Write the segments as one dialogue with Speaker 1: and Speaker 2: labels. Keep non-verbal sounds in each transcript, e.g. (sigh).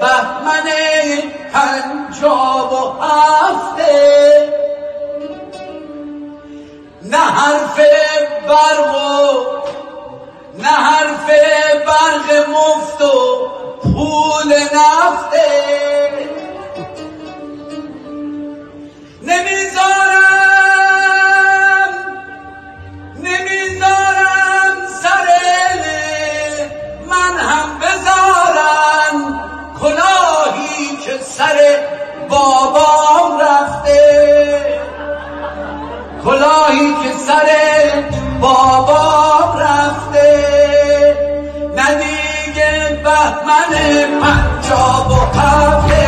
Speaker 1: بهمن پنجاب و هفته. نه حرف برق و نه حرف برق مفت و پول نفته. سر بابام رفته. کلاهی که سر بابام رفته. ندیگه بهمن پنجاب و هفته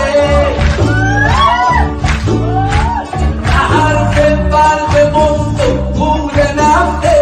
Speaker 2: درود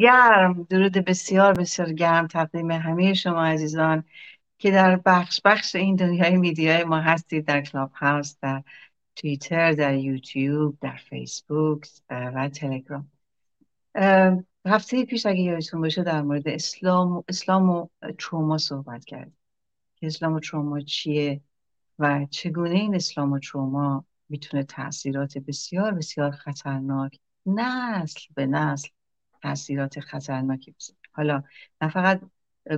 Speaker 2: گرم درود بسیار بسیار گرم تقدیم همه شما عزیزان که در بخش بخش این دنیای میدیای ما هستید در کلاب هاوس در توییتر در یوتیوب در فیسبوک و تلگرام. هفته پیش اگه یادتون باشه در مورد اسلام, اسلام و تروما صحبت کرد که اسلام و تروما چیه و چگونه این اسلام و تروما می‌تونه تاثیرات بسیار بسیار خطرناک نسل به نسل تاثیرات خطرناکی بزنه حالا نه فقط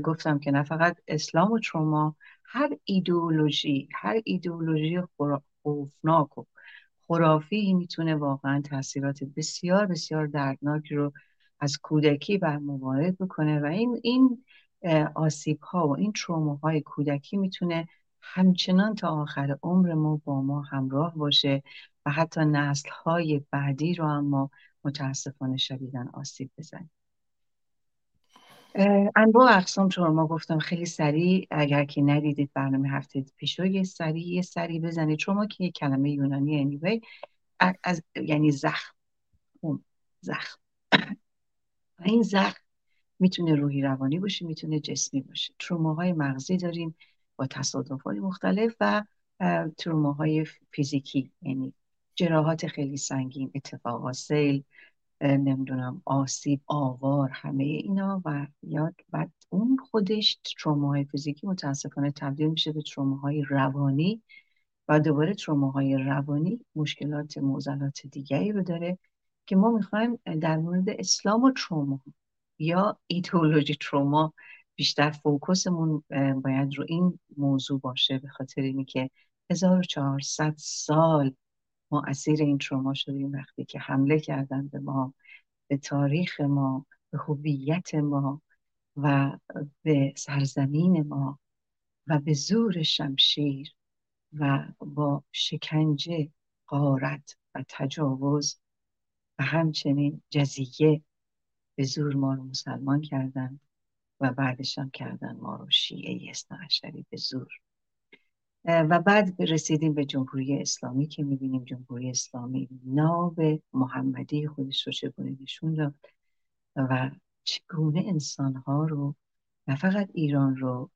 Speaker 2: گفتم که نه فقط اسلام و تروما هر ایدئولوژی هر ایدئولوژی خوفناک و خرافی می‌تونه واقعا تاثیرات بسیار بسیار دردناک رو از کودکی بر موارد بکنه و این این آسیب ها و این تروما های کودکی می‌تونه همچنان تا آخر عمر ما با ما همراه باشه و حتی نسل های بعدی رو هم ما متاسفانه شدیدن آسیب بزنیم. انواع اقسام ما گفتم خیلی سریع اگر که ندیدید برنامه هفته پیشو یه سریع یه سریع بزنید. شما که یه کلمه یونانی انیوی از یعنی زخم. زخم. (coughs) این زخم می‌تونه روحی روانی باشه می‌تونه جسمی باشه. تروماهای مغزی داریم با تصادفات مختلف و تروماهای فیزیکی یعنی جراحات خیلی سنگین اتفاقات سیل نمی‌دونم آسیب آوار همه اینا و یاد بعد اون خودش تروماهای فیزیکی متاسفانه تبدیل میشه به تروماهای روانی و دوباره تروماهای روانی مشکلات موزلات دیگری رو داره که ما می‌خوایم در مورد اسلام و تروما یا ایدئولوژی تروما بیشتر فوکوسمون باید رو این موضوع باشه به خاطر اینکه 1400 سال ما اسیر این تروما شدیم وقتی که حمله کردن به ما به تاریخ ما به هویت ما و به سرزمین ما و به زور شمشیر و با شکنجه قارت و تجاوز و همچنین جزیه به زور ما رو مسلمان کردن و بعدش هم کردن ما رو شیعه اثناعشری به زور. و بعد رسیدیم به جمهوری اسلامی که می‌بینیم جمهوری اسلامی ناب محمدی خودش رو چگونه نشون داد و چگونه انسانها رو نه فقط ایران رو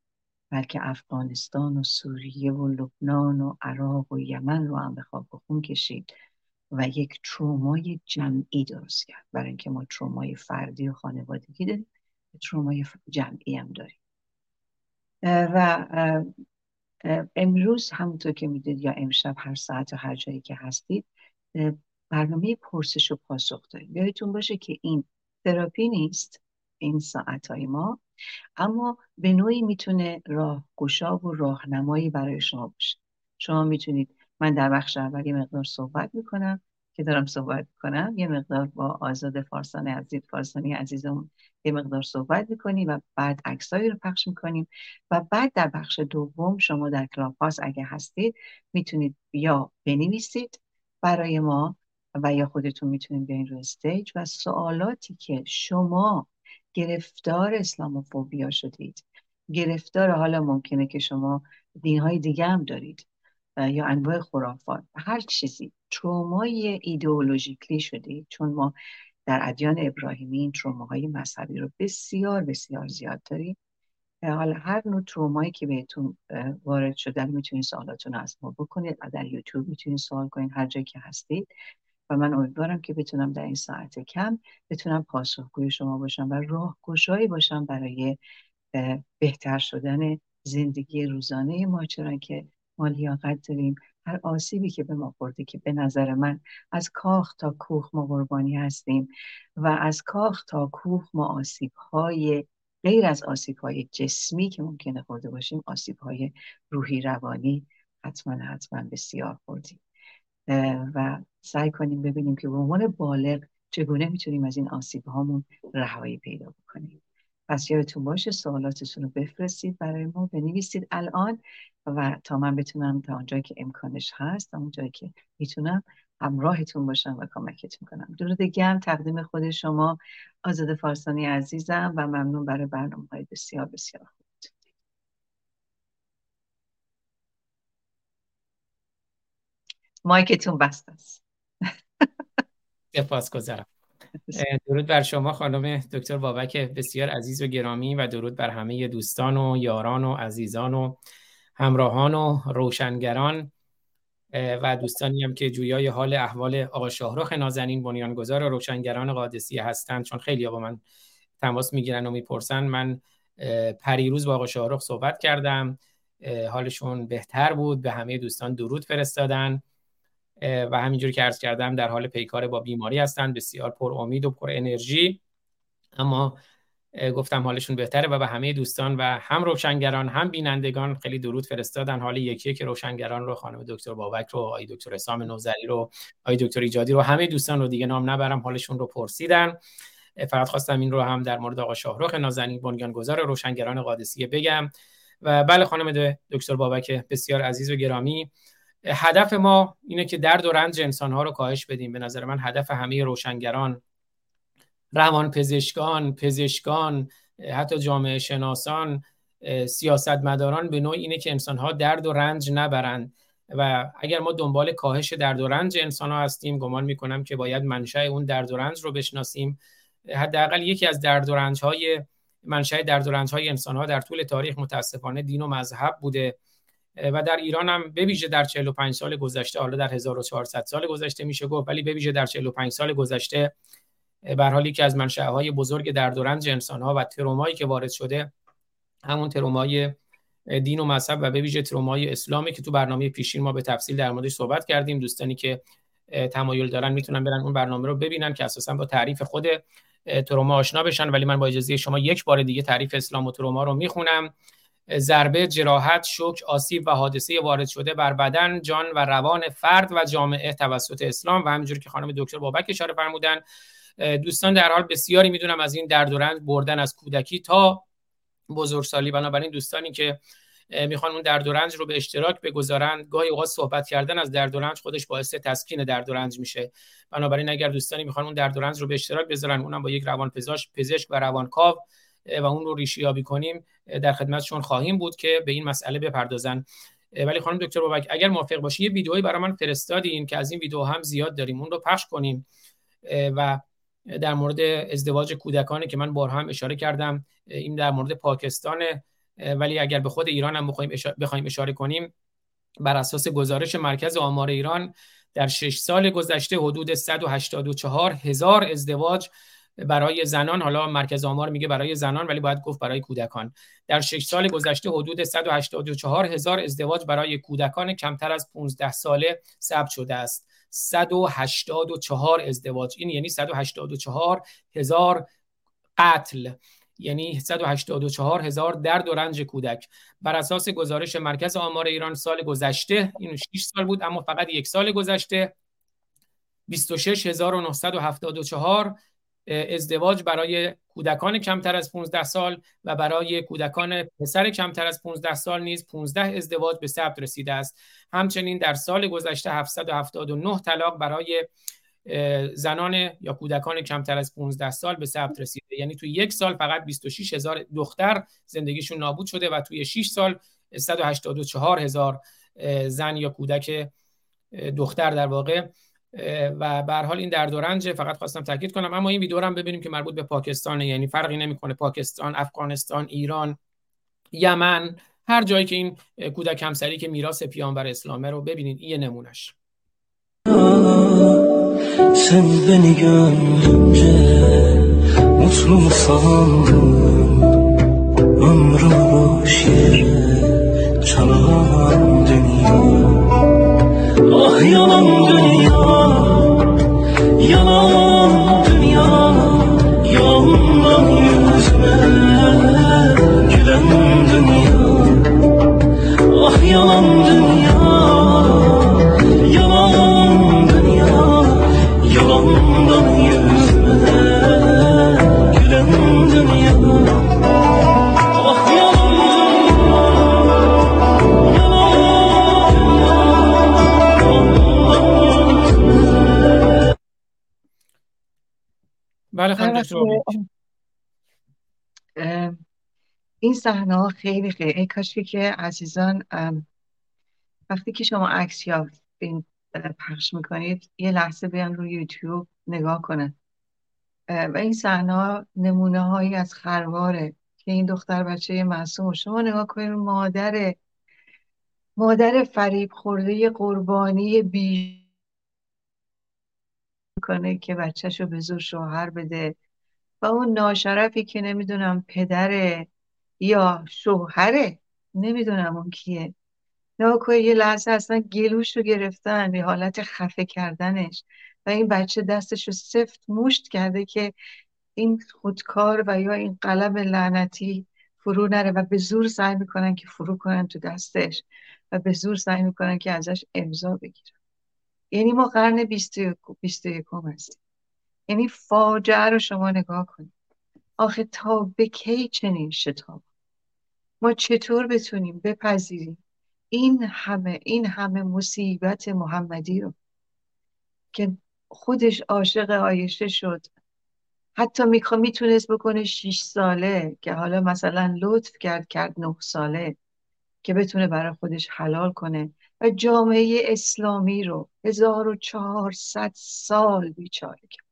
Speaker 2: بلکه افغانستان و سوریه و لبنان و عراق و یمن رو هم به خاک و خون کشید و یک ترومای جمعی درست کرد. برای اینکه ما ترومای فردی و خانوادگی داریم ترومای جمعی هم داریم. و امروز همونطور که می‌دید یا امشب هر ساعت و هر جایی که هستید برنامه پرسش و پاسخ داریم. یادتون باشه که این تراپی نیست این ساعت های ما اما به نوعی می‌تونه راهگشا و راهنمایی برای شما باشه. شما می‌تونید من در بخش اول یه مقدار صحبت می‌کنم که دارم صحبت می‌کنم یه مقدار با آزاد فارسان عزیز فارسانی عزیزمون یه مقدار صحبت می‌کنیم و بعد عکسایی رو پخش می‌کنیم و بعد در بخش دوم شما در کلاپاس اگه هستید می‌تونید یا بنویسید برای ما و یا خودتون می‌تونید بیاین رو استیج و سوالاتی که شما گرفتار اسلاموفوبیا شدید گرفتار حالا ممکنه که شما دینهای دیگه هم دارید یا انواع خرافات هر چیزی ترومای ایدئولوژیکلی شدید چون ما در ادیان ابراهیمی این تروماهای مذهبی رو بسیار بسیار زیاد داریم. حالا هر نوع ترومایی که بهتون وارد شدن می‌تونید سوالاتون از ما بکنید و در یوتیوب می‌تونید سوال کنید هر جایی که هستید. و من امیدوارم که بتونم در این ساعت کم بتونم پاسخگوی شما باشم و راهگشایی باشم برای بهتر شدن زندگی روزانه ما چرا که ما لیاقت داریم. هر آسیبی که به ما خورده که به نظر من از کاخ تا کوخ ما قربانی هستیم و از کاخ تا کوخ ما آسیب های غیر از آسیب های جسمی که ممکنه خورده باشیم آسیب های روحی روانی حتما حتما بسیار خوردیم. و سعی کنیم ببینیم که به عنوان بالغ چگونه می‌تونیم از این آسیب هامون رهایی پیدا بکنیم. پس یادتون باشه سوالاتتون رو بفرستید برای ما. بنویسید الان و تا من بتونم تا اونجایی که امکانش هست تا اونجایی که می‌تونم همراهتون باشم و کمکتون کنم. درود گرم تقدیم خود شما آزاد فارسانی عزیزم و ممنون برای برنامه های بسیار بسیار خوب. مایکتون بست است.
Speaker 3: سپاس گذارم درود بر شما خانم دکتر بابک بسیار عزیز و گرامی و درود بر همه دوستان و یاران و عزیزان و همراهان و روشنگران و دوستانی هم که جویای حال احوال آقا شاهرخ نازنین بنیانگذار و روشنگران قادسی هستند. چون خیلی با من تماس می‌گیرن و می‌پرسن من پریروز با آقا شاهرخ صحبت کردم. حالشون بهتر بود به همه دوستان درود فرستادن. و همینجور که عرض کردم در حال پیکار با بیماری هستند بسیار پر امید و پر انرژی اما گفتم حالشون بهتره و به همه دوستان و هم روشنگران هم بینندگان خیلی درود فرستادن. حال یکی که روشنگران رو خانم دکتر بابک رو آقای دکتر اسام نوزری رو آقای دکتر ایجادی رو همه دوستان رو دیگه نام نبرم حالشون رو پرسیدن. فقط خواستم این رو هم در مورد آقا شاهرخ نازنین بنیانگذار روشنگران قادسیه بگم. و بله خانم دکتر بابک بسیار عزیز و گرامی. هدف ما اینه که درد و رنج انسان ها رو کاهش بدیم. به نظر من هدف همه روشنگران روان پزشکان پزشکان حتی جامعه شناسان سیاستمداران به نوع اینه که انسان ها درد و رنج نبرند و اگر ما دنبال کاهش درد و رنج انسان ها هستیم گمان می‌کنم که باید منشأ اون درد و رنج رو بشناسیم. حداقل یکی از درد و رنج های منشأ درد و رنج های انسان ها در طول تاریخ متاسفانه دین و مذهب بوده. و در ایران هم به ویژه در 45 سال گذشته حالا در 1400 سال گذشته میشه گفت ولی به ویژه در 45 سال گذشته بر حالی که از منشأهای بزرگ درد و رنج ها و ترومایی که وارد شده همون ترومای دین و مذهب و به ویژه ترومای اسلامی که تو برنامه پیشین ما به تفصیل در موردش صحبت کردیم. دوستانی که تمایل دارن می‌تونن برن اون برنامه رو ببینن که اساسا با تعریف خود تروما آشنا بشن. ولی من با اجازه شما یک بار دیگه تعریف اسلام و تروما رو می‌خونم. ضربه جراحت شوک آسیب و حادثه وارد شده بر بدن جان و روان فرد و جامعه توسط اسلام. و همینجور که خانم دکتر بابک اشاره فرمودن دوستان در حال بسیاری می‌دونم از این درد و رنج بردن از کودکی تا بزرگسالی. بنابراین دوستانی که می‌خوان اون درد و رنج رو به اشتراک بگذارن گاهی اوقات صحبت کردن از درد و رنج خودش باعث تسکین درد و رنج میشه. بنابراین اگر دوستانی می‌خوان اون درد و رنج رو به اشتراک بذارن اونم با یک روان پزشک و روانکاو و اون رو ریشیابی کنیم در خدمتشون خواهیم بود که به این مسئله بپردازن. ولی خانم دکتر بابک اگر موافق باشی یه ویدئویی برای من فرستادین که از این ویدیو هم زیاد داریم. اون رو پخش کنیم. و در مورد ازدواج کودکانی که من بارها هم اشاره کردم این در مورد پاکستان ولی اگر به خود ایران هم بخوایم اشاره کنیم بر اساس گزارش مرکز آمار ایران در شش سال گذشته حدود 184 هزار ازدواج برای زنان حالا مرکز آمار میگه برای زنان ولی باید گفت برای کودکان. در 6 سال گذشته حدود 184 هزار ازدواج برای کودکان کمتر از 15 ساله ثبت شده است. 184 ازدواج. این یعنی 184 هزار قتل. یعنی 184 هزار درد و رنج کودک. بر اساس گزارش مرکز آمار ایران سال گذشته اینو 6 سال بود اما فقط یک سال گذشته 26974 ازدواج برای کودکان کمتر از 15 سال و برای کودکان پسر کمتر از 15 سال نیز 15 ازدواج به ثبت رسیده است. همچنین در سال گذشته 779 طلاق برای زنان یا کودکان کمتر از 15 سال به ثبت رسیده. یعنی توی یک سال فقط 26 هزار دختر زندگیشون نابود شده و توی 6 سال 184 هزار زن یا کودک دختر در واقع و به حال این درد و فقط خواستم تاکید کنم. اما این ویدیو رو هم ببینیم که مربوط به پاکستانه یعنی فرقی نمی‌کنه. پاکستان افغانستان ایران یمن هر جایی که این کودک همسری که میراث پیامبر اسلامه رو ببینید. این نمونش
Speaker 4: Sen beni mutlu mu Ömrümü boş çalan dünya Ah yalan dünya Yalandım yalan Yalandan yüzme Gülendim ya. Ah yalandım.
Speaker 3: بله خانم دکتر
Speaker 2: این صحنه ها خیلی خیلی. ای کاشکی که عزیزان وقتی که شما عکس یافتین اه، پخش می‌کنید یه لحظه بیان روی یوتیوب نگاه کنن. و این صحنه ها نمونه هایی از خرواره که این دختر بچه معصوم شما نگاه کنید مادر مادر فریب خورده قربانی بی کنه که بچهشو به زور شوهر بده. و اون ناشرفی که نمی‌دونم پدره یا شوهره نمی‌دونم اون کیه. کنید یه لحظه اصلا گلوش رو گرفتن به حالت خفه کردنش. و این بچه دستش رو سفت مشت کرده که این خودکار و یا این قلم لعنتی فرو نره و به زور سعی می‌کنن که فرو کنن تو دستش و به زور سعی می‌کنن که ازش امضا بگیرن. یعنی ما قرن بیست و یکم هستیم. یعنی فاجعه رو شما نگاه کنید. آخه تا به کی چنین شتاب؟ ما چطور بتونیم بپذیریم این همه این همه مصیبت محمدی رو که خودش عاشق عایشه شد. حتی میخوا می‌تونست بکنه شیش ساله که حالا مثلا لطف کرد کرد نه ساله که بتونه برای خودش حلال کنه. و جامعه اسلامی رو 1400 سال بیچاره کرد.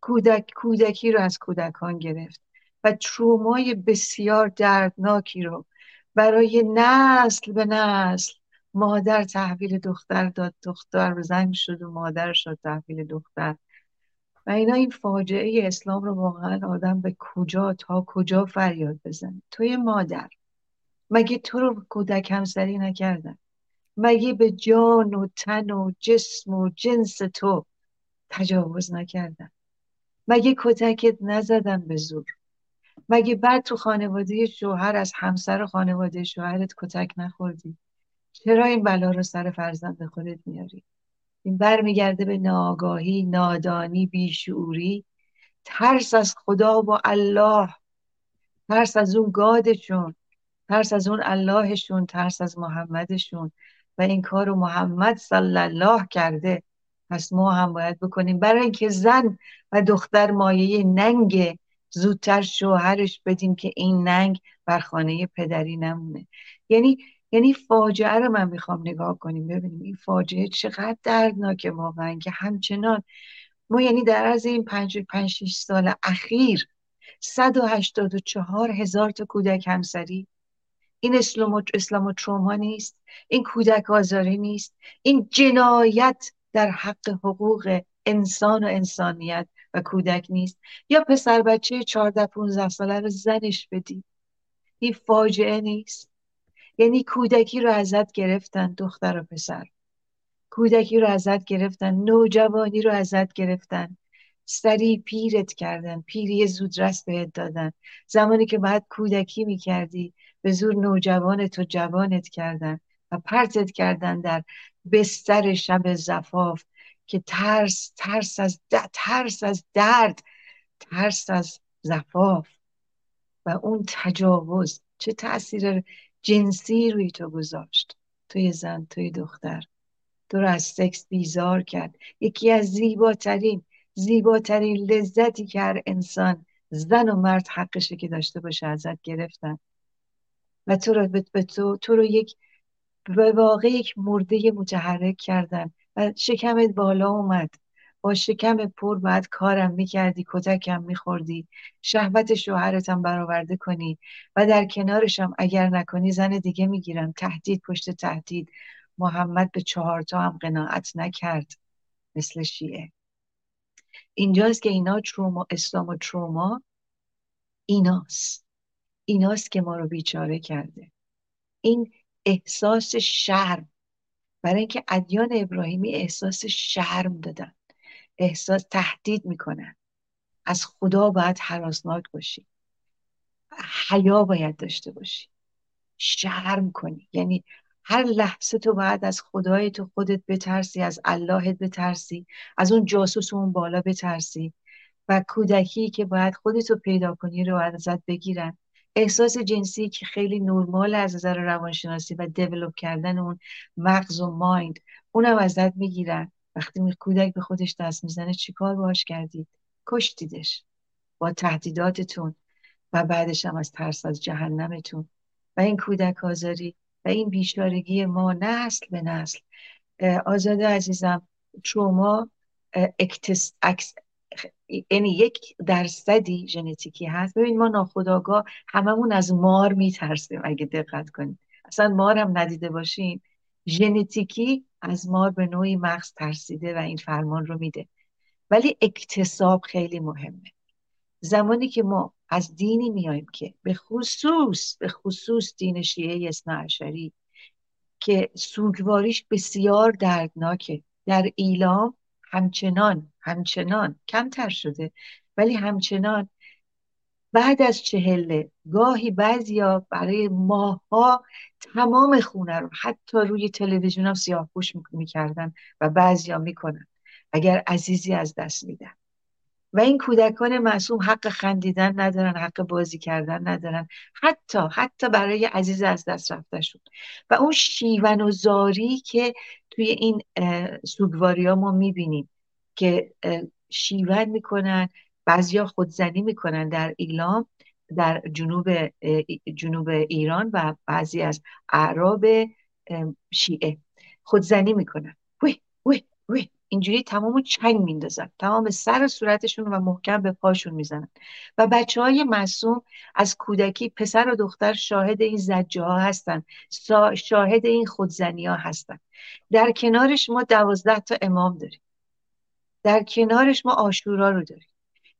Speaker 2: کودک کودکی رو از کودکان گرفت و ترومای بسیار دردناکی رو برای نسل به نسل مادر تحویل دختر داد. دختر زنگ شد و مادرش رو تحویل دختر. و اینا این فاجعه اسلام رو واقعا آدم به کجا تا کجا فریاد بزنه؟ توی مادر. مگه تو رو کودک همسری نکردن؟ مگه به جان و تن و جسم و جنس تو تجاوز نکردن مگه کتکت نزدن به زور؟ مگه بعد تو خانواده شوهر از همسر خانواده شوهرت کتک نخوردی؟ چرا این بلا رو سر فرزند خودت میاری؟ این برمیگرده به ناآگاهی نادانی بیشعوری؟ ترس از خدا و الله. ترس از اون گادشون. ترس از اون اللهشون. ترس از محمدشون. و این کار رو محمد صلی الله کرده. پس ما هم باید بکنیم. برای اینکه زن و دختر مایه ننگ زودتر شوهرش بدیم که این ننگ بر خانه پدری نمونه. یعنی یعنی فاجعه رو من می‌خوام نگاه کنیم. ببینیم این فاجعه چقدر دردناکه واقعا که همچنان. ما یعنی در از این پنج پنج سال اخیر 184 هزار تا کودک همسری این اسلام و, تروما نیست این کودک آزاری نیست این جنایت در حق حقوق انسان و انسانیت و کودک نیست. یا پسر بچه 14 15 ساله رو زنش بدی. این فاجعه نیست. یعنی کودکی رو ازت گرفتن دختر و پسر. کودکی رو ازت گرفتن نوجوانی رو ازت گرفتن. سریع پیرت کردن پیری زودرس بهت دادن. زمانی که بعد کودکی می‌کردی به زور نوجوان تو جوانت کردن و پرتت کردن در بستر شب زفاف که ترس ترس از ترس از درد ترس از زفاف. و اون تجاوز چه تاثیر جنسی روی تو گذاشت؟ توی زن توی دختر. تو رو از سکس بیزار کرد. یکی از زیباترین زیباترین لذتی که هر انسان زن و مرد حقشه که داشته باشه ازت گرفتن. و تو رو به تو, تو رو یک به واقع یک مرده متحرک کردن و شکمت بالا اومد. با شکم پر باید کارم می‌کردی کتکم میخوردی شهوت شوهرتم برآورده کنی و در کنارشم اگر نکنی زن دیگه می‌گیرم. تهدید پشت تهدید. محمد به چهارتا هم قناعت نکرد. مثل شیعه. اینجاست که اینا تروما اسلام و تروما ایناست. ایناست که ما رو بیچاره کرده. این احساس شرم. برای اینکه ادیان ابراهیمی احساس شرم دادن. احساس تهدید می‌کنن. از خدا باید حراسناک باشی. حیا باید داشته باشی. شرم کنی. یعنی هر لحظه تو باید از خدای تو خودت بترسی از اللهت بترسی از اون جاسوس اون بالا بترسی و کودکی که باید خودتو پیدا کنی رو ازت بگیرن. احساس جنسی که خیلی نرمال از نظر روانشناسی و دیولوب کردن اون مغز و مایند اونم ازت می‌گیرن. وقتی می کودک به خودش دست می‌زنه چیکار باش کردید؟ کشتیدش با تهدیداتتون و بعدش هم از ترس از جهنمتون. و این کودک آزاری و این بیشارگی ما نسل به نسل آزاده عزیزم تروما. یعنی یک درصدی ژنتیکی هست. ببین ما ناخداگاه هممون از مار میترسیم اگه دقت کنیم. اصلا مار هم ندیده باشیم ژنتیکی از مار به نوعی مغز ترسیده و این فرمان رو میده. ولی اکتساب خیلی مهمه. زمانی که ما از دینی میایم که به خصوص به خصوص دین شیعه اثناعشری که سوگواریش بسیار دردناکه. در ایلام همچنان همچنان. کمتر شده. ولی همچنان. بعد از چهله گاهی بعضیا برای ماها تمام خونه رو حتی روی تلویزیون هم سیاه پوش می‌کردن و بعضیا می‌کنن. اگر عزیزی از دست میدن. و این کودکان معصوم حق خندیدن ندارن حق بازی کردن ندارن. حتی حتی برای عزیز از دست رفتشون. و اون شیون و زاری که توی این سوگواری ها ما می‌بینیم که شیون می‌کنن بعضیا خودزنی می‌کنن در ایلام در جنوب جنوب ایران و بعضی از اعراب شیعه. خودزنی می‌کنن. وی وی وی. اینجوری تمام چنگ میندازن. تمام سر صورتشون و محکم به پاشون می‌زنن. و بچه های معصوم از کودکی پسر و دختر شاهد این زجه ها هستن شاهد این خودزنی ها هستن. در کنارش ما دوازده تا امام داریم. در کنارش ما آشورا رو داریم.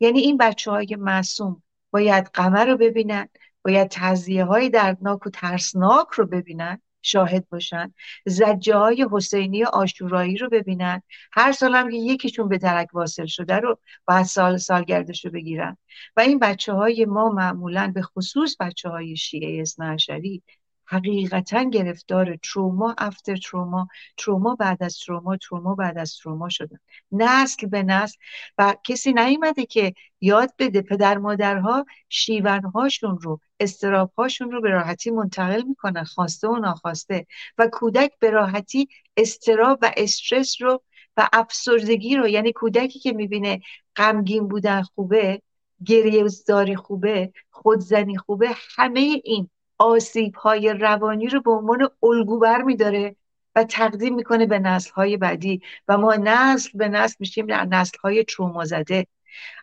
Speaker 2: یعنی این بچه های معصوم باید قمر رو ببینن باید تزیه های دردناک و ترسناک رو ببینن شاهد باشن. زجه های حسینی آشورایی رو ببینن. هر سال هم که یکیشون به درک واصل شده رو باید سال سالگردش رو بگیرن. و این بچه های ما معمولا به خصوص بچه های شیعه اسنعشری حقیقتا گرفتار تروما افتر تروما. تروما بعد از تروما تروما بعد از تروما شدن نسل به نسل. و کسی نیومده که یاد بده پدر مادرها شیونهاشون رو استرابهاشون رو به راحتی منتقل می‌کنن خواسته و ناخواسته. و کودک به راحتی استراب و استرس رو و افسردگی رو یعنی کودکی که می‌بینه غمگین بودن خوبه گریه خوبه خودزنی خوبه همه این آسیب های روانی رو به عنوان الگو بر میداره و تقدیم می‌کنه به نسل های بعدی. و ما نسل به نسل میشیم در نسل های تروما زده.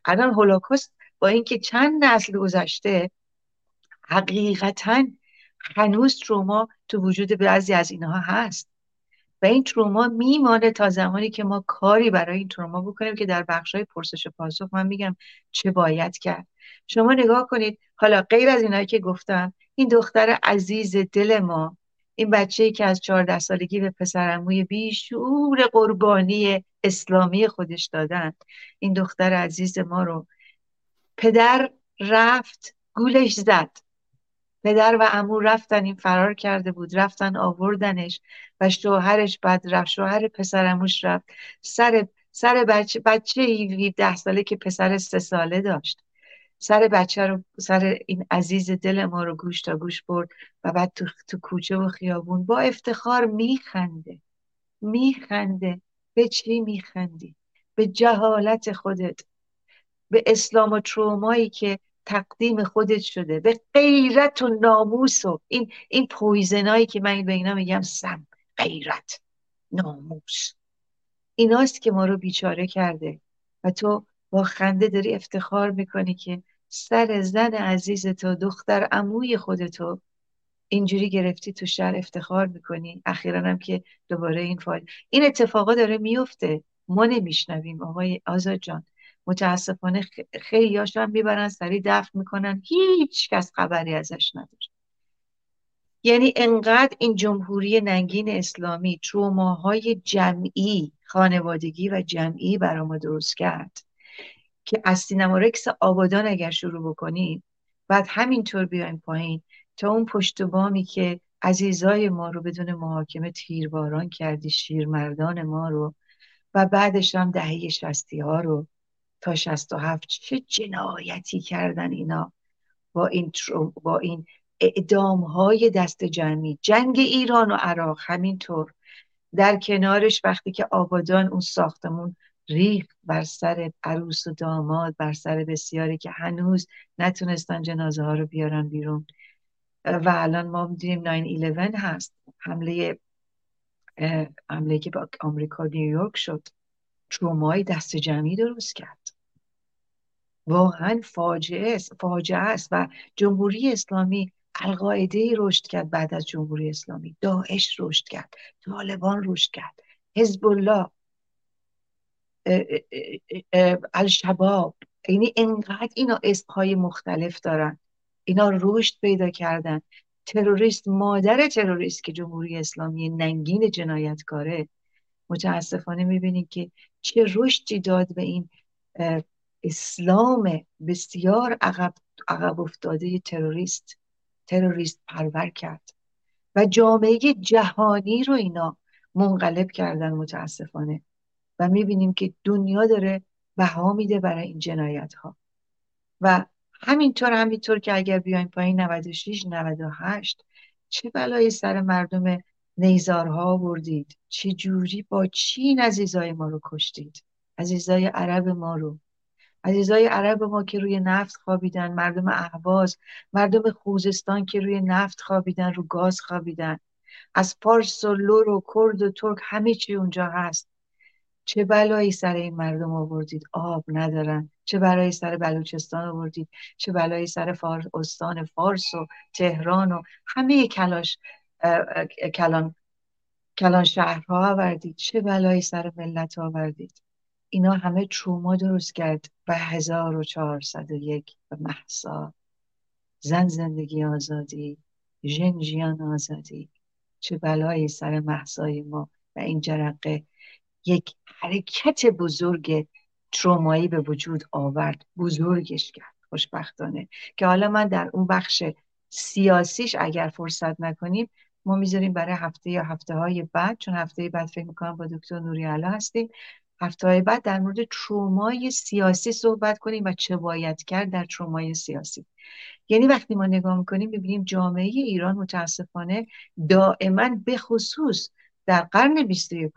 Speaker 2: الان هولوکاست با اینکه چند نسل گذشته حقیقتا هنوز تروما تو وجود بعضی از اینها هست. و این تروما میمانه تا زمانی که ما کاری برای این تروما بکنیم که در بخش های پرسش و پاسخ من میگم چه باید کرد. شما نگاه کنید حالا غیر از اینایی که گفتم این دختر عزیز دل ما این بچه که از چهارده سالگی به پسرموی بیشور قربانی اسلامی خودش دادن. این دختر عزیز ما رو پدر رفت گولش زد. پدر و امو رفتن این فرار کرده بود. رفتن آوردنش و شوهرش بعد رفت. شوهر پسرموش رفت. سر سر بچه بچه ده ساله که پسر سه ساله داشت. سر بچه رو سر این عزیز دل ما رو گوش تا گوش برد و بعد تو, تو کوچه و خیابون با افتخار میخنده میخنده. به چی میخندی؟ به جهالت خودت به اسلام و ترومایی که تقدیم خودت شده به غیرت و ناموس و این این پویزنایی که من به اینا میگم سم غیرت ناموس. ایناست که ما رو بیچاره کرده و تو با خنده داری افتخار می‌کنی که سر زن عزیز تو دختر عموی خودتو اینجوری گرفتی تو شهر افتخار می‌کنی. اخیرا هم که دوباره این فایل. این اتفاقا داره میفته ما نمیشنویم آقای آزاد جان. متاسفانه خیلی هم می‌برن سری دفن می‌کنن. هیچ کس خبری ازش نداره. یعنی انقدر این جمهوری ننگین اسلامی تروماهای جمعی خانوادگی و جمعی برای ما درست کرد. که از سینمارکس آبادان اگر شروع بکنیم بعد همینطور بیایم پایین تا اون پشت بامی که عزیزای ما رو بدون محاکمه تیرباران کردی شیرمردان ما رو و بعدش هم دهه شستی ها رو تا شست و هفت. چه جنایتی کردن اینا با این, با این اعدام های دست جمعی. جنگ ایران و عراق همینطور. در کنارش وقتی که آبادان اون ساختمون ریخت بر سر عروس و داماد بر سر بسیاری که هنوز نتونستن جنازه ها رو بیارن بیرون. و الان ما می‌دونیم 9-11 هست. حمله حمله که با آمریکا نیویورک شد. ترومای دست جمعی درست کرد. واقعا فاجعه است فاجعه است و جمهوری اسلامی القاعده رشد کرد بعد از جمهوری اسلامی. داعش رشد کرد طالبان رشد کرد. حزب الله الشباب. یعنی انقدر اینا اسمهای مختلف دارن. اینا رشد پیدا کردن. تروریست مادر تروریست که جمهوری اسلامی ننگین جنایتکاره. متاسفانه می‌بینید که چه رشدی داد به این اسلام بسیار عقب, عقب افتاده تروریست. تروریست پرور کرد. و جامعه جهانی رو اینا منقلب کردن متاسفانه. و می‌بینیم که دنیا داره بها میده برای این جنایت ها و همینطور همینطور که اگر بیایم پایین 96 98 چه بلایی سر مردم نیزارها آوردید؟ چه جوری با چین عزیزای ما رو کشتید؟ عزیزای عرب ما رو. عزیزای عرب ما که روی نفت خوابیدن مردم اهواز مردم خوزستان که روی نفت خوابیدن رو گاز خوابیدن. از پارس و لور و کرد و ترک همه چی اونجا هست. چه بلایی سر این مردم آوردید؟ آب ندارن. چه بلایی سر بلوچستان آوردید؟ چه بلایی سر فارس استان فارس و تهران و همه کلاش کلان کلان شهرها آوردید. چه بلایی سر ملت آوردید؟ اینا همه تروما درست کرد و هزار و محسا زن زندگی آزادی ژن جیان آزادی. چه بلایی سر محسای ما و این جرقه یک حرکت بزرگ ترومایی به وجود آورد. بزرگش کرد خوشبختانه. که حالا من در اون بخش سیاسیش اگر فرصت نکنیم ما می‌ذاریم برای هفته یا هفته های بعد چون هفته بعد فکر می‌کنم با دکتر نوری علا هستیم. هفته های بعد در مورد ترومای سیاسی صحبت کنیم و چه باید کرد در ترومای سیاسی. یعنی وقتی ما نگاه می‌کنیم ببینیم جامعه ایران متاسفانه دائما به خصوص در قرن 21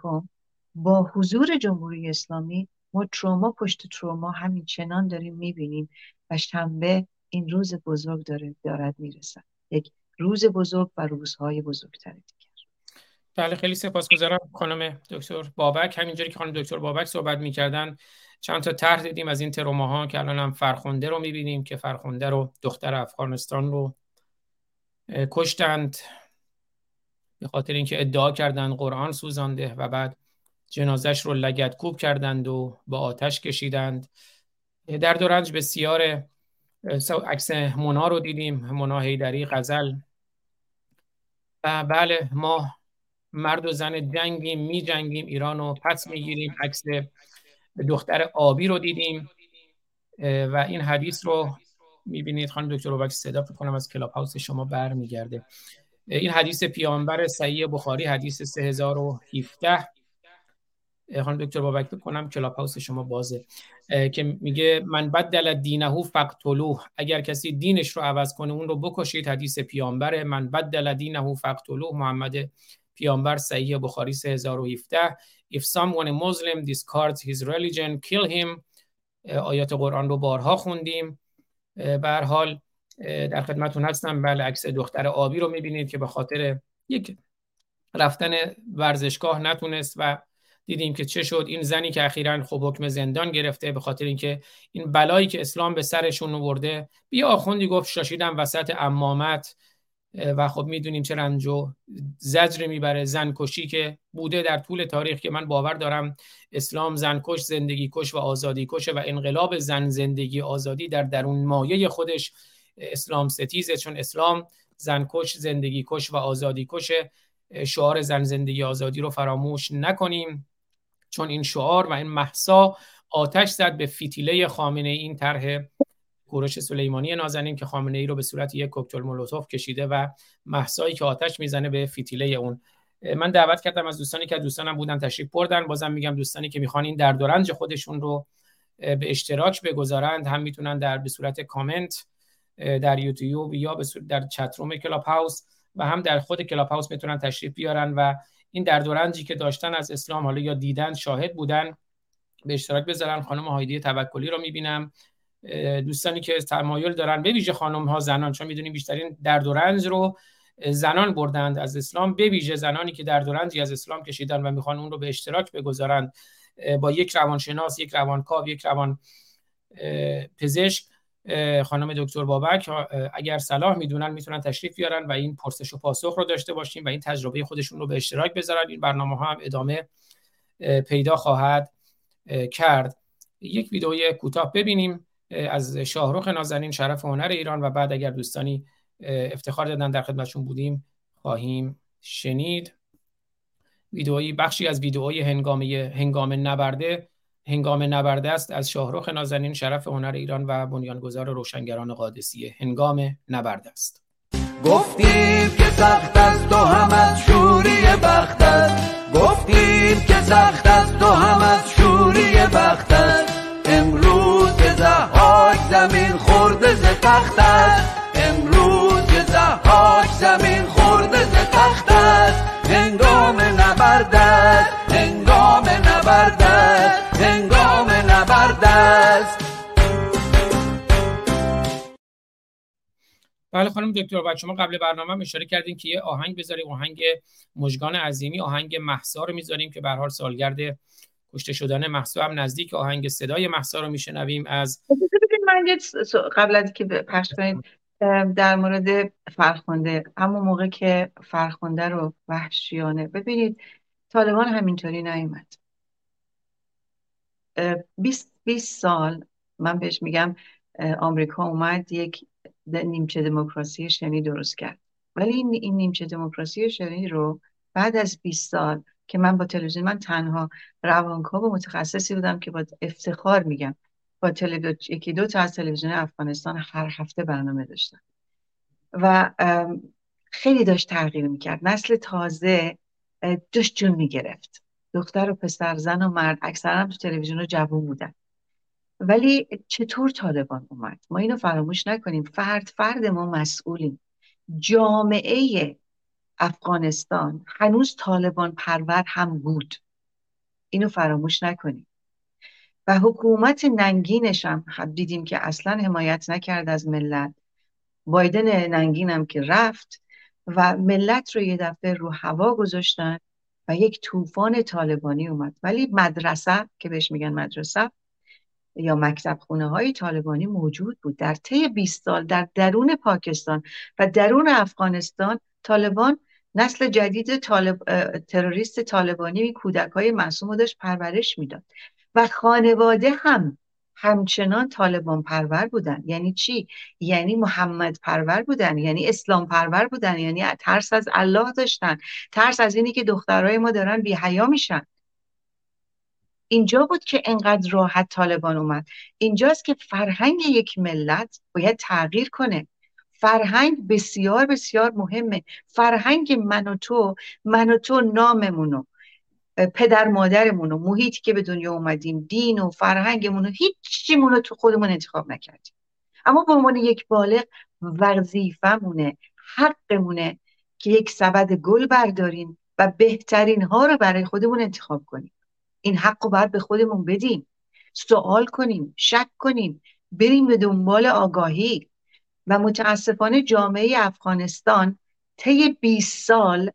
Speaker 2: با حضور جمهوری اسلامی ما تروما پشت تروما همین چنان داریم می‌بینیم و شنبه این روز بزرگ داره دارد می‌رسد. یک روز بزرگ و روزهای بزرگتر دیگر.
Speaker 3: بله خیلی سپاسگزارم خانم دکتر بابک. همینجوری که خانم دکتر بابک صحبت می‌کردن چند تا طرح دیدیم از این تروماها که الان هم فرخنده رو می‌بینیم که فرخنده رو دختر افغانستان رو کشتند. به خاطر اینکه ادعا کردن قرآن سوزانده و بعد جنازش رو لگت کوب کردند و با آتش کشیدند. در دورنج بسیار عکس مونا رو دیدیم مونا هیدری غزل. بله ما مرد و زن جنگیم می جنگیم ایران رو پس می‌گیریم. عکس دختر آبی رو دیدیم. و این حدیث رو می‌بینید. خانم دکتر روبک صدا کنم از کلاب هاوس شما برمیگرده. این حدیث پیامبر صحیح بخاری حدیث 3017 خانم دکتر بابک بکنم کلاب هاوس شما بازه. که میگه من بدل دینه فقتلوه. اگر کسی دینش رو عوض کنه اون رو بکشید حدیث پیامبر من بدل دینه فقتلوه. محمد پیامبر صحیح بخاری 3017 if someone a Muslim discards his religion kill him. آیات قرآن رو بارها خوندیم. به حال در خدمتون هستم. بله عکس دختر آبی رو می‌بینید که به خاطر یک رفتن ورزشگاه نتونست و دیدیم که چه شد. این زنی که اخیرا خب حکم زندان گرفته به خاطر اینکه این بلایی که اسلام به سرشون آورده بیا آخوندی گفت شاشیدم وسط امامت و خب می‌دونیم چه رنج و زجر می‌بره. زنکشی که بوده در طول تاریخ که من باور دارم اسلام زنکش زندگی کش و آزادی کشه و انقلاب زن زندگی آزادی در درون مایه خودش اسلام ستیزه. چون اسلام زنکش زندگی کش و آزادی کشه شعار زن زندگی آزادی رو فراموش نکنیم. چون این شعار و این محسا آتش زد به فیتیله خامنه این طرح کوروش سلیمانی نازنین که خامنه ای رو به صورت یک کوکتل مولوتوف کشیده و محسایی که آتش می‌زنه به فیتیله اون. من دعوت کردم از دوستانی که دوستانم بودن تشریف بردن. بازم میگم دوستانی که می‌خوان این درد و رنج خودشون رو به اشتراک بگذارند هم می‌تونن در به صورت کامنت در یوتیوب یا به صورت در chat room کلاب هاوس و هم در خود کلاب هاوس می‌تونن تشریف بیارن و این درد و رنجی که داشتن از اسلام حالا یا دیدن شاهد بودن به اشتراک بذارن خانم هایدی توکلی رو می‌بینم. دوستانی که تمایل دارن به ویژه خانم ها زنان چون می‌دونیم بیشترین درد و رنج رو زنان بردند از اسلام. به ویژه زنانی که درد و رنجی از اسلام کشیدن و می‌خوان اون رو به اشتراک بگذارند با یک روانشناس یک روانکاو یک روان پزشک خانم دکتر بابک اگر صلاح می‌دونن می‌تونن تشریف بیارن و این پرسش و پاسخ رو داشته باشیم و این تجربه خودشون رو به اشتراک بذارن این برنامه ها هم ادامه پیدا خواهد کرد. یک ویدئوی کوتاه ببینیم از شاهروخ نازنین شرف هنر ایران و بعد اگر دوستانی افتخار دادن در خدمتشون بودیم خواهیم شنید. ویدئویی بخشی از ویدئوی هنگامه هنگام نبرده هنگام نبرده است از شاهروخ نازنین شرف هنر ایران و بنیانگذار روشنگران قادسیه هنگام نبرده است.
Speaker 1: گفتیم که سخت است تو هم از شوری بخت است. گفتیم که سخت است تو هم از شوری بخت است. امروز که زهاک زمین خورده ز تخت است. امروز که زهاک زمین خورده ز تخت است. هنگام نبرد است.
Speaker 3: بله خانم دکتر بعد شما قبل برنامه اشاره کردیم که یه آهنگ بذاریم آهنگ مجگان عظیمی آهنگ محسا رو می‌ذاریم که به حال سالگرد کشته شدن محسا هم نزدیک آهنگ صدای محسا رو میشنویم از
Speaker 2: من قبل از که پخش کنید در مورد فرخونده همون موقع که فرخونده رو وحشیانه ببینید طالبان همینطوری نیومد. 20 20 سال من بهش میگم آمریکا اومد یک نیمچه دموکراسی شنی درست کرد. ولی این نیمچه دموکراسی شنی رو؟ بعد از 20 سال که من با تلویزیون من تنها روانکاو متخصصی بودم که با افتخار میگم. با تلویزیون یکی دو تا از تلویزیون افغانستان هر هفته برنامه داشتم. و خیلی داشت تغییر می‌کرد. نسل تازه داشت جون می‌گرفت. دختر و پسر زن و مرد اکثرا تو تلویزیون جوون بودن. ولی چطور طالبان اومد؟ ما اینو فراموش نکنیم. فرد فرد ما مسئولیم. جامعه افغانستان هنوز طالبان پرور هم بود. اینو فراموش نکنیم. و حکومت ننگینش هم خب دیدیم که اصلا حمایت نکرد از ملت. بایدن ننگین هم که رفت و ملت رو یه دفعه رو هوا گذاشتن و یک طوفان طالبانی اومد. ولی مدرسه که بهش میگن مدرسه یا مکتب خونه های طالبانی موجود بود. در طی 20 سال در درون پاکستان و درون افغانستان طالبان نسل جدید طالب، تروریست طالبانی کودک های معصوم داشت پرورش می‌داد. و خانواده هم همچنان طالبان پرور بودن. یعنی چی؟ یعنی محمد پرور بودن یعنی اسلام پرور بودن یعنی ترس از الله داشتن. ترس از اینی که دخترای ما دارن بی حیا میشن. اینجا بود که انقدر راحت طالبان اومد. اینجاست که فرهنگ یک ملت باید تغییر کنه. فرهنگ بسیار بسیار مهمه. فرهنگ من و تو من و تو ناممونو پدر مادرمون و محیطی که به دنیا اومدیم دین و فرهنگمون و هیچیمون رو تو خودمون انتخاب نکردیم. اما به عنوان یک بالغ وظیفمونه حقمونه که یک سبد گل برداریم و بهترین ها رو برای خودمون انتخاب کنیم. این حق رو باید به خودمون بدیم. سوال کنیم شک کنیم بریم به دنبال آگاهی. و متاسفانه جامعه افغانستان طی 20 سال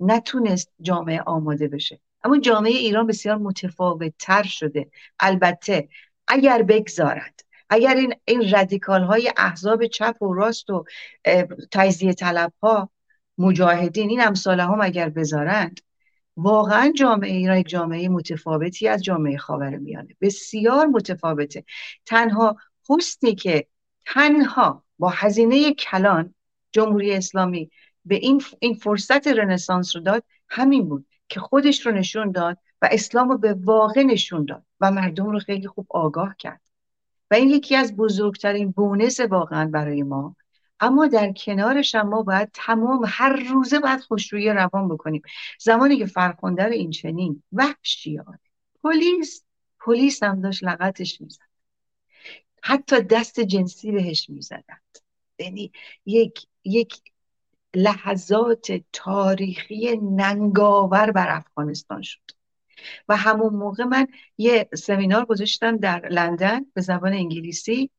Speaker 2: نتونست جامعه آماده بشه. اما جامعه ایران بسیار متفاوت تر شده. البته اگر بگذارد اگر این, این رادیکال های احزاب چپ و راست و تجزیه طلب ها مجاهدین این امثال هم اگر بذارند واقعا جامعه ایران یک جامعه متفاوتی از جامعه خاور میانه. بسیار متفاوته. تنها حسنی که تنها با هزینه کلان جمهوری اسلامی به این, این فرصت رنسانس رو داد همین بود که خودش رو نشون داد و اسلام رو به واقع نشون داد و مردم رو خیلی خوب آگاه کرد. و این یکی از بزرگترین بونس واقعا برای ما اما در کنارش هم ما باید تمام هر روزه باید خوشرویی روان بکنیم. زمانی که فرخنده رو این چنین وحشیانه پلیس پلیس هم داشت لغتش می‌زد. حتی دست جنسی بهش می‌زدند. یعنی یک یک لحظات تاریخی ننگاور بر افغانستان شد. و همون موقع من یه سمینار گذاشتم در لندن به زبان انگلیسی.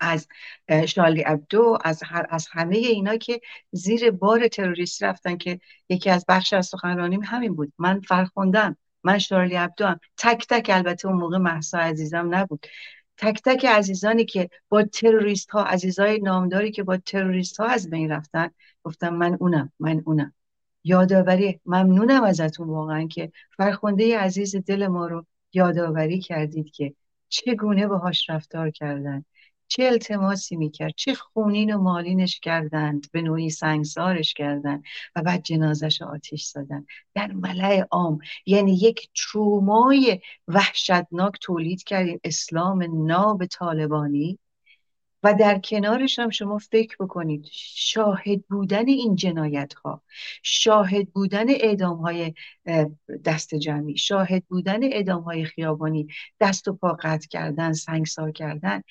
Speaker 2: از شالی ابدو از, هر، از همه اینا که زیر بار تروریستی رفتن که یکی از بخش از سخنرانیم همین بود. من فرخوندم. من شارلی ابدو هم تک تک البته اون موقع محسا عزیزم نبود. تک تک عزیزانی که با تروریست ها عزیزای نامداری که با تروریست ها از بین رفتن گفتم من اونم من اونم. یادآوری ممنونم ازتون واقعا که فرخنده عزیز دل ما رو یادآوری کردید که چگونه باهاش رفتار کردن. چه التماسی می‌کرد؟ چه خونین و مالینش کردند به نوعی سنگسارش کردند و بعد جنازش آتیش زدن در ملع عام یعنی یک ترومای وحشتناک تولید کردیم. اسلام ناب طالبانی. و در کنارش هم شما فکر بکنید شاهد بودن این جنایت ها شاهد بودن اعدام های دست جمعی شاهد بودن اعدام های خیابانی دست و پا قطع کردن سنگسار کردن.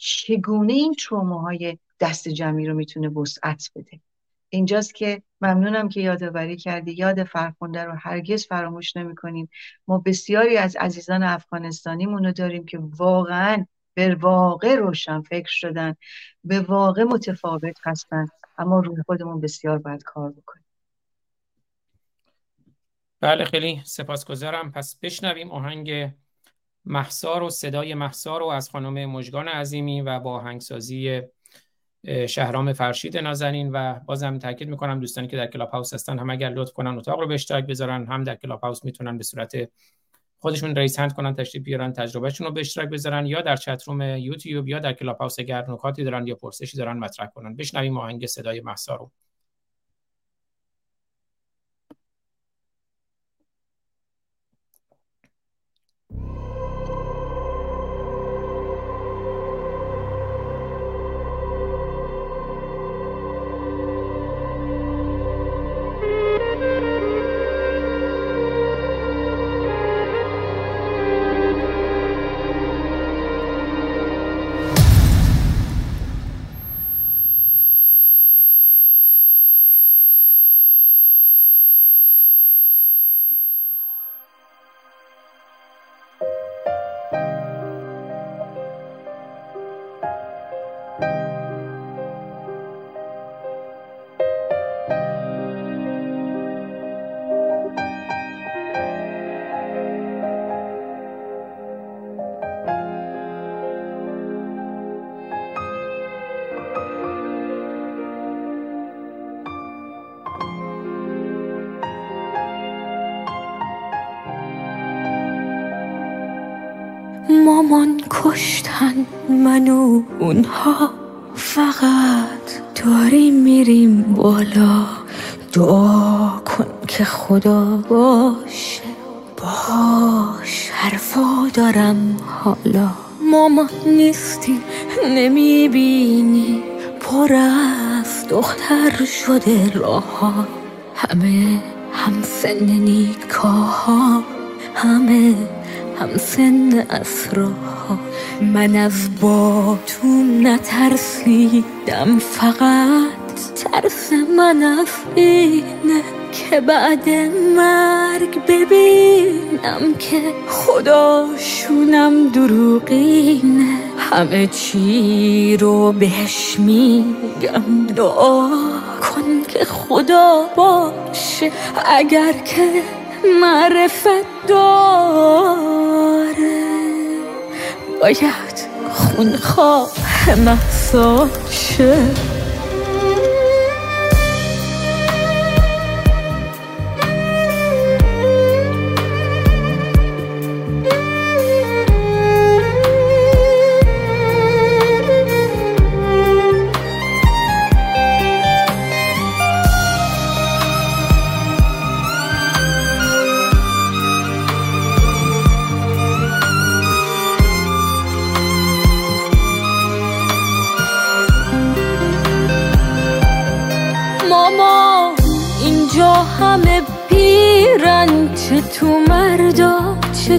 Speaker 2: چگونه این های دست جمعی رو می‌تونه وسعت بده؟ اینجاست که ممنونم که یادآوری کردی. یاد فرخونده رو هرگز فراموش نمی کنیم ما بسیاری از عزیزان افغانستانیمون رو داریم که واقعا به واقع روشن فکر شدن به واقع متفاوت هستن اما روی خودمون بسیار باید کار بکنیم.
Speaker 3: بله خیلی سپاسگزارم. پس بشنویم آهنگ محسا و صدای محسا رو از خانم مجگان عظیمی و با هنگسازی شهرام فرشید نازنین و بازم تاکید می‌کنم دوستانی که در کلاب هاوس هستن هم اگر لطف کنن اتاق رو به اشتراک بذارن هم در کلاب هاوس می‌تونن به صورت خودشون raise hand کنن تشریف بیارن تجربه‌شون رو به اشتراک بذارن یا در chat room یوتیوب یا در کلاب هاوس اگر نکاتی دارن یا پرسشی دارن مطرح کنن. بشنویم آهنگ صدای مهسا رو.
Speaker 5: کشتن منو اونها. فقط داریم میریم بالا. دعا کن که خدا باشه. باش حرفا دارم حالا. مامان نیستی نمی‌بینی. پر از دختر شده راه همه هم سن نیکاها. همه هم سن اسراها من از باتون نترسیدم فقط ترس من از اینه که بعد مرگ ببینم که خداشونم دروغینه. همه چی رو بهش میگم دعا کن که خدا باشه اگر که معرفت داره باید. خونخواه محسا شه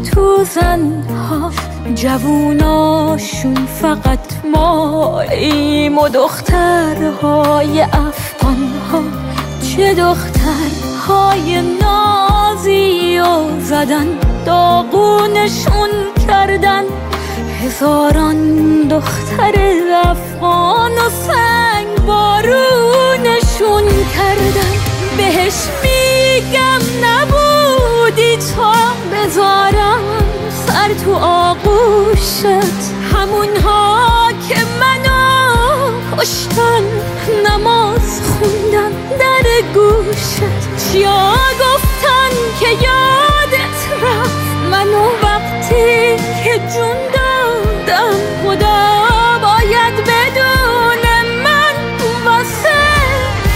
Speaker 5: تو زنها جووناشون فقط ماییم و دخترهای افغان ها چه دخترهای نازی و زدن داغونشون کردن. هزاران دختر افغان و سنگ بارونشون کردن. بهش میگم نبودی تا بذارم سر تو آغوشت. همونها که منو کشتن نماز خوندن در گوشت. چیا گفتن که یادت رفت؟ منو وقتی که جون دادم خدا باید بدون من واسه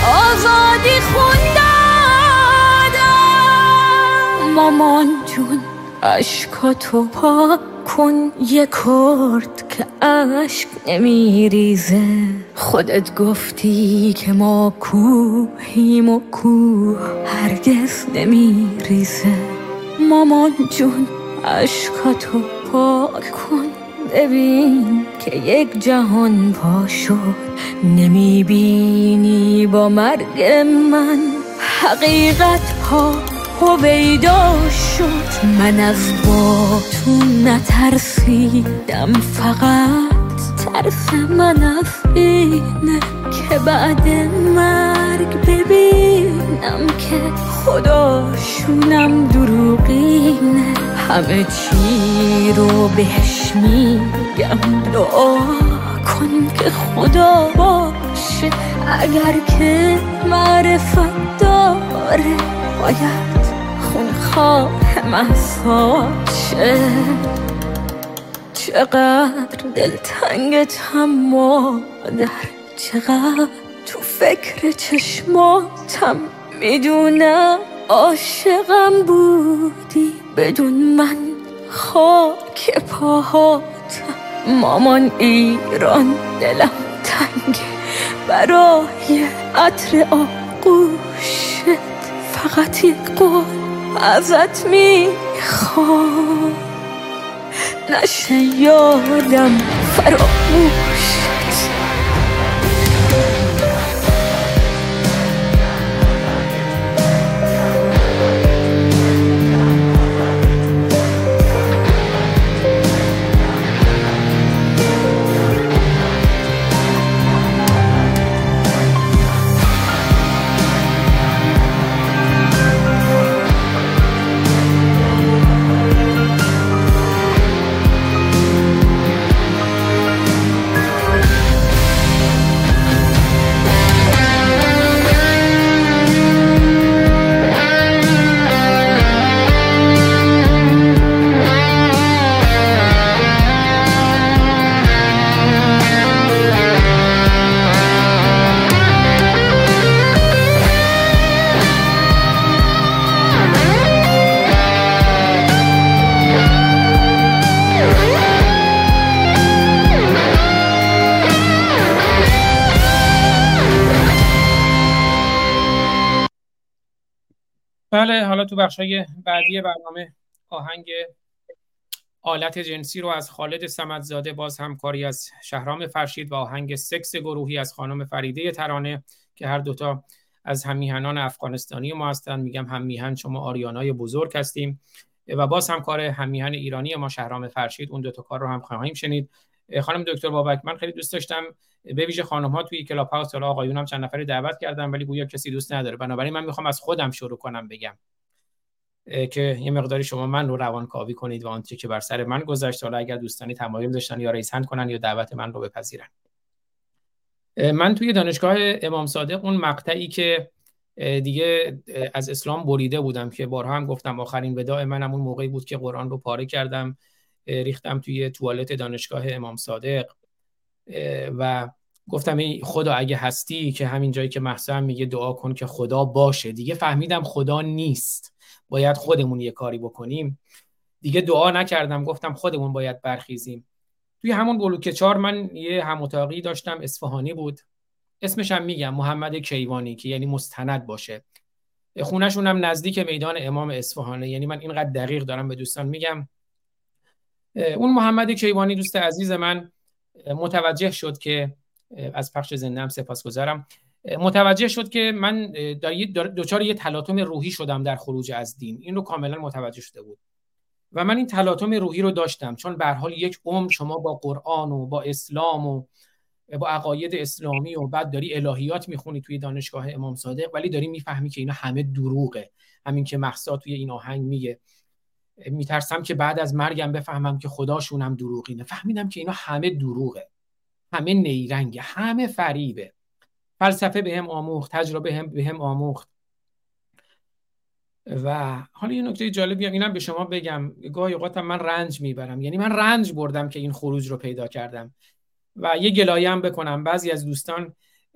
Speaker 5: آزادی خوندادم مامان اشکاتو پاک کن یه کرد که اشک نمیریزه. خودت گفتی که ما کوهیم و کوه هرگز نمیریزه. مامان جون اشکاتو پاک کن ببین که یک جهان پا شد. نمی‌بینی با مرگ من حقیقت ها هویدا شد. من از باتون نترسیدم فقط ترس من از اینه که بعد مرگ ببینم که خداشونم دروغینه. همه چی رو بهش میگم دعا کن که خدا باشه. اگر که معرفت داره باید خونخواه محساشه چقدر دلتنگتم مادر چقدر تو فکر چشماتم می‌دونم عاشقم بودی. بدون من خاک پاهاتم. مامان ایران دلم تنگه برای عطر آغوشت. فقط یک قول. ازت می‌خوام. نشه یادم فراموشت
Speaker 3: تو بخشای بعدی برنامه آهنگ آلت جنسی رو از خالد سمدزاده باز همکاری از شهرام فرشید و آهنگ سکس گروهی از خانم فریده ترانه که هر دوتا از همیهنان افغانستانی ما هستن. میگم همیهن شما آریانای بزرگ هستیم. و باز هم کار همیهن ایرانی ما شهرام فرشید. اون دوتا کار رو هم خواهیم شنید. خانم دکتر بابک من خیلی دوست داشتم به ویژه خانم ها توی کلاب هاوس حالا آقایون هم چند نفری دعوت کردم ولی گویا کسی دوست نداره. بنابراین من می‌خوام از خودم شروع کنم بگم. که یه مقداری شما من رو روان کاوی کنید و آنچه که بر سر من گذشت حالا اگر دوستانی تمایل داشتن یا ریسند کنن یا دعوت من رو بپذیرن. من توی دانشگاه امام صادق اون مقطعی که دیگه از اسلام بریده بودم که بارها هم گفتم آخرین وداع منم اون موقعی بود که قرآن رو پاره کردم ریختم توی توالت دانشگاه امام صادق و گفتم ای خدا اگه هستی که همین جایی که محسن میگه دعا کن که خدا باشه. دیگه فهمیدم خدا نیست. باید خودمون یه کاری بکنیم. دیگه دعا نکردم گفتم خودمون باید برخیزیم. توی همون بلوک چار من یه هموتاقی داشتم اصفهانی بود. اسمش هم میگم محمد کیوانی که یعنی مستند باشه. خونهشون هم نزدیک میدان امام اصفهانه یعنی من اینقدر دقیق دارم به دوستان میگم. اون محمد کیوانی دوست عزیز من متوجه شد که از پخش زنده سپاس گذارم متوجه شد که من دچار یه تلاطم روحی شدم در خروج از دین. این رو کاملا متوجه شده بود. و من این تلاطم روحی رو داشتم. چون به حال یک عمر شما با قرآن و با اسلام و با عقاید اسلامی و بعد داری الهیات می‌خونی توی دانشگاه امام صادق ولی داری می‌فهمی که اینا همه دروغه. همین که محسا توی این آهنگ میگه. میترسم که بعد از مرگم بفهمم که خداشونم دروغینه. فهمیدم که اینا همه دروغه. همه نیرنگه. همه فریبه. فلسفه به هم آموخت تجربه هم به هم آموخت. و حالا یه نکته جالبی اینم به شما بگم گاهی اوقاتم من رنج می‌برم. یعنی من رنج بردم که این خروج رو پیدا کردم. و یه گلایه هم بکنم. بعضی از دوستان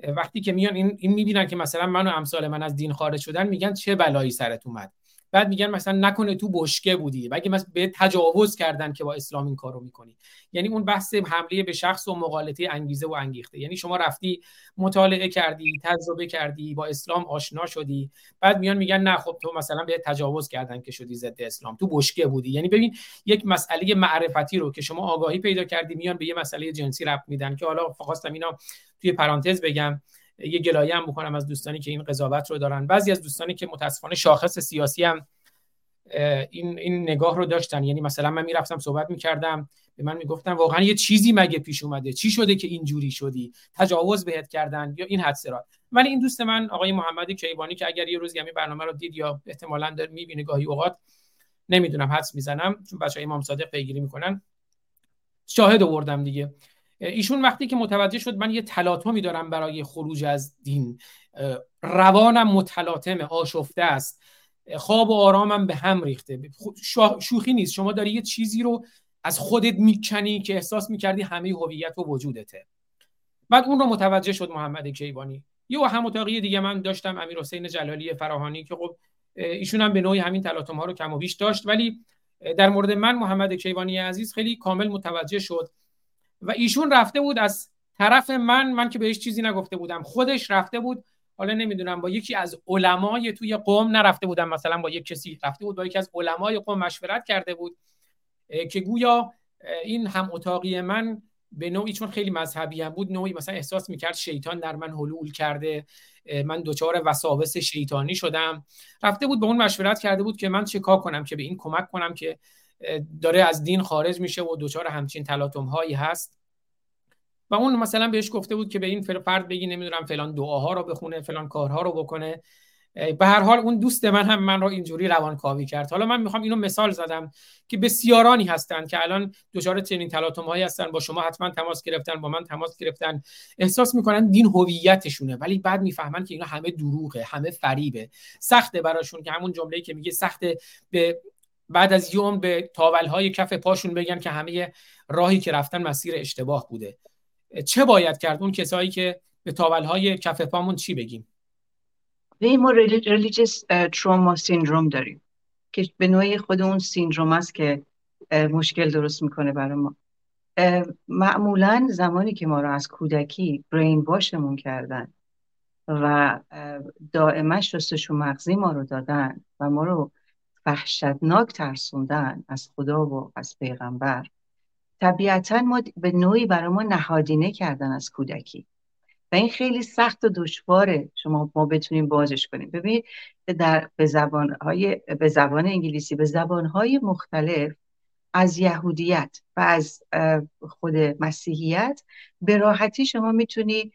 Speaker 3: وقتی که میان این, این می‌بینن که مثلا من و امثال من از دین خارج شدن میگن چه بلایی سرت اومد. بعد میگن مثلا نکنه تو بشکه بودی. بگه مثلا به تجاوز کردن که با اسلام این کارو می‌کنی. یعنی اون بحث حمله به شخص و مقالطه انگیزه و انگیخته. یعنی شما رفتی مطالعه کردی تجربه کردی با اسلام آشنا شدی. بعد میان میگن نه خب تو مثلا به تجاوز کردن که شدی ضد اسلام. تو بشکه بودی. یعنی ببین یک مسئله معرفتی رو که شما آگاهی پیدا کردی میان به یه مسئله جنسی رفت میدن که حالا خواستم اینا توی پرانتز بگم. یه گلایه هم بکنم از دوستانی که این قضاوت رو دارن. بعضی از دوستانی که متاسفانه شاخص سیاسی هم این این نگاه رو داشتن. یعنی مثلا من می‌رفتم صحبت می‌کردم به من می‌گفتن واقعا یه چیزی مگه پیش اومده؟ چی شده که اینجوری شدی؟ تجاوز بهت کردن یا این حدسرات ولی این دوست من آقای محمد کیوانی که اگر یه روزی همین برنامه رو دید یا احتمالاً داره می‌بینه گاهی اوقات نمی‌دونم حدس می‌زنم. چون بچه امام صادق پیگیری می‌کنن. شاهد آوردم دیگه. ایشون وقتی که متوجه شد من یه تلاطمی دارم برای خروج از دین روانم متلاطمه آشفته است. خواب و آرامم به هم ریخته. شوخی نیست. شما داری یه چیزی رو از خودت می‌کنی که احساس می‌کردی همه هویت و وجودته. بعد اون رو متوجه شد محمد کیوانی. یه هم اتاقی دیگه من داشتم امیر حسین جلالی فراهانی که خب ایشون هم به نوعی همین تلاطم ها رو کم و بیش داشت. ولی در مورد من محمد کیوانی عزیز خیلی کامل متوجه شد و ایشون رفته بود از طرف من من که بهش چیزی نگفته بودم خودش رفته بود. حالا نمی‌دونم با یکی از علمای توی قوم نرفته بودم مثلا با یک کسی رفته بود با یکی از علمای قوم مشورت کرده بود که گویا این هم اتاقی من به نوعی چون خیلی مذهبی هم بود نوعی مثلا احساس می‌کرد شیطان در من حلول کرده من دچار وساوس شیطانی شدم. رفته بود به اون مشورت کرده بود که من چه کار کنم که به این کمک کنم که داره از دین خارج میشه و دچار همچین تلاطم هایی هست. و اون مثلا بهش گفته بود که به این فرد بگی نمی‌دونم فلان دعاها رو بخونه فلان کارها رو بکنه. به هر حال اون دوست من هم من رو اینجوری روانکاوی کرد. حالا من می‌خوام اینو مثال زدم که بسیارانی هستن که الان دچار چنین تلاطم هایی هستن با شما حتما تماس گرفتن با من تماس گرفتن. احساس می‌کنن دین هویتشونه ولی بعد می‌فهمن که اینا همه دروغه همه فریبه. سخته براشون که همون جمله‌ای که میگه سخته به بعد از یوم به تاول های کف پاشون بگن که همه راهی که رفتن مسیر اشتباه بوده. چه باید کرد اون کسایی که به تاول های کف پامون چی بگیم؟
Speaker 2: ما ریلیجیس تروما سیندروم داریم که به نوعی خود اون سیندروم است که مشکل درست می‌کنه برای ما. معمولا زمانی که ما رو از کودکی برین واشمون کردن و دائما شستشو مغزی ما رو دادن و ما رو وحشتناک ترسوندن از خدا و از پیغمبر. طبیعتا ما به نوعی برای ما نهادینه کردن از کودکی. و این خیلی سخت و دشواره. شما ما بتونیم بازش کنیم. ببینید در به زبان های به زبان انگلیسی به زبان های مختلف از یهودیت و از خود مسیحیت به راحتی شما می‌تونی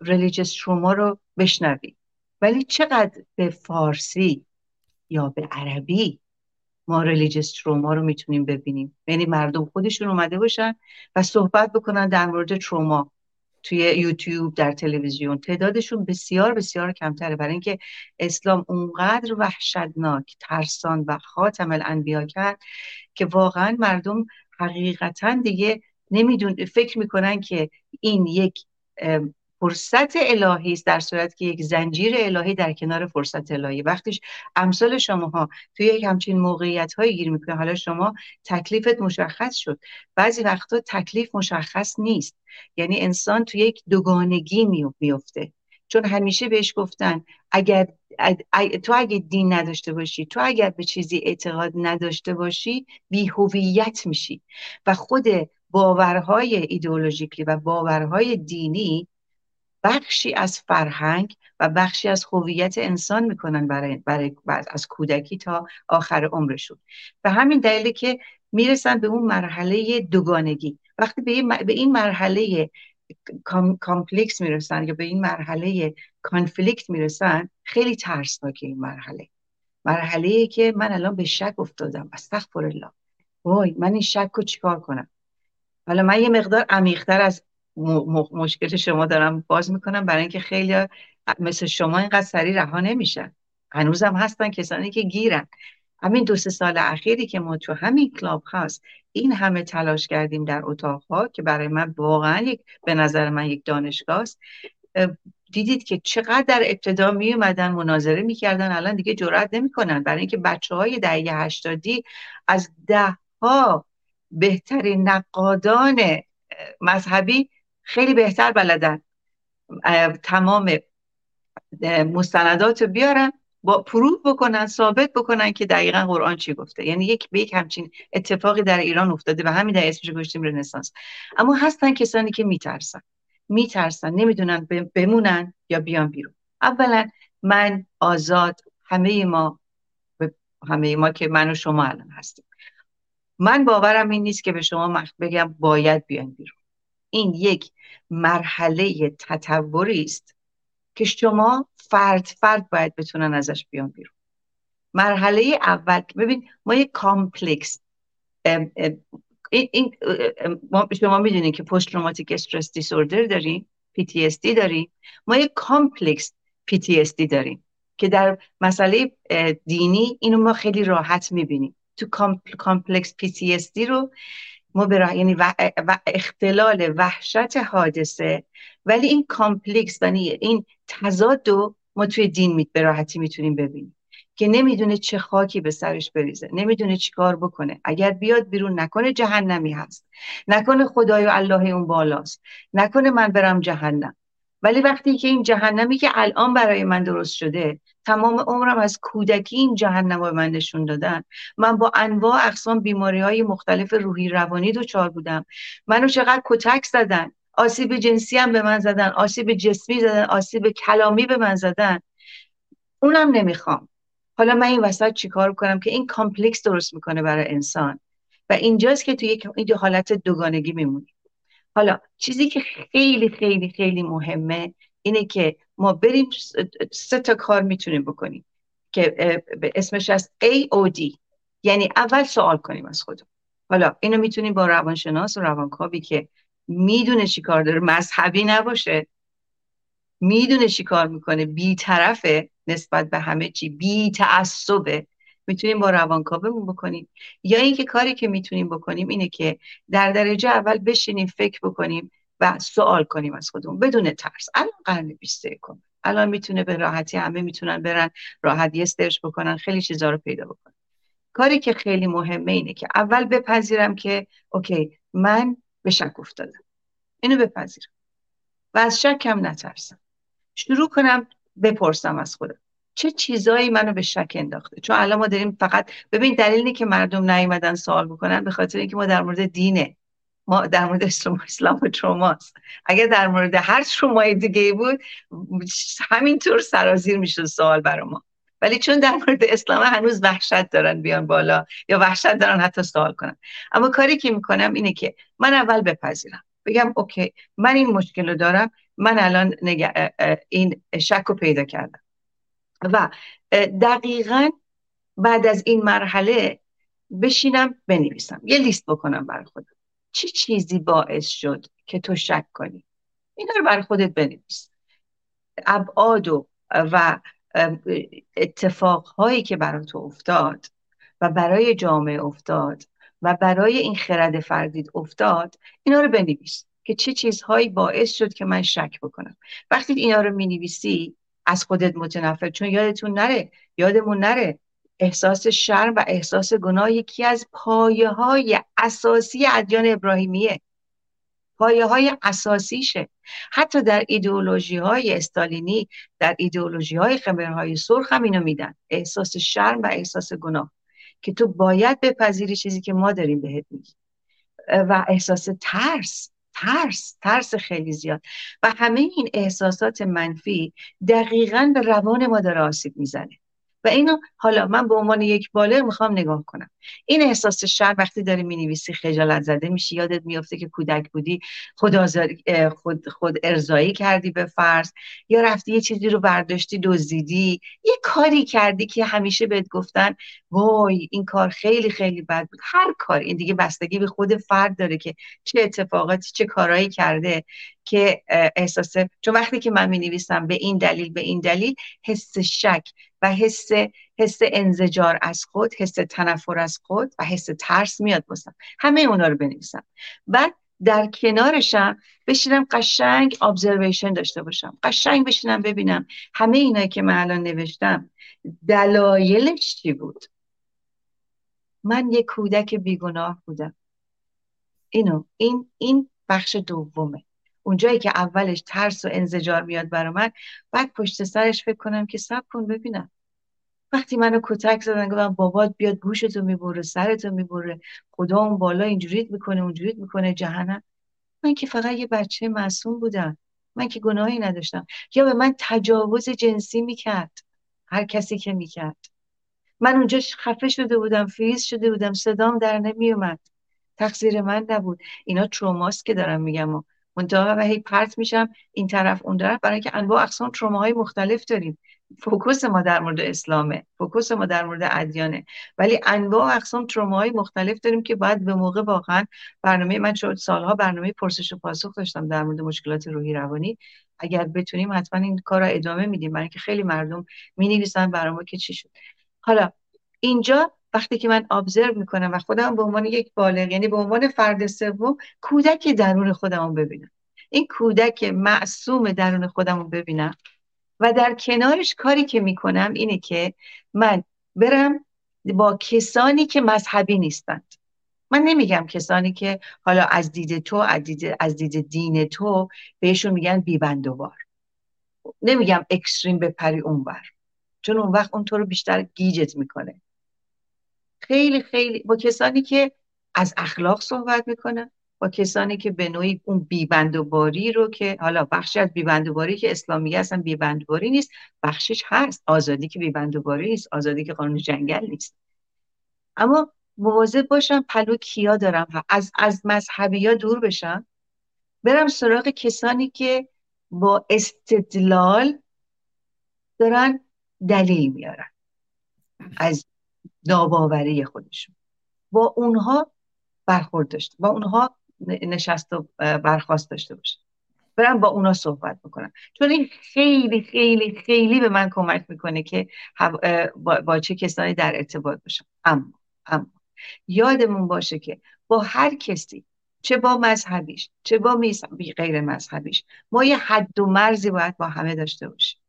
Speaker 2: ریلیجس تروما رو بشنوی. ولی چقدر به فارسی یا به عربی ما ریلیجس تروما رو می‌تونیم ببینیم. یعنی مردم خودشون اومده باشن و صحبت بکنن در مورد تروما توی یوتیوب در تلویزیون. تعدادشون بسیار بسیار کمتره. برای اینکه اسلام اونقدر وحشتناک ترسان و خاتم الانبیا کرد که واقعا مردم حقیقتا دیگه نمیدون فکر می‌کنن که این یک فرصت الهی است در صورت که یک زنجیر الهی در کنار فرصت الهی. وقتیش امثال شماها توی یک همچین موقعیت هایی گیر می‌کنه. حالا شما تکلیفت مشخص شد. بعضی وقتا تکلیف مشخص نیست. یعنی انسان توی یک دوگانگی میفته چون همیشه بهش گفتن اگر تو اگه دین نداشته باشی تو اگر به چیزی اعتقاد نداشته باشی بی هویت میشی. و خود باورهای ایدئولوژیکی و باورهای دینی بخشی از فرهنگ و بخشی از هویت انسان می‌کنن برای, برای از کودکی تا آخر عمرشون. به همین دلیل که می‌رسن به اون مرحله دوگانگی. وقتی به این مرحله complex می‌رسن یا به این مرحله کانفلیکت می‌رسن خیلی ترسناکه این مرحله. مرحله که من الان به شک افتادم. استغفر الله وای من این شک رو چیکار کنم؟ حالا من یه مقدار عمیقتر از مشکل شما دارم باز می‌کنم برای اینکه خیلی مثل شما اینقدر سریع رها نمیشن. هنوزم هستن کسانی که گیرن. همین دو سه سال اخیری که ما تو همین کلاب هست این همه تلاش کردیم در اتاقها که برای من واقعا یک به نظر من یک دانشگاه است دیدید که چقدر در ابتدا می اومدن مناظره می‌کردن الان دیگه جرئت نمی‌کنن. برای اینکه بچه های دهه هشتادی از ده ها بهترین نقادان مذهبی خیلی بهتر بلدن. تمام مستندات رو بیارن با پروف بکنن ثابت بکنن که دقیقا قرآن چی گفته. یعنی یک به یک همچین اتفاقی در ایران افتاده و همین در اسمش گوشتیم رنسانس. اما هستن کسانی که میترسن. میترسن. نمی‌دونن بمونن یا بیان بیرون. اولا من آزاد همه ما همه ما که من و شما الان هستیم. من باورم این نیست که به شما بگم باید بیان بیرون. این یک مرحله تطوری است که شما فرد فرد باید بتونن ازش بیان بیرون. مرحله اول ببین ما یک کامپلکس این شما می‌دونید که post traumatic stress disorder داریم PTSD داریم. ما یک complex PTSD داریم که در مسئله دینی اینو ما خیلی راحت می‌بینیم. تو complex PTSD رو ما یعنی و... اختلال وحشت حادثه ولی این complex یعنی این تضاد رو ما توی دین می... به راحتی می‌تونیم ببینیم که نمی‌دونه چه خاکی به سرش بریزه نمی‌دونه چی کار بکنه. اگر بیاد بیرون نکنه جهنمی هست نکنه خدای الله اون بالاست نکنه من برم جهنم. ولی وقتی که این جهنمی که الان برای من درست شده تمام عمرم از کودکی این جهنم رو من نشون دادن. من با انواع اقسام بیماری های مختلف روحی روانی دچار بودم. منو چقدر کتک زدن. آسیب جنسی هم به من زدن. آسیب جسمی زدن. آسیب کلامی به من زدن. اونم نمی‌خوام. حالا من این وسط چیکار کنم که این complex درست می‌کنه برای انسان؟ و اینجاست که تو یک حالت دوگانگی میمونیم حالا چیزی که خیلی خیلی خیلی مهمه اینه که ما بریم سه تا کار می‌تونیم بکنیم که اسمش از AOD یعنی اول سوال کنیم از خودم حالا اینو می‌تونیم با روانشناس و روانکاوی که می‌دونه چی کار داره مذهبی نباشه می‌دونه چی کار می‌کنه بیطرفه نسبت به همه چی بی تعصبه می‌تونیم با روانکاومون بکنیم. یا اینکه کاری که می‌تونیم بکنیم اینه که در درجه اول بشینیم فکر بکنیم و سوال کنیم از خودمون بدون ترس. الان قرن 21 الان می‌تونه به راحتی همه می‌تونن برن راحت یه سرچ بکنن خیلی چیزا رو پیدا بکنن. کاری که خیلی مهمه اینه که اول بپذیرم که اوکی من به شک افتادم. اینو بپذیرم. و از شک کم نترسم. شروع کنم بپرسم از خودم. چه چیزایی منو به شک انداخته؟ چون الان ما داریم فقط ببین دلیلی که مردم نیومدن سوال بکنن به خاطر اینکه ما در مورد دینه. ما در مورد اسلام اسلام و تروماست. اگر در مورد هر ترومای دیگه بود همینطور سرازیر می‌شد سوال برای ما. ولی چون در مورد اسلام هنوز وحشت دارن بیان بالا یا وحشت دارن حتی سوال کنن. اما کاری که می‌کنم اینه که من اول بپذیرم. بگم اوکی من این مشکل رو دارم. من الان این شک رو پیدا کردم. و دقیقا بعد از این مرحله بشینم بنویسم. یه لیست بکنم برای خودم. چه چیزی باعث شد که تو شک کنی؟ اینا رو برای خودت بنویس. ابعاد و, و اتفاقهایی که برای تو افتاد و برای جامعه افتاد و برای این خرد فردید افتاد اینا رو بنویس که چه چیزهایی باعث شد که من شک بکنم. وقتی اینا رو می‌نویسی از خودت متنفر. چون یادتون نره یادمون نره احساس شرم و احساس گناه یکی از پایه های اساسی ادیان ابراهیمیه. پایه های اساسیشه. حتی در ایدئولوژی های استالینی در ایدئولوژی های خمرهای سرخ هم اینو میدن. احساس شرم و احساس گناه. که تو باید بپذیری چیزی که ما داریم بهت میگیم. و احساس ترس. ترس ترس خیلی زیاد. و همه این احساسات منفی دقیقا به روان ما داره آسیب می‌زنه. و اینو حالا من به عنوان یک بالغ می‌خوام نگاه کنم. این احساس شر وقتی داری می‌نویسی خجالت زده میشی. یادت میفته که کودک بودی خود, خود, خود ارزایی کردی به فرض یا رفتی یه چیزی رو برداشتی دزدیدی. یه کاری کردی که همیشه بهت گفتن وای این کار خیلی خیلی بد بود. هر کار این دیگه بستگی به خود فرد داره که چه اتفاقاتی چه کارهایی کرده که احساس چون وقتی که من می نویسم به این دلیل به این دلیل حس شک و حس حس انزجار از خود حس تنفر از خود و حس ترس میاد بستم همه اونا رو بنویسم. بعد در کنارشم بشینم قشنگ ابزرویشن داشته باشم. قشنگ بشینم ببینم همه اینایی که من الان نوشتم دلایلش چی بود؟ من یک کودک بیگناه بودم. اینو این این بخش دومه. اونجایی که اولش ترس و انزجار میاد برا من بعد پشت سرش فکر کنم که سب کن ببینم. وقتی منو کتک زدن گفتم بابات بیاد گوشتو می‌بره سرتو می‌بره. خدا اون بالا اینجوریت می‌کنه اونجوریت می‌کنه جهنم. من که فقط یه بچه معصوم بودم. من که گناهی نداشتم. یا به من تجاوز جنسی می‌کرد. هر کسی که می‌کرد. من اونجا خفه شده بودم فریز شده بودم صدام در نمیومد تقصیر من نبود. اینا تروماست که دارم میگم. و منتها و هی پرت میشم. این طرف اون طرف. برای که انواع اقسام تروماهای مختلف داریم. focus ما در مورد اسلامه. focus ما در مورد ادیانه. ولی انواع اقسام تروماهای مختلف داریم که باید به موقع واقعا برنامه من شد سالها برنامه پرسش و پاسخ داشتم در مورد مشکلات روحی روانی. اگر بتونیم حتما این کار را ادامه میدیم. برای اینکه خیلی مردم می نویسن برای که چی شد. حالا اینجا وقتی که من ابزرو می‌کنم و خودم به عنوان یک بالغ یعنی به عنوان فرد سوم کودک درون خودم ببینم. این کودک معصوم درون خودم ببینم. و در کنارش کاری که می‌کنم اینه که من برم با کسانی که مذهبی نیستند. من نمیگم کسانی که حالا از دید تو از دید, از دید دین تو بهشون میگن بیبندوبار نمیگم اکستریم بپری اونور چون اون وقت اون تو رو بیشتر گیجت می‌کنه. خیلی خیلی با کسانی که از اخلاق صحبت می‌کنن. با کسانی که به نوعی اون بیبندوباری رو که حالا بخشی از بیبندوباری که اسلامی اصلا بیبندوباری نیست بخشش هست. آزادی که بیبندوباری نیست آزادی که قانون جنگل نیست. اما مواظب باشم پلو کیا دارم از از مذهبی ها دور بشم. برم سراغ کسانی که با استدلال دارن دلیل میارن. از ناباوری خودشون. با اونها برخورد داشته با اونها نشست و برخواست داشته باشه. برم با اونا صحبت بکنم. چون این خیلی خیلی خیلی به من کمک می‌کنه که با, چه کسانی در ارتباط باشم. اما اما یادمون باشه که با هر کسی چه با مذهبیش چه با غیر مذهبیش ما یه حد و مرزی باید با همه داشته باشیم.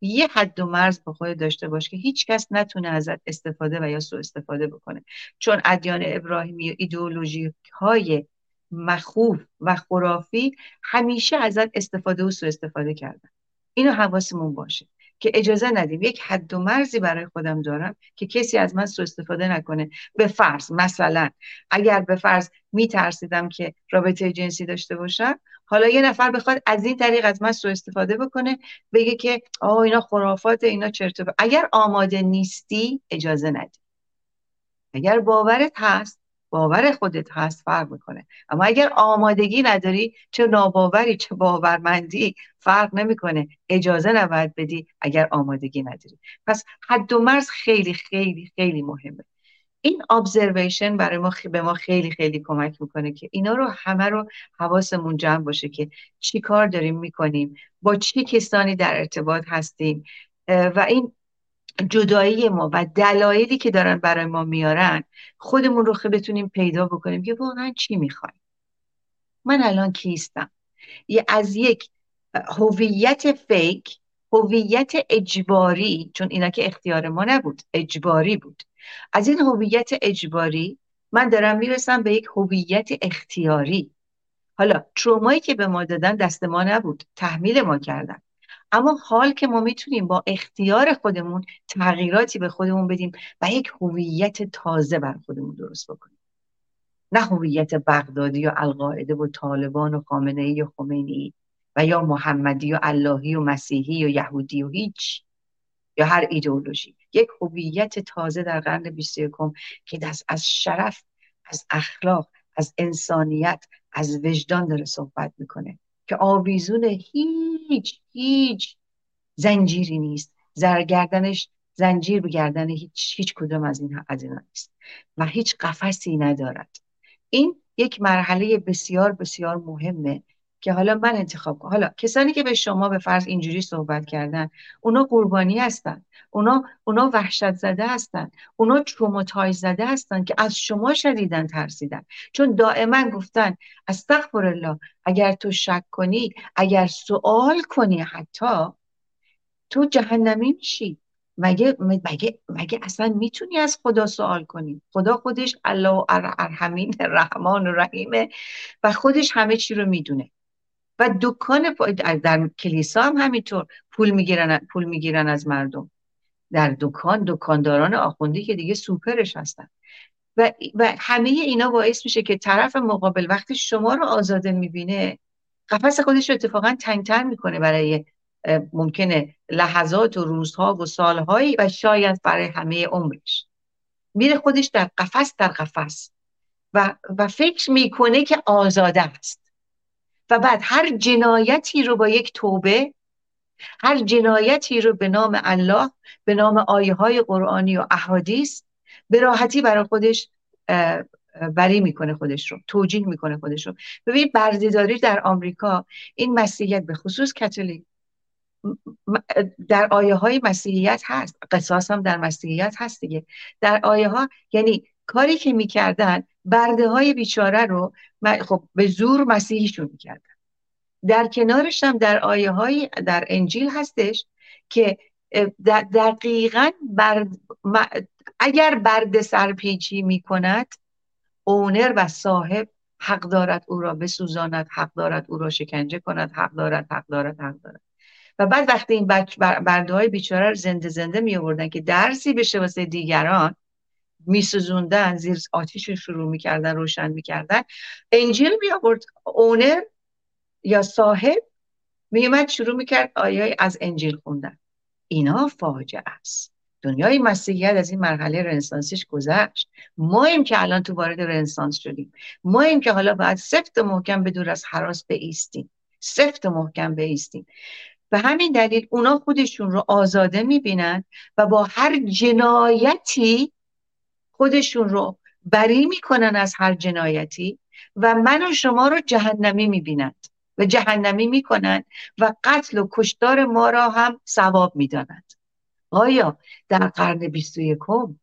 Speaker 2: یه حد و مرز با خود داشته باش که هیچ کس نتونه ازت استفاده و یا سوء استفاده بکنه. چون ادیان ابراهیمی و ایدئولوژی های مخوف و خرافی همیشه ازت استفاده و سوء استفاده کردن اینو حواسمون باشه که اجازه ندیم. یک حد و مرزی برای خودم دارم که کسی از من سوء استفاده نکنه. به فرض مثلا اگر به فرض میترسیدم که رابطه جنسی داشته باشم حالا یه نفر بخواد از این طریق از من سوء استفاده بکنه بگه که آه اینا خرافات اینا چرت اگر آماده نیستی اجازه ندی اگر باورت هست باور خودت هست فرق می‌کنه. اما اگر آمادگی نداری چه ناباوری چه باورمندی فرق نمی‌کنه. اجازه نباید بدی اگر آمادگی نداری. پس حد و مرز خیلی خیلی خیلی مهمه. این ابزرویشن برای ما به ما خیلی خیلی کمک می‌کنه که اینا رو همه رو حواسمون جمع باشه که چی کار داریم می‌کنیم با چه کسانی در ارتباط هستیم و این جدایی ما و دلایلی که دارن برای ما میارن خودمون رو بتونیم پیدا بکنیم که واقعا چی می‌خوایم. من الان کیستم یه از یک هویت فیک هویت اجباری چون اینا که اختیار ما نبود اجباری بود. از این هویت اجباری من دارم می‌رسم به یک هویت اختیاری. حالا ترومایی که به ما دادن دست ما نبود تحمیل ما کردن. اما حال که ما می‌تونیم با اختیار خودمون تغییراتی به خودمون بدیم و یک هویت تازه بر خودمون درست بکنیم. نه هویت بغدادی و القاعده و طالبان و خامنه ای و خمینی و یا محمدی و اللهی و مسیحی و یهودی و هیچ یا هر ایدئولوژی. یک هویت تازه در قرن 21 که دست از شرف از اخلاق از انسانیت از وجدان داره صحبت می‌کنه. که آویزون هیچ هیچ زنجیری نیست. زرگردنش زنجیر به گردن هیچ هیچ کدوم از این از اینا نیست و هیچ قفسی ندارد. این یک مرحله بسیار بسیار مهمه که حالا من انتخاب کنم. حالا کسانی که به شما به فرض اینجوری صحبت کردن اونا قربانی هستن اونا اونا وحشت زده هستن اونا تروماتایز زده هستن که از شما شدیدن ترسیدن. چون دائما گفتن استغفر الله اگر تو شک کنی اگر سوال کنی حتی تو جهنمی میشی. مگه مگه مگه اصلا می‌تونی از خدا سوال کنی؟ خدا خودش الله ارحمین رحمان و رحیمه و خودش همه چی رو می‌دونه. و دکان در کلیسا هم همینطور پول می‌گیرن پول می‌گیرن از مردم. در دکان دکانداران آخوندی که دیگه سوپرش هستن. و, و همه اینا باعث میشه که طرف مقابل وقتی شما رو آزاده می‌بینه قفس خودش رو اتفاقا تنگتر می‌کنه برای ممکنه لحظات و روزها و سالهایی و شاید برای همه عمرش. میره خودش در قفس در قفس. و, و فکر می‌کنه که آزاده است. و بعد هر جنایتی رو با یک توبه هر جنایتی رو به نام الله به نام آیه های قرآنی و احادیث به راحتی برای خودش بری می‌کنه خودش رو توجیه می‌کنه خودش رو. ببینید بردهداری در آمریکا این مسیحیت به خصوص کاتولیک در آیه های مسیحیت هست قصاص هم در مسیحیت هست دیگه. در آیه ها یعنی کاری که می‌کردن برده های بیچاره رو خب به زور مسیحیشون می‌کردن. در کنارش هم در آیه های در انجیل هستش که دقیقا بر اگر برد سرپیچی می کند اونر و صاحب حق دارد او را بسوزاند حق دارد او را شکنجه کند حق دارد حق دارد حق دارد. و بعد وقتی این برده های بیچاره رو زنده زنده می آوردن که درسی بشه واسه دیگران میسوزوندن زیر آتیش شروع می‌کردن روشن می‌کردن. انجیل می آورد اونر یا صاحب میومد شروع می‌کرد آیه از انجیل خوندن. اینا فاجعه است. دنیای مسیحیت از این مرحله رنسانسیش گذشت. ما ایم که الان تو وارد رنسانس شدیم. ما ایم که حالا باید سفت محکم به دور از حراس بیستیم. سفت محکم بیستیم. به همین دلیل اونا خودشون رو آزاده می‌بینن و با هر جنایتی خودشون رو بری می‌کنن از هر جنایتی و من و شما رو جهنمی می‌بینند و جهنمی می‌کنند و قتل و کشتار ما را هم ثواب می‌دانند. آیا در قرن بیست و یکم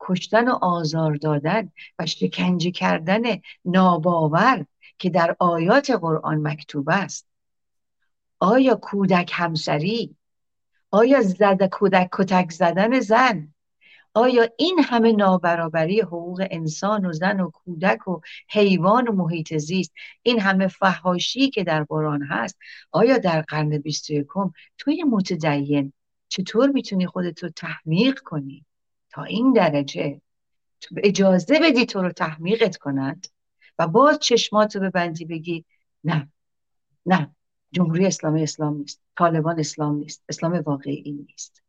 Speaker 2: کشتن و آزار دادن و شکنجه کردن ناباور که در آیات قرآن مکتوب است آیا کودک همسری آیا زد کودک کتک زدن زن آیا این همه نابرابری حقوق انسان و زن و کودک و حیوان و محیط زیست این همه فهاشی که در قرآن هست آیا در قرن 21 توی متدین چطور می‌تونی خودتو تحمیق کنی؟ تا این درجه اجازه بدی تو رو تحمیقت کنند و باز چشماتو ببندی بگی نه نه جمهوری اسلامی اسلام نیست طالبان اسلام نیست اسلام واقعی نیست.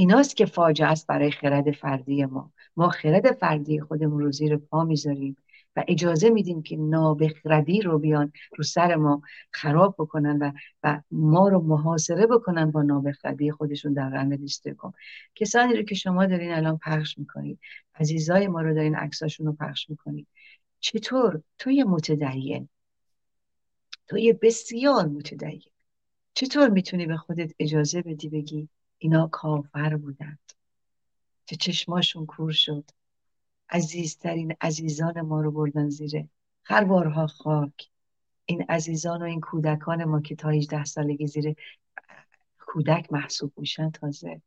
Speaker 2: ایناست که فاجعه است برای خرد فردی ما. ما خرد فردی خودمون رو زیر پا می‌ذاریم و اجازه میدیم که نابخردی رو بیان رو سر ما خراب بکنن و, و ما رو محاصره بکنن با نابخردی خودشون در قرن بیستم کسانی رو که شما دارین الان پخش می‌کنید عزیزای ما رو دارین عکساشون رو پخش می‌کنید. چطور؟ توی متدین. توی بسیار متدین. چطور می‌تونی به خودت اجازه بدی بگی اینا کافر بودند. که چشماشون کور شد. عزیزترین عزیزان ما رو بردن زیره بارها خاک. این عزیزان و این کودکان ما که تا 18 سالگی زیر کودک محسوب میشن تازه.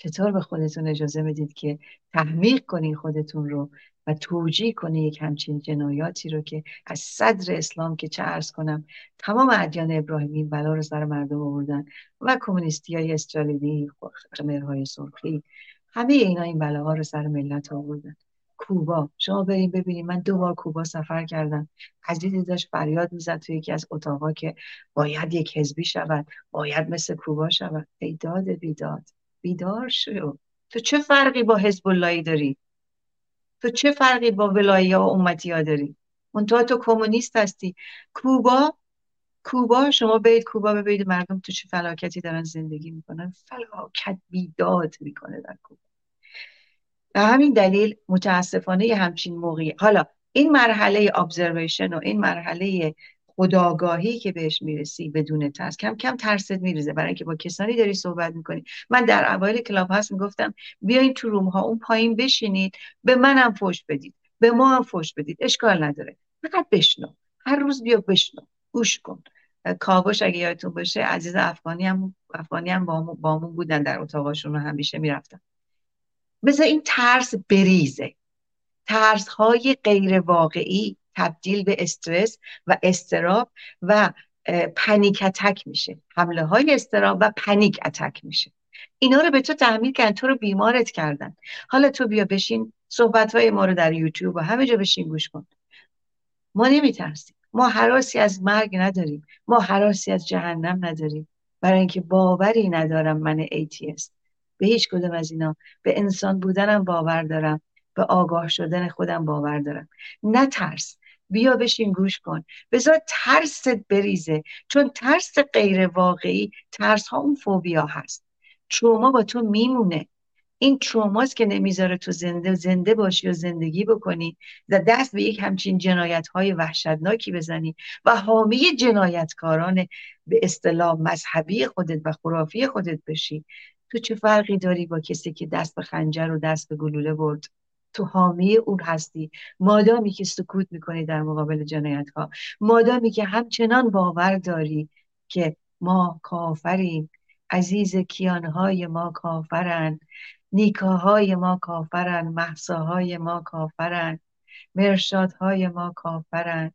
Speaker 2: چطور به خودتون اجازه بدید که تحمیق کنین خودتون رو و توجیه کنه یک همچین جنایاتی رو که از صدر اسلام که چه ارز کنم تمام ادیان ابراهیمی بلا رو سر مردم آوردن و کمونیستی های استرالیدی مرهای سرخی همه اینا این بلاها رو سر ملت آوردن. کوبا شما بریم ببینید من دو بار کوبا سفر کردم. عزیزی داشت فریاد می‌زد توی یکی از اتاقا که باید یک حزبی شود باید مثل کوبا شود. ایداد بیداد. بیدار شو. تو چه فرقی با حزب اللهی داری؟ تو چه فرقی با ولایی و امتی ها داری؟ منتها تو کمونیست هستی. کوبا کوبا شما برید کوبا ببینید مردم تو چه فلاکتی دارن زندگی می‌کنن. فلاکت بیداد می‌کنه در کوبا. به همین دلیل متاسفانه همچین موقعی حالا این مرحله observation و این مرحله خودآگاهی که بهش می‌رسی بدون ترس. کم کم ترست میریزه برای اینکه با کسانی داری صحبت می‌کنی. من در اوایل کلاب هاوس می‌گفتم بیاین تو room ها اون پایین بشینید به منم فوش بدید به ما هم فوش بدید. اشکال نداره. فقط بشنو. هر روز بیا بشنو. گوش کن. کاوش اگه یادتون باشه عزیز افغانی هم افغانی هم با همون بودن در اتاقاشون رو همیشه می‌رفتن. بذار این ترس بریزه. ترس های غیر واقعی تبدیل به استرس و استراب و پنیک اتک میشه. حمله های استراب و پنیک اتک میشه. اینا رو به تو تعمیر کردن تو رو بیمارت کردن. حالا تو بیا بشین صحبت های ما رو در یوتیوب و همه جا بشین گوش کن. ما نمیترسیم. ما هراسی از مرگ نداریم. ما هراسی از جهنم نداریم. برای اینکه باوری ندارم من atheist به هیچ کدوم از اینا. به انسان بودنم باور دارم. به آگاه شدن خودم باور دارم. نه ترس بیا بشین گوش کن. بذار ترست بریزه. چون ترس غیر واقعی ترس ها اون فوبیا هست. تروما با تو میمونه. این تروماست که نمی‌ذاره تو زنده زنده باشی و زندگی بکنی و دست به یک همچین جنایت های وحشتناکی بزنی و حامی جنایتکاران به اصطلاح مذهبی خودت و خرافی خودت بشی. تو چه فرقی داری با کسی که دست به خنجر و دست به گلوله برد؟ تو حامی اون هستی. مادامی که سکوت می‌کنی در مقابل جنایت ها مادامی که همچنان باور داری که ما کافریم. عزیز کیانهای ما کافرن. نیکاهای ما کافرن. محساهای ما کافرن. مرشادهای ما کافرن.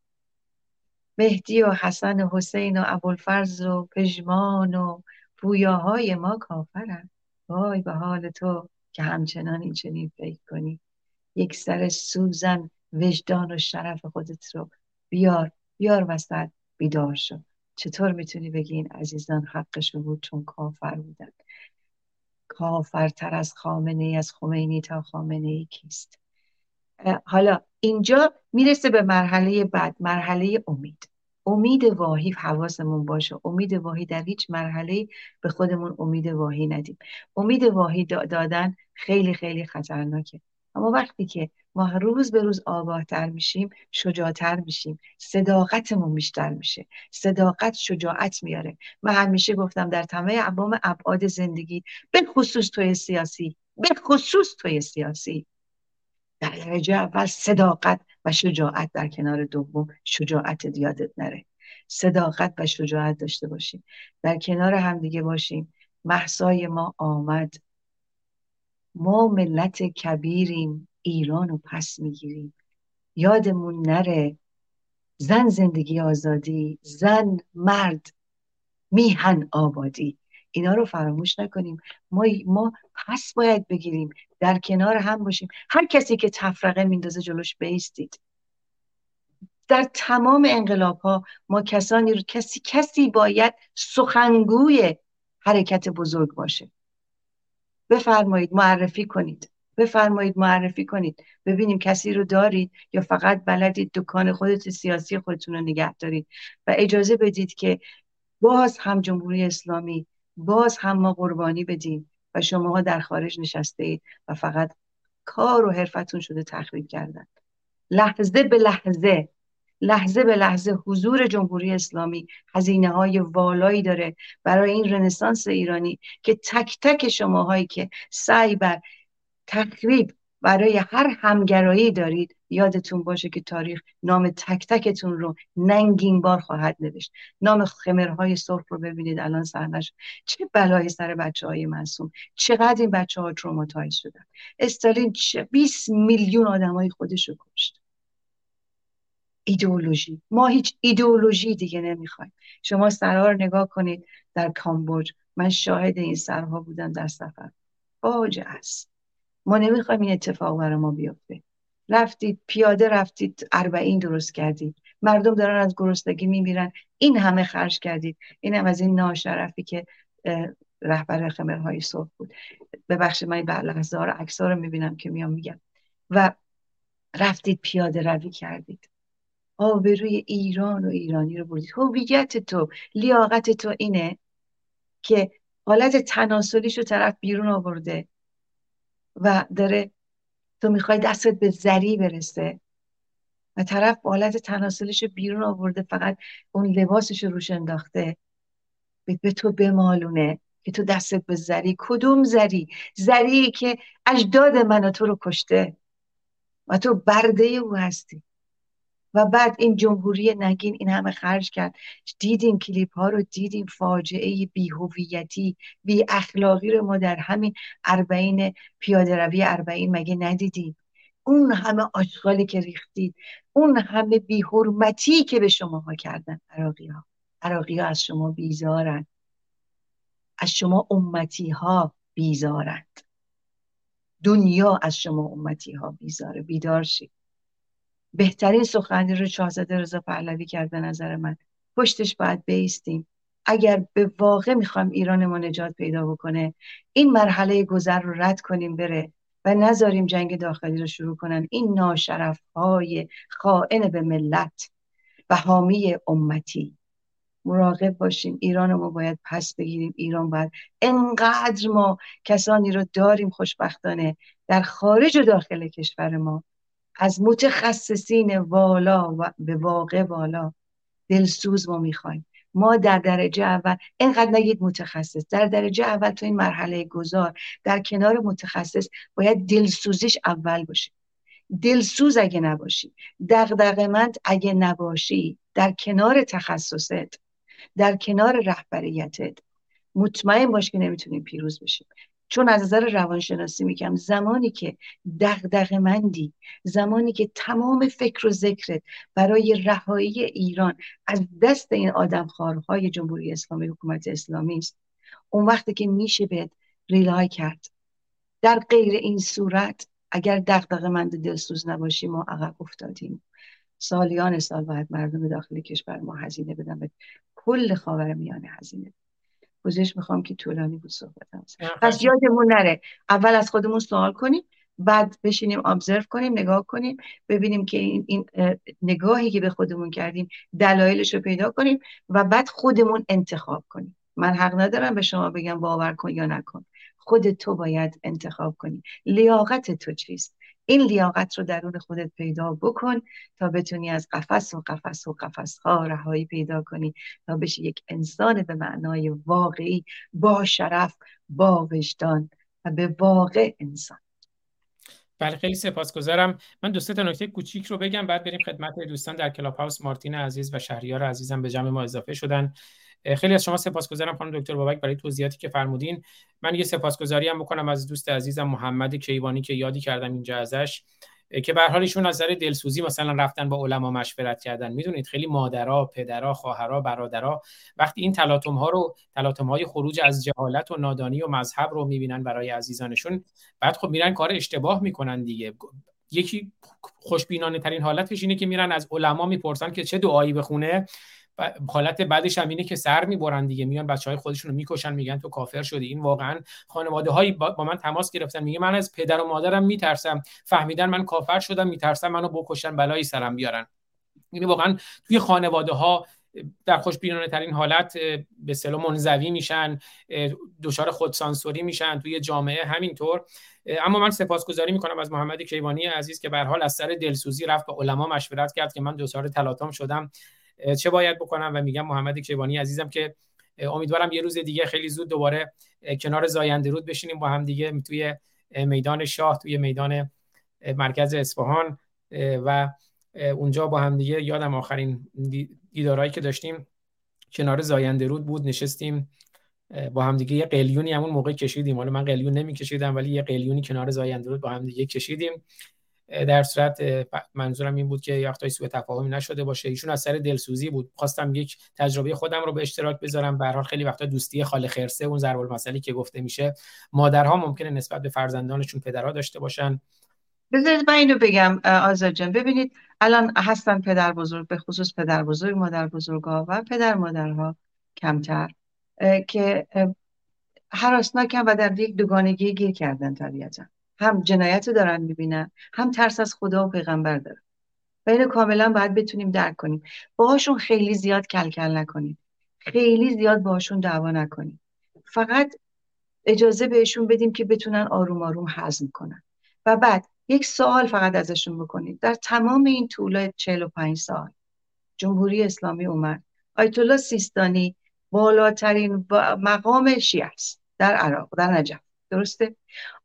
Speaker 2: مهدی و حسن و حسین و ابوالفرز و پژمان و پویاهای ما کافرن. وای به حال تو که همچنان این چنین فکر کنی. یک سر سوزن وجدان و شرف خودت رو بیار بیار وسط بیدار شو. چطور می‌تونی بگی این عزیزان حقشون بود چون کافر بودن؟ کافرتر از خامنه ای از خمینی تا خامنه ای کیست حالا اینجا می‌رسه به مرحله بعد مرحله امید. امید واهی حواسمون باشه. امید واهی در هیچ مرحله به خودمون امید واهی ندیم. امید واهی دادن خیلی خیلی خطرناکه. اما وقتی که ما روز به روز آگاهتر میشیم شجاعتر میشیم صداقتمون بیشتر میشه صداقت شجاعت میاره. من همیشه گفتم در تمام ابعاد زندگی به خصوص توی سیاسی به خصوص توی سیاسی در درجه اول صداقت و شجاعت در کنار دوم شجاعت یادت نره. صداقت و شجاعت داشته باشیم. در کنار همدیگه باشیم. محسای ما آمد. ما ملت کبیریم ایران رو پس می‌گیریم. یادمون نره زن زندگی آزادی زن مرد میهن آبادی. اینا رو فراموش نکنیم. ما ما پس باید بگیریم در کنار هم باشیم. هر کسی که تفرقه میندازه جلوش بیستید در تمام انقلاب ها ما کسانی رو کسی کسی باید سخنگوی حرکت بزرگ باشه. بفرمایید معرفی کنید. بفرمایید معرفی کنید. ببینیم کسی رو دارید یا فقط بلدید دکان خودت سیاسی خودتون رو نگه دارید. و اجازه بدید که باز هم جمهوری اسلامی باز هم ما قربانی بدیم و شماها در خارج نشسته اید و فقط کار و حرفتون شده تخریب کردن. لحظه به لحظه لحظه به لحظه حضور جمهوری اسلامی هزینه های والایی داره برای این رنسانس ایرانی که تک تک شماهایی که سعی بر تخریب برای هر همگرایی دارید یادتون باشه که تاریخ نام تک تکتون رو ننگین بار خواهد نوشت. نام خمرهای سرخ رو ببینید الان سرنش چه بلایی سر بچه های معصوم؟ چقدر این بچه ها traumatize شدن؟ استالین 20 میلیون آدم های خودش رو کشت. ایدئولوژی. ما هیچ ایدئولوژی دیگه نمی‌خوایم. شما سرها رو نگاه کنید در کامبوج. من شاهد این سرها بودم در سفر. فاجعه است. ما نمی‌خوایم این اتفاق برای ما بیفته. رفتید پیاده رفتید اربعین درست کردید. مردم دارن از گرسنگی میمیرن. این همه خرج کردید. این هم از این ناشرفی که رهبر خمرهای صبح بود. ببخشید من به لحظه ها رو می‌بینم که میام میگم و رفتید پیاده روی کردید. آبروی ایران و ایرانی رو بردید هویت تو لیاقت تو اینه که حالت تناسلیش رو طرف بیرون آورده و داره تو می‌خوای دستت به زری برسه و طرف حالت تناسلش بیرون آورده فقط اون لباسش رو روش انداخته. به تو بمالونه که تو دستت به زری کدوم زری زری که اجداد من و تو رو کشته و تو برده او هستی. و بعد این جمهوری نگین این همه خرج کرد. دیدیم کلیپ ها رو دیدیم فاجعه بیهویتی بی اخلاقی رو ما در همین اربعین پیاده روی اربعین مگه ندیدیم؟ اون همه آشغالی که ریختید اون همه بیحرمتی که به شما ها کردن. عراقی ها. عراقی ها از شما بیزارند از شما امتی ها بیزارند. دنیا از شما امتی ها بیزاره. بیدار شید. بهترین سخنی رو شاهزاده رضا پهلوی کرد به نظر من. پشتش باید بیستیم. اگر به واقع می‌خوایم ایران ما نجات پیدا بکنه این مرحله گذر رو رد کنیم بره و نذاریم جنگ داخلی رو شروع کنن. این ناشرف های خائن به ملت و حامی امتی. مراقب باشیم. ایران ما باید پس بگیریم. ایران باید انقدر ما کسانی رو داریم خوشبختانه در خارج و داخل کشور ما از متخصصین والا و به واقع والا دلسوز ما می‌خوایم. ما در درجه اول اینقدر نگید متخصص در درجه اول تو این مرحله گذار در کنار متخصص باید دلسوزش اول باشه دلسوز اگه نباشی دغدغه‌مند اگه نباشی در کنار تخصصت در کنار رهبریتت مطمئن باش که نمی‌تونیم پیروز بشیم چون از نظر روانشناسی میگم زمانی که دغدغ مندی زمانی که تمام فکر و ذکرت برای رهایی ایران از دست این آدمخوارهای جمهوری اسلامی حکومت اسلامی است اون وقتی که میشه به ریلای کرد. در غیر این صورت اگر دغدغه مند دلسوز نباشیم ما عقب افتادیم. سالیان سال باید مردم داخلی کشور ما هزینه بدن به کل خاور میانه هزینه پوزش می‌خوام که طولانی بود صحبتم. پس یادمون نره. اول از خودمون سوال کنیم بعد بشینیم ابزرو کنیم نگاه کنیم ببینیم که این, این نگاهی که به خودمون کردیم دلایلش رو پیدا کنیم و بعد خودمون انتخاب کنیم. من حق ندارم به شما بگم باور کن یا نکن. خود تو باید انتخاب کنی. لیاقت تو چیست؟ این لیاقت رو درون خودت پیدا بکن تا بتونی از قفس و قفس و قفس ها رهایی پیدا کنی تا بشی یک انسان به معنای واقعی با شرف با وجدان و به واقع انسان.
Speaker 3: بله خیلی سپاسگزارم. من دو تا نکته کوچیک رو بگم بعد بریم خدمت دوستان در کلاب هاوس. مارتین عزیز و شهریار عزیزم به جمع ما اضافه شدن. خیلی از شما سپاسگزارم خانم دکتر بابک برای توضیحاتی که فرمودین. من یه سپاسگزاری هم بکنم از دوست عزیزم محمد کیوانی که یادی کردم اینجا ازش که به حال ایشون از نظر دلسوزی مثلا رفتن با علما مشورت کردن. می‌دونید خیلی مادرها پدرها خواهرها برادرها وقتی این تلاطم ها رو تلاطم های خروج از جهالت و نادانی و مذهب رو می‌بینن برای عزیزانشون بعد خب میرن کار اشتباه می‌کنن دیگه. یکی خوشبینانه ترین حالتش اینه که میرن از علما می‌پرسن که چه دعایی بخونه. حالت بعدش هم اینه که سر می‌برن دیگه میان بچه های خودشون رو می‌کشن میگن تو کافر شدی. این واقعا خانواده هایی با من تماس گرفتن. میگه من از پدر و مادرم میترسم. فهمیدن من کافر شدم میترسم منو بکشن بلایی سرم بیارن. یعنی واقعا توی خانواده ها در خوشبینانه ترین حالت به سلو منزوی میشن دچار خودسانسوری میشن توی جامعه همینطور. اما من سپاسگزاری می‌کنم از محمد کیوانی عزیز که به حال از سر دلسوزی رفت با علما مشورت کرد که من دچار تلاطم شدم. چه باید بکنم؟ و میگم محمد کیوانی عزیزم که امیدوارم یه روز دیگه خیلی زود دوباره کنار زاینده رود بشینیم با هم دیگه توی میدان شاه توی میدان مرکز اصفهان و اونجا با هم دیگه یادم آخرین دیدارایی که داشتیم کنار زاینده رود بود نشستیم با هم دیگه یه قلیونی همون موقع کشیدیم. حالا من قلیون نمیکشیدم ولی یه قلیونی کنار زاینده رود با هم دیگه کشیدیم. در صورت منظورم این بود که یه سوء تفاهمی نشده باشه. ایشون از سر دلسوزی بود. خواستم یک تجربه خودم رو به اشتراک بذارم. به خیلی وقتا دوستی خاله خرسه اون ضرب المثلی که گفته میشه مادرها ممکنه نسبت به فرزندانشون پدرها داشته باشن.
Speaker 2: بذارید من اینو بگم آزاد جان. ببینید الان هستن پدر بزرگ به خصوص پدر بزرگ مادر بزرگا و پدر مادرها کمتر که حراسناکن و در یک دوگانگی گیر کردن طبیعتا. هم جنایت دارن می‌بینن هم ترس از خدا و پیغمبر دارن. و اینو کاملا باید بتونیم درک کنیم. باهاشون خیلی زیاد کلکل نکنیم خیلی زیاد باهاشون دعوا نکنیم فقط اجازه بهشون بدیم که بتونن آروم آروم هضم کنن. و بعد یک سوال فقط ازشون بکنید. در تمام این طول 45 سال جمهوری اسلامی اومد. آیت الله سیستانی بالاترین مقام شیعه است. در عراق در نجف. درسته؟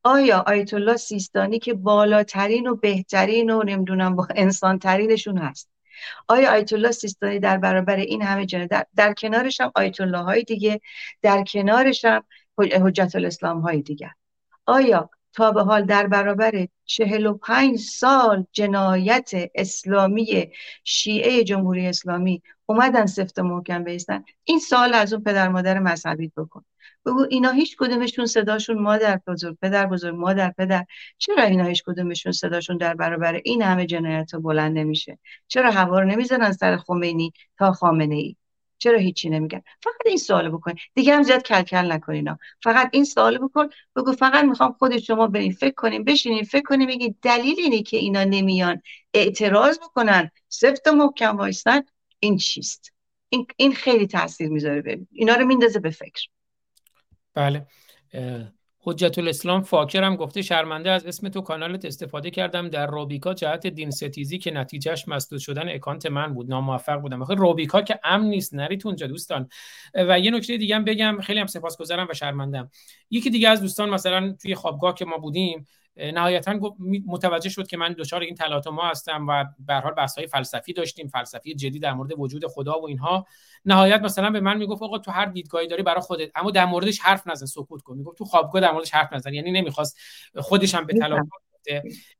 Speaker 2: آیا آیت الله سیستانی که بالاترین و بهترین و نمی‌دونم با انسان ترینشون هست؟ آیا آیت الله سیستانی در برابر این همه جنه در, در کنارش هم آیت الله های دیگه در کنارش هم حجت الاسلام های دیگه؟ آیا تا به حال در برابر چهل و پنج سال جنایت اسلامی شیعه جمهوری اسلامی اومدن سفت محکم بیستن؟ این سال از اون پدر مادر مذهبی بکن. بگو اینا هیچ کدومشون صداشون مادر بزرگ پدر بزرگ مادر پدر. چرا اینا هیچ کدومشون صداشون در برابر این همه جنایت بلند نمیشه؟ چرا هوا رو نمی‌زنن سر خمینی تا خامنه ای چرا هیچی نمیگن؟ فقط این سوال بکن. دیگه هم زیاد کلکل نکنین فقط این سوال بکن. بگو فقط می‌خوام خود شما برین فکر کنیم بشینین فکر کنیم بگید دلیل اینه که اینا نمیان اعتراض بکنن. سفت و محکم وایستن. این چیست؟ این, این خیلی تاثیر می‌ذاره ببین. اینا رو میندازه به فکر.
Speaker 3: بله. حجت الاسلام فاکر هم گفته شرمنده از اسم تو کانالت استفاده کردم. در روبیکا جهت دین ستیزی که نتیجه‌ش مسدود شدن account من بود. ناموفق بودم. آخه روبیکا که امن نیست. نرید اونجا دوستان. و یه نکته دیگه هم بگم. خیلی هم سپاسگزارم و شرمندم یکی دیگه از دوستان مثلا توی خوابگاه که ما بودیم نهایتا متوجه شد که من دچار این تلاطم هستم و به حال بحث های فلسفی داشتیم فلسفی جدی در مورد وجود خدا و اینها. نهایت مثلا به من می‌گفت آقا تو هر دیدگاهی داری برای خودت اما در موردش حرف نزن سکوت کن. می‌گفت تو خوابگاه در موردش حرف نزن یعنی نمی‌خواست خودش هم به تلاطم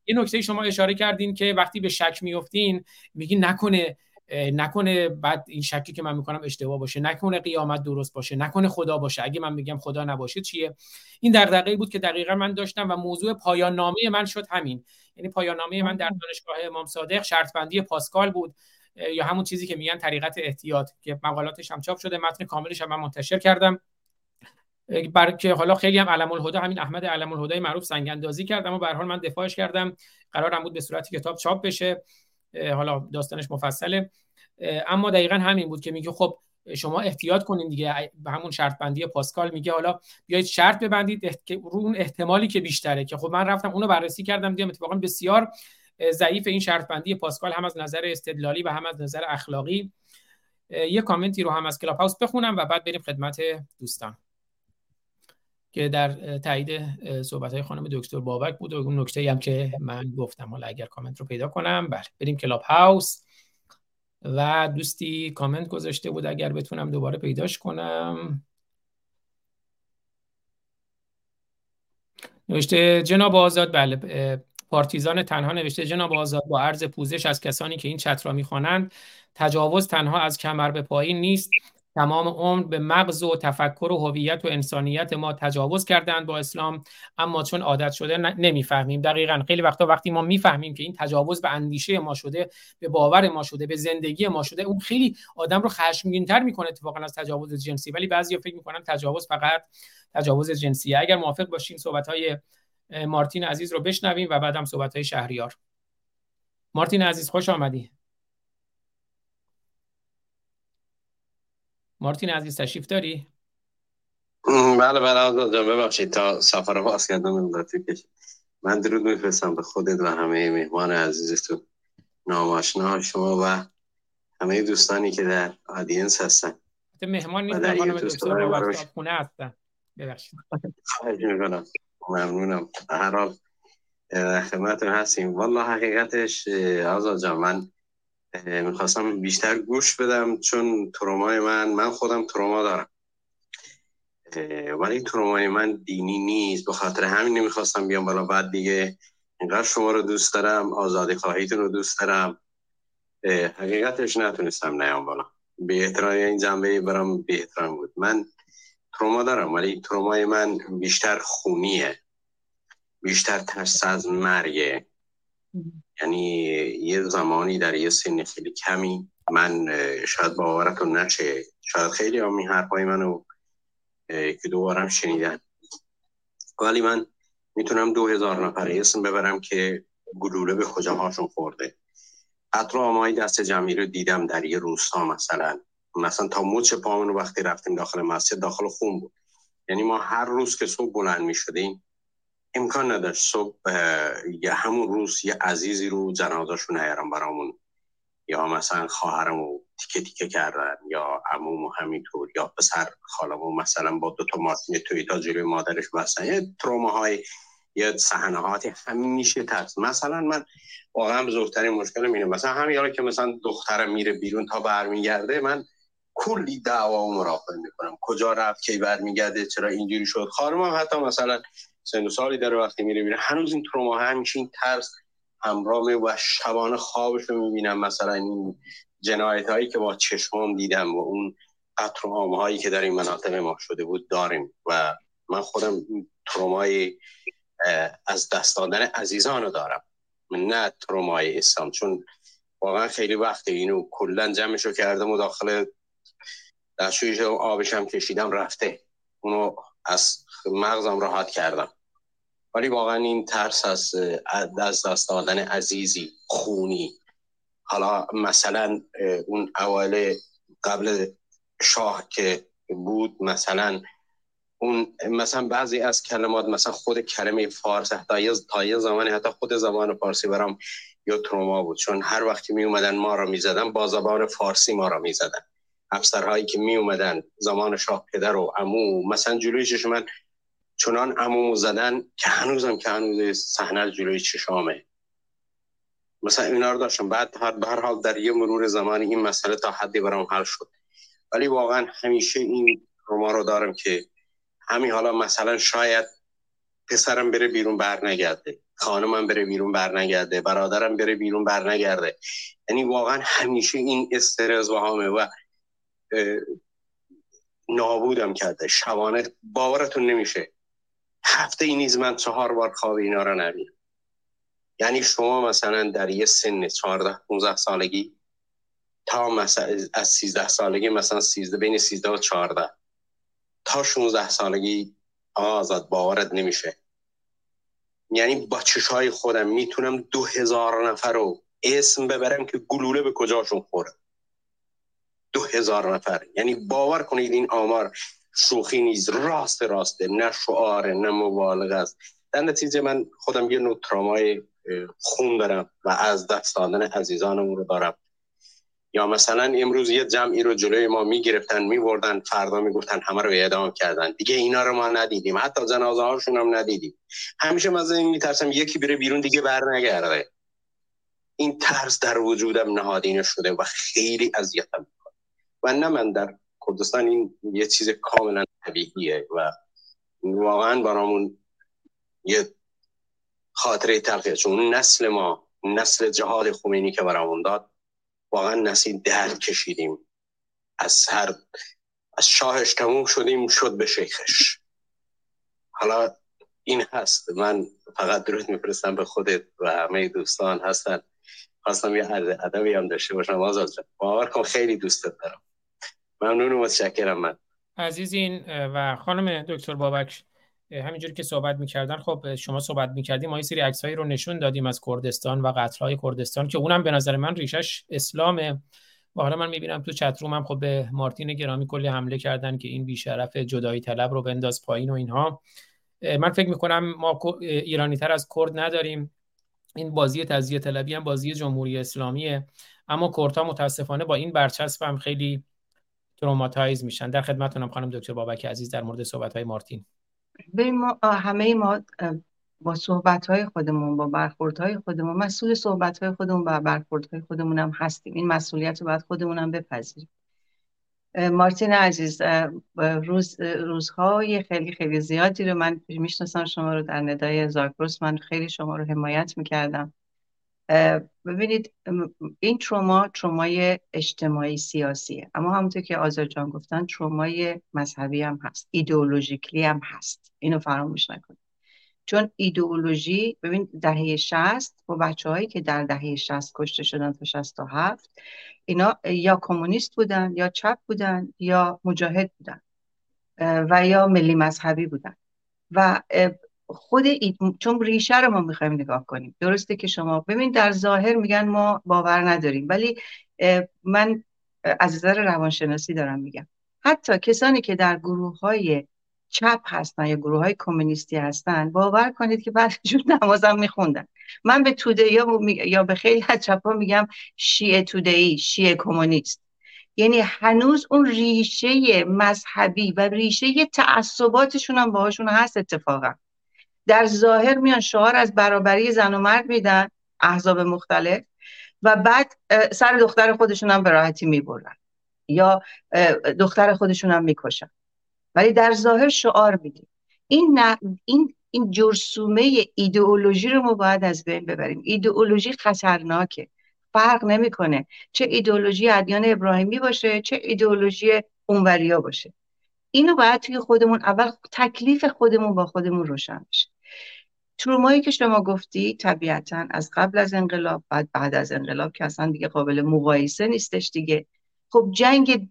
Speaker 3: یه نکته شما اشاره کردین که وقتی به شک میافتین میگین نکنه نکنه بعد این شکی که من می‌کنم اشتباه باشه. نکنه قیامت درست باشه. نکنه خدا باشه. اگه من میگم خدا نباشه چیه؟ این دغدغه‌ای بود که دقیقا من داشتم و موضوع پایان نامه من شد همین. یعنی پایان نامه من در دانشگاه امام صادق شرط بندی پاسکال بود یا همون چیزی که میگن طریقت احتیاط که مقالاتش هم چاپ شده متن کاملش هم من منتشر کردم. بر که حالا خیلی هم علم الهدا همین احمد علم الهدای معروف سنگ اندازی کرد اما به حال من دفاعش کردم. قرارم بود به صورت کتاب چاپ بشه. حالا داستانش مفصله. اما دقیقا همین بود که میگه خب شما احتیاط کنین دیگه. به همون شرط بندی پاسکال میگه حالا بیاید شرط ببندید رو اون احتمالی که بیشتره که خب من رفتم اونو بررسی کردم دیدم اتفاقا بسیار ضعیف این شرط بندی پاسکال هم از نظر استدلالی و هم از نظر اخلاقی. یه کامنتی رو هم از کلاب هاوس بخونم و بعد بریم خدمت دوستان. که در تایید صحبت های خانم دکتر بابک بود. و اون نکته هم که من گفتم حالا اگر کامنت رو پیدا کنم بله. بریم کلاب هاوس. و دوستی کامنت گذاشته بود اگر بتونم دوباره پیداش کنم. نوشته جناب آزاد بله پارتیزان تنها نوشته جناب آزاد با عرض پوزش از کسانی که این چت را می‌خوانند تجاوز تنها از کمر به پایین نیست. تمام عمر به مغز و تفکر و هویت و انسانیت ما تجاوز کردند با اسلام اما چون عادت شده نمی‌فهمیم. دقیقا خیلی وقتا وقتی ما می‌فهمیم که این تجاوز به اندیشه ما شده به باور ما شده به زندگی ما شده اون خیلی آدم رو خشمگینتر می‌کنه اتفاقا از تجاوز جنسی. ولی بعضیا فکر می‌کنن تجاوز فقط تجاوز جنسی اگر موافق باشیم صحبت های مارتین عزیز رو بشنویم و بعدم صحبت های شهریار. مارتین عزیز خوش آمدی. مارتین عزیز تشریف داری؟
Speaker 6: بله بله آزاد جان. ببخشید تا سفر باز کردم من درود میفرستم به خودت و همه مهمان عزیزتون. ناماشنا شما و همه دوستانی که در آدینس هستن
Speaker 3: مهمان نیست خانم دکتر خونه هستن. ببخشید.
Speaker 6: ممنونم. هر حال خدمتتون هستیم. والله حقیقتش آزاد جان من می‌خواستم بیشتر گوش بدم چون ترومای من من خودم تروما دارم. ولی ترومای من دینی نیست. به خاطر همین نمی‌خواستم بیام بالا. بعد دیگه اینقدر شما رو دوست دارم آزادی خواهیتون رو دوست دارم. حقیقتش نتونستم نیام بالا. به احترام این جنبه برام به احترام بود. من تروما دارم ولی ترومای من بیشتر خونیه. بیشتر ترس از مرگه. یعنی یه زمانی در یه سن خیلی کمی من شاید باورتون نشه. شاید خیلی هم این حرفای منو که دوبارم شنیدن. ولی من می‌تونم دو هزار نفر اسم ببرم که گلوله به هاشون خورده. حتی آمای دست جمعی رو دیدم در یه روستا مثلا. مثلا تا مچ پامون وقتی رفتیم داخل مسجد داخل خون بود. یعنی ما هر روز که صبح بلند می شدیم امکان نداشت صبح یا همون روز یه عزیزی رو جنازاشو نیارم برامون. یا مثلا خواهرمو تیکه تیکه کردن یا عمومو همینطور یا پسر خالمو مثلا با دو تا ماشین تویتا جلوی مادرش بستن. یه های یه صحنه همیشه ترس. مثلا من واقعا بزرگترین مشکل اینه. مثلا همین که مثلا دخترم میره بیرون تا برمیگرده من کلی دعوا و مراقبه می‌کنم. کجا رفت کی برمیگرده چرا اینجوری شد؟ خانمم حتی مثلا سن و سالی داره وقتی میره میره هنوز این تروما همیشه این ترس همراه و شبانه خوابش رو می‌بینم. مثلا این جنایت هایی که با چشمام دیدم و اون قطر هایی که در این مناطق ما شده بود داریم. و من خودم ترومای از دست دادن عزیزان رو دارم. نه ترومای اسلام. چون واقعا خیلی وقت اینو کلا جمعش رو کردم و داخل دستشویش آبشم کشیدم رفته. اونو از مغزم راحت کردم. ولی واقعا این ترس از از دست دادن عزیزی خونی. حالا مثلا اون اول قبل شاه که بود مثلا اون مثلا بعضی از کلمات مثلا خود کلمه فارس تا یه زمانی حتی خود زبان فارسی برام یا تروما بود. چون هر وقتی می اومدن ما را می زدن با زبان فارسی ما را می زدن افسرهایی که می اومدن زمان شاه پدر و امو مثلا جلوی چشم من چنان امومو زدن که هنوزم که هنوز صحنه جلوی چشامه. مثلا اینا رو داشتم. بعد به هر حال در یه مرور زمانی این مسئله تا حدی برام حل شد. ولی واقعا همیشه این روما رو دارم که همین حالا مثلا شاید پسرم بره بیرون بر نگرده خانمم بره بیرون بر نگرده برادرم بره بیرون بر نگرده یعنی واقعا همیشه این استرس و همه و نابودم کرده. شبانه باورتون نمیشه. هفته ای نیز من چهار بار خواب اینا رو نبینم یعنی شما مثلا در یه سن 14 15 سالگی تا مثلا از 13 سالگی مثلا 13 بین 13 و 14 تا 16 سالگی آزاد باورت نمیشه. یعنی با چشای خودم می‌تونم دو هزار نفر رو اسم ببرم که گلوله به کجاشون خوره دو هزار نفر. یعنی باور کنید این آمار شوخی نیست. راست راسته نه شعاره نه مبالغه است. در نتیجه من خودم یه نوع ترامای خون دارم و از دست دادن عزیزانمون رو دارم. یا مثلا امروز یه جمعی رو جلوی ما می‌گرفتن میبردن فردا می‌گفتن همه رو اعدام کردن. دیگه اینا رو ما ندیدیم. حتی جنازه هاشون هم ندیدیم. همیشه من از این میترسم یکی بره بیرون دیگه بر نگرده این ترس در وجودم نهادینه شده و خیلی اذیتم و نه من در کردستان این یه چیز کاملا طبیعیه و واقعا برامون یه خاطره تلخیه چون نسل ما نسل جهاد خمینی که برامون داد واقعا نسل درد کشیدیم. از هر از شاهش تموم شدیم شد به شیخش. حالا این هست. من فقط درود میفرستم به خودت و همه دوستان هستن. خواستم یه ادبی هم داشته باشم. آزاد باور کن خیلی دوستت دارم. ممنون و متشکرم من.
Speaker 3: عزیزین و خانم دکتر بابک همینجوری که صحبت می‌کردن خب شما صحبت می‌کردیم ما یه سری عکسایی رو نشون دادیم از کردستان و قتلهای کردستان که اونم به نظر من ریشش اسلامه. و حالا من می‌بینم تو چت روم هم خب به مارتین گرامی کلی حمله کردن که این بیشرف جدایی طلب رو بنداز پایین و اینها. من فکر می‌کنم ما ایرانی تر از کرد نداریم. این بازی تزیه طلبی هم بازی جمهوری اسلامیه. اما کردها متاسفانه با این برچسب هم خیلی تروماتایز میشن. در خدمتتونم خانم دکتر بابک عزیز در مورد صحبت های مارتین
Speaker 2: ما همه ما با صحبت های خودمون با برخورد های خودمون مسئول صحبت های خودمون و برخورد های خودمون هم هستیم. این مسئولیت رو باید خودمون هم بپذیریم مارتین عزیز روز روزهای خیلی خیلی زیادی رو من می‌شناسم. شما رو در ندای زاگرس من خیلی شما رو حمایت می‌کردم. ببینید این تروما ترومای اجتماعی سیاسیه. اما همونطور که آزاد جان گفتن ترومای مذهبی هم هست ایدئولوژیکلی هم هست. اینو فراموش نکنید. چون ایدئولوژی ببین دهه 60 با بچه هایی که در دهه 60 کشته شدن تا 67 اینا یا کمونیست بودن یا چپ بودن یا مجاهد بودن و یا ملی مذهبی بودن. و خود اید... چون ریشه رو ما می‌خوایم نگاه کنیم. درسته که شما ببین در ظاهر میگن ما باور نداریم ولی من از نظر روانشناسی دارم میگم. حتی کسانی که در گروه های چپ هستن یا گروه های کمونیستی هستن باور کنید که بعدشون (laughs) نمازم میخوندن. من به توده یا, یا به خیلی از چپ ها میگم شیعه توده شیعه کمونیست. یعنی هنوز اون ریشه مذهبی و ریشه تعصباتشون هم باهاشون هست اتفاقا. در ظاهر میان شعار از برابری زن و مرد میدن احزاب مختلف و بعد سر دختر خودشون هم به راحتی می‌برن یا دختر خودشون هم می‌کشن. ولی در ظاهر شعار میدیم. این این این جرسومه ایدئولوژی رو ما باید از بین ببریم. ایدئولوژی خطرناکه. فرق نمی‌کنه چه ایدئولوژی ادیان ابراهیمی باشه چه ایدئولوژی اونوریا باشه. اینو باید توی خودمون اول تکلیف خودمون با خودمون روشن بشه. ترومایی که شما گفتی طبیعتا از قبل از انقلاب بعد بعد از انقلاب که اصلا دیگه قابل مقایسه نیستش دیگه. خب جنگ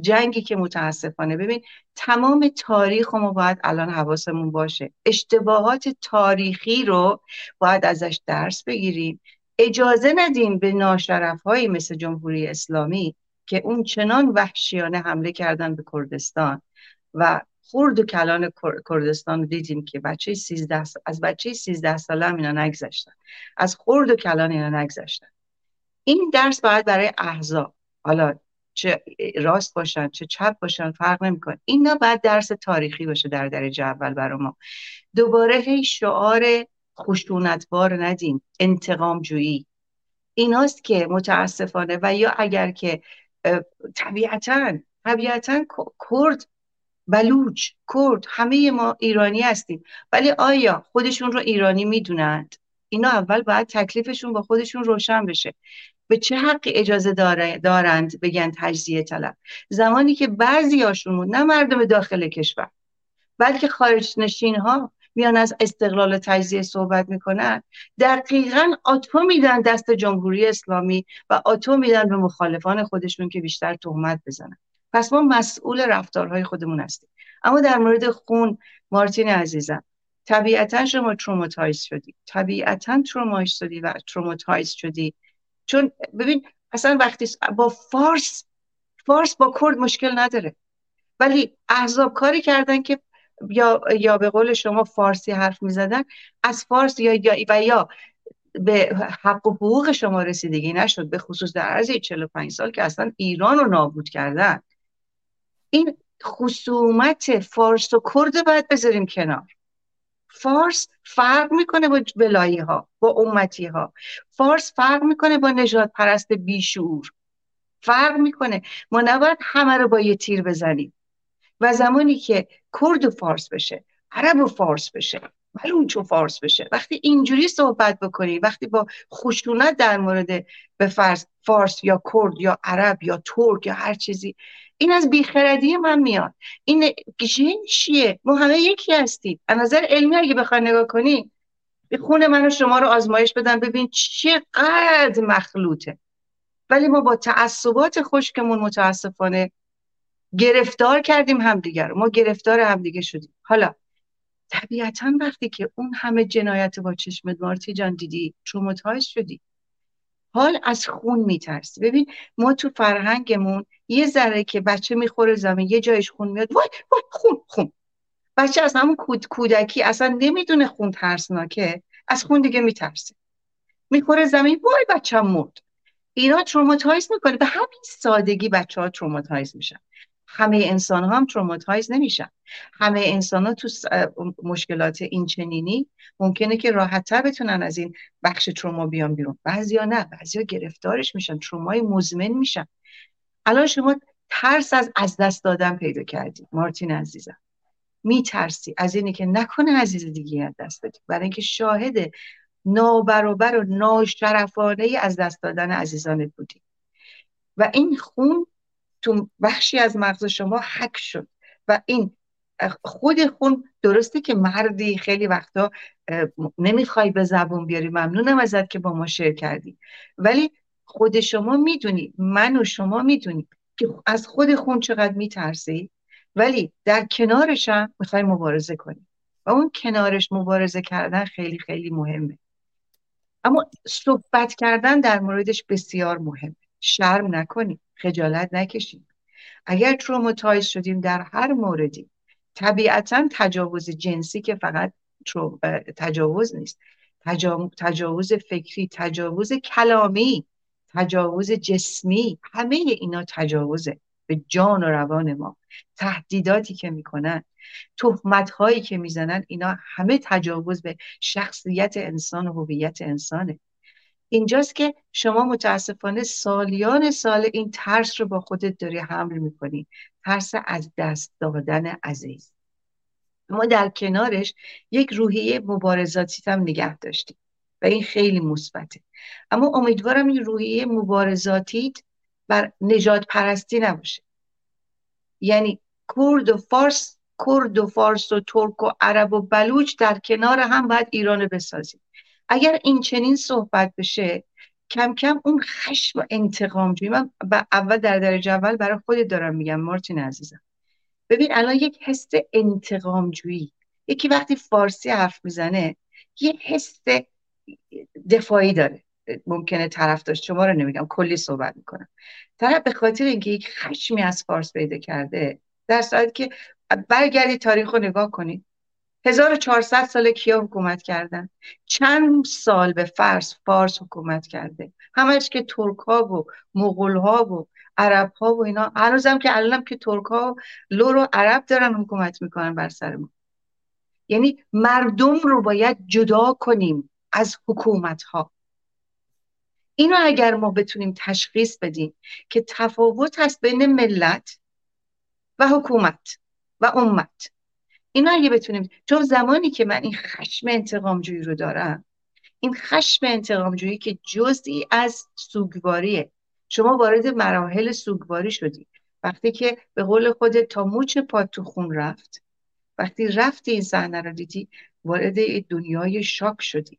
Speaker 2: جنگی که متاسفانه. ببین تمام تاریخ ما باید الان حواسمون باشه. اشتباهات تاریخی رو باید ازش درس بگیریم. اجازه ندیم به ناشرف مثل جمهوری اسلامی که اون چنان وحشیانه حمله کردن به کردستان و خورد و کلان کردستان دیدیم که بچه 13 از بچه 13 ساله هم اینا نگذشتن. از خورد و کلان اینا نگذشتن. این درس باید برای احزاب حالا چه راست باشن چه چپ باشن فرق نمی‌کنه. این نه باید درس تاریخی باشه در درجه اول برای ما. دوباره هی شعار خشونتبار ندیم. انتقام جویی. ایناست که متاسفانه و یا اگر که طبیعتا طبیعتا کرد بلوچ کرد همه ما ایرانی هستیم. ولی آیا خودشون رو ایرانی می‌دونند؟ اینا اول باید تکلیفشون با خودشون روشن بشه. به چه حقی اجازه دارند بگن تجزیه طلب؟ زمانی که بعضی هاشون نه مردم داخل کشور بلکه خارج نشین ها میان از استقلال تجزیه صحبت می‌کنن دقیقا آتو میدن دست جمهوری اسلامی و آتو میدن به مخالفان خودشون که بیشتر تهمت بزنن. پس ما مسئول رفتارهای خودمون هستیم. اما در مورد خون مارتین عزیزم طبیعتا شما traumatize شدی. طبیعتا traumatize شدی و traumatize شدی. چون ببین اصلا وقتی با فارس فارس با کرد مشکل نداره. ولی احزاب کاری کردن که یا یا به قول شما فارسی حرف می‌زدن از فارس یا یا و یا به حق و حقوق شما رسیدگی نشد به خصوص در عرض 45 سال که اصلا ایران رو نابود کردن. این خصومت فارس و کرد باید بذاریم کنار. فارس فرق می‌کنه با ولایی ها با امتی ها فارس فرق می‌کنه با نجات پرست بیشور فرق می‌کنه. ما نباید همه رو با یه تیر بزنیم. و زمانی که کرد و فارس بشه عرب و فارس بشه بلوچ و فارس بشه وقتی اینجوری صحبت بکنی وقتی با خشونت در مورد به فرض فارس یا کرد یا عرب یا ترک یا هر چیزی این از بیخردی من میاد. این جنشیه ما همه یکی هستیم. از نظر علمی اگه بخوای نگاه کنی خون من و شما رو آزمایش بدن ببین چقدر مخلوطه. ولی ما با تعصبات خشکمون متاسفانه گرفتار کردیم همدیگر ما گرفتار همدیگه شدیم. حالا طبیعتا وقتی که اون همه جنایت با چشمت مارتین جان دیدی traumatize شدی. حال از خون میترسی. ببین ما تو فرهنگمون یه ذره که بچه می‌خوره زمین یه جایش خون میاد وای وای خون خون. بچه از همون کود کودکی اصلا نمی‌دونه خون ترسناکه. از خون دیگه میترسه. می‌خوره زمین وای بچه مرد. اینا traumatize می‌کنه. به همین سادگی بچه ها traumatize میشن. همه انسان ها هم traumatize نمیشن. همه انسان ها تو مشکلات این چنینی ممکنه که راحتتر بتونن از این بخش تروما بیان بیرون. بعضیا نه بعضیا گرفتارش میشن ترومای مزمن میشن. الان شما ترس از از دست دادن پیدا کردی مارتین عزیزم. میترسی از اینی که نکنه عزیز دیگه از دست بدی. برای اینکه شاهد نابرابر و ناشرفانه از دست دادن عزیزانت بودی. و این خون تو بخشی از مغز شما حک شد. و این خود خون درسته که مردی خیلی وقتا نمی‌خوای به زبون بیاری. ممنونم ازت که با ما شیر کردی. ولی خود شما می‌دونی من و شما می‌دونی که از خود خون چقدر میترسی. ولی در کنارش هم می‌خوای مبارزه کنی. و اون کنارش مبارزه کردن خیلی خیلی مهمه. اما صحبت کردن در موردش بسیار مهمه. شرم نکنی. خجالت نکشیم. اگر traumatize شدیم در هر موردی طبیعتا تجاوز جنسی که فقط تجاوز نیست. تجاوز فکری تجاوز کلامی تجاوز جسمی همه اینا تجاوزه به جان و روان ما. تهدیداتی که می‌کنن تهمت هایی که می‌زنن اینا همه تجاوز به شخصیت انسان و هویت انسانه. اینجاست که شما متاسفانه سالیان سال این ترس رو با خودت داری حمل می‌کنی. ترس از دست دادن عزیز. ما در کنارش یک روحیه مبارزاتی هم نگه داشتیم و این خیلی مثبته. اما امیدوارم این روحیه مبارزاتی بر نجات پرستی نباشه. یعنی کرد و فارس کرد و فارس و ترک و عرب و بلوچ در کنار هم باید ایران بسازیم. اگر این چنین صحبت بشه کم کم اون خشم و انتقام جویی من اول در درجه اول برای خود دارم میگم مارتین عزیزم. ببین الان یک حس انتقام جویی. یکی وقتی فارسی حرف می‌زنه یه حس دفاعی داره. ممکنه طرف داشت شما رو نمیگم کلی صحبت می‌کنم. طرف به خاطر اینکه یک خشمی از فارس پیدا کرده در صورتی که برگردی تاریخ رو نگاه کنید 1400 سال کیا حکومت کردن؟ چند سال به فرس فارس حکومت کرده؟ همش که ترک ها و مغول ها و عرب ها و اینا. هنوزم که الانم که ترک ها لور و عرب دارن حکومت می‌کنن بر سر ما. یعنی مردم رو باید جدا کنیم از حکومت ها اینو اگر ما بتونیم تشخیص بدیم که تفاوت هست بین ملت و حکومت و امت. اینا اگه بتونیم چون زمانی که من این خشم انتقامجویی رو دارم این خشم انتقامجویی که جزئی از سوگواریه. شما وارد مراحل سوگواری شدی. وقتی که به قول خودت تا موچ پات تو خون رفت وقتی رفتی این صحنه رو دیدی وارد دنیای شاک شدی.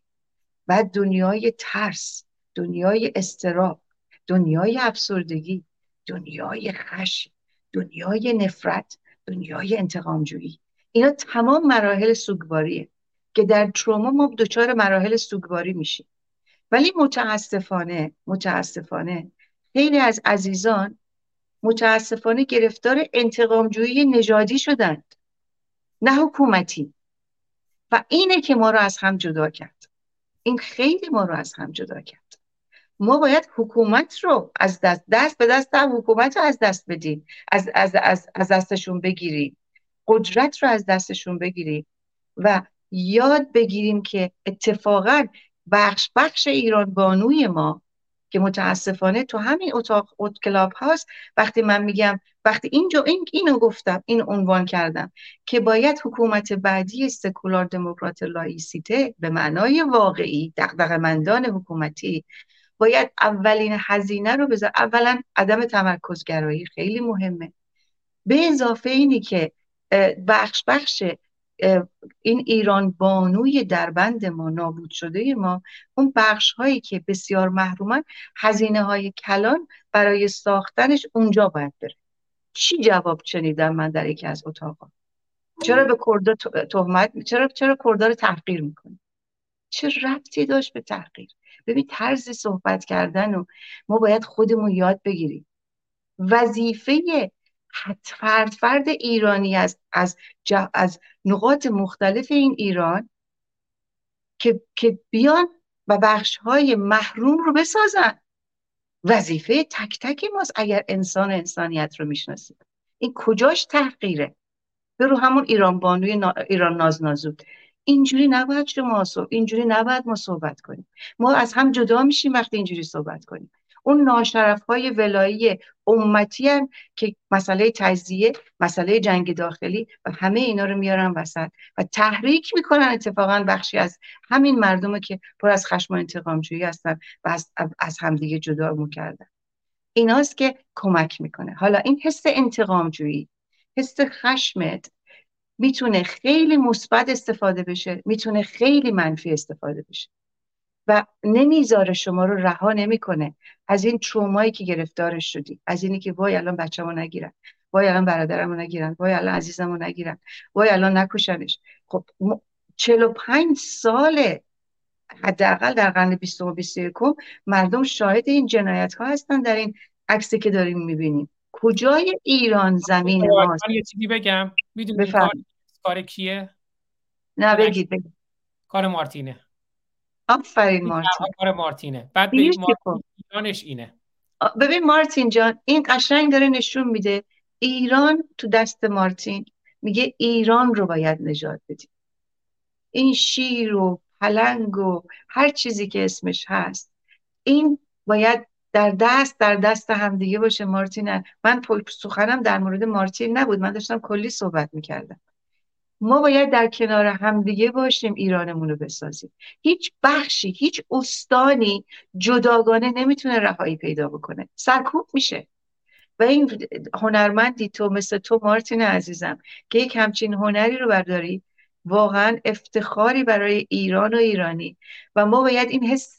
Speaker 2: بعد دنیای ترس دنیای استراب دنیای افسردگی دنیای خشم دنیای نفرت دنیای انتقامجویی. اینا تمام مراحل سوگواریه که در تروما ما دچار مراحل سوگواری میشیم. ولی متاسفانه متاسفانه خیلی از عزیزان متاسفانه گرفتار انتقامجویی نژادی شدند نه حکومتی. و اینه که ما رو از هم جدا کرد. این خیلی ما رو از هم جدا کرد. ما باید حکومت رو از دست دست به دست هم حکومت رو از دست بدیم از, از, از, از دستشون بگیریم. قدرت رو از دستشون بگیریم و یاد بگیریم که اتفاقا بخش بخش ایران بانوی ما که متاسفانه تو همین اتاق کلاب هاست وقتی من میگم وقتی اینجا این اینو گفتم این عنوان کردم که باید حکومت بعدی سکولار دموکرات لایسیته به معنای واقعی دغدغه‌مندان حکومتی باید اولین هزینه رو بذار. اولا عدم تمرکزگرایی خیلی مهمه. به اضافه اینی که بخش بخش این ایران بانوی دربند ما نابود شده ما اون بخش هایی که بسیار محرومن هزینه های کلان برای ساختنش اونجا باید بره. چی جواب شنیدم من در یکی از اتاقا؟ چرا به کردا تهمت چرا چرا کردا رو تحقیر می‌کنی؟ چه ربطی داشت به تحقیر؟ ببین طرز صحبت کردن و ما باید خودمون یاد بگیریم. وظیفه فرد فرد ایرانی از از, از نقاط مختلف این ایران که, که بیان و بخش های محروم رو بسازن. وظیفه تک تک ماست اگر انسان انسانیت رو می‌شناسیم این کجاش تحقیره؟ برو همون ایران بانوی ایران نازنازود اینجوری نباید شما اینجوری نباید ما صحبت کنیم. ما از هم جدا میشیم وقتی اینجوری صحبت کنیم. اون ناشرف های ولایی امتی هم که مسئله تجزیه مسئله جنگ داخلی و همه اینا رو میارن وسط و تحریک می‌کنن اتفاقا بخشی از همین مردم که پر از خشم و انتقام جویی هستن و از, از همدیگه جدا کردن. ایناست که کمک می‌کنه. حالا این حس انتقام جویی حس خشمت می‌تونه خیلی مثبت استفاده بشه می‌تونه خیلی منفی استفاده بشه و نمی‌ذاره شما رو رها نمی‌کنه. از این ترومایی که گرفتارش شدی از اینی که وای الان بچه‌مو نگیرن وای الان برادرمو نگیرن وای الان عزیزمو نگیرن وای الان نکشنش. خب 45 ساله حداقل در قرن 20 و 21 مردم شاهد این جنایت ها هستن در این عکسی که داریم می‌بینیم. کجای ایران زمین ماست؟
Speaker 3: یه چیزی بگم. می‌دونی کار کیه؟
Speaker 2: نه بگید بگید.
Speaker 3: کار مارتینه.
Speaker 2: آفرین مارتین.
Speaker 3: کار مارتینه. بعد به ایرانش اینه.
Speaker 2: ببین مارتین جان این قشنگ داره نشون میده. ایران تو دست مارتین. میگه ایران رو باید نجات بدیم. این شیر و پلنگ و هر چیزی که اسمش هست این باید در دست در دست همدیگه باشه مارتین من سخنم در مورد مارتین نبود. من داشتم کلی صحبت می‌کردم. ما باید در کنار همدیگه باشیم ایرانمون رو بسازیم. هیچ بخشی هیچ استانی جداگانه نمی‌تونه رهایی پیدا بکنه. سرکوب میشه. و این هنرمندی تو مثل تو مارتین عزیزم که یک همچین هنری رو برداری واقعا افتخاری برای ایران و ایرانی. و ما باید این حس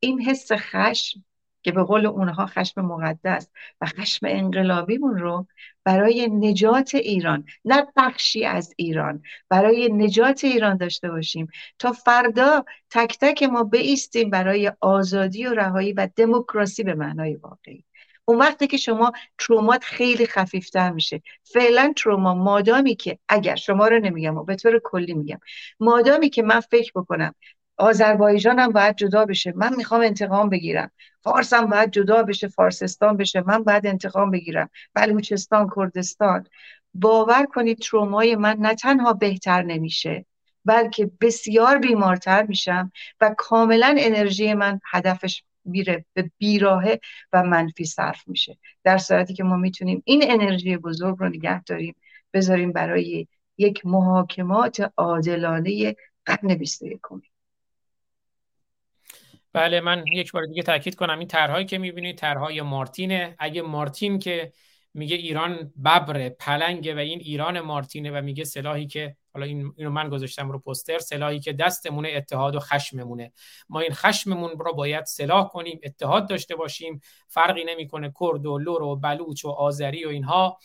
Speaker 2: این حس خشم که به قول اونها خشم مقدس و خشم انقلابیمون رو برای نجات ایران نه بخشی از ایران. برای نجات ایران داشته باشیم. تا فردا تک تک ما بیستیم برای آزادی و رهایی و دموکراسی به معنای واقعی. اون وقتی که شما ترومات خیلی خفیفتر میشه. فعلا تروما مادامی که اگر شما رو نمیگم و به طور کلی میگم مادامی که من فکر بکنم آذربایجان هم باید جدا بشه. من می‌خوام انتقام بگیرم. فارس هم باید جدا بشه فارسستان بشه. من باید انتقام بگیرم. بلوچستان کردستان. باور کنید ترومای من نه تنها بهتر نمیشه بلکه بسیار بیمارتر میشم و کاملا انرژی من هدفش بیره به بیراهه و منفی صرف میشه. در صورتی که ما می‌تونیم این انرژی بزرگ رو نگه داریم بذاریم برای یک محاکمات عادلانه قرن 21
Speaker 3: بله من یک بار دیگه تاکید کنم. این طرحهایی که می‌بینید طرحهای مارتینه. اگه مارتین که میگه ایران ببر پلنگه و این ایران مارتینه و میگه سلاحی که حالا این اینو من گذاشتم رو پوستر سلاحی که دستمونه اتحاد و خشممونه. ما این خشممون رو باید سلاح کنیم اتحاد داشته باشیم. فرقی نمی‌کنه. کرد و لور و بلوچ و آذری و اینها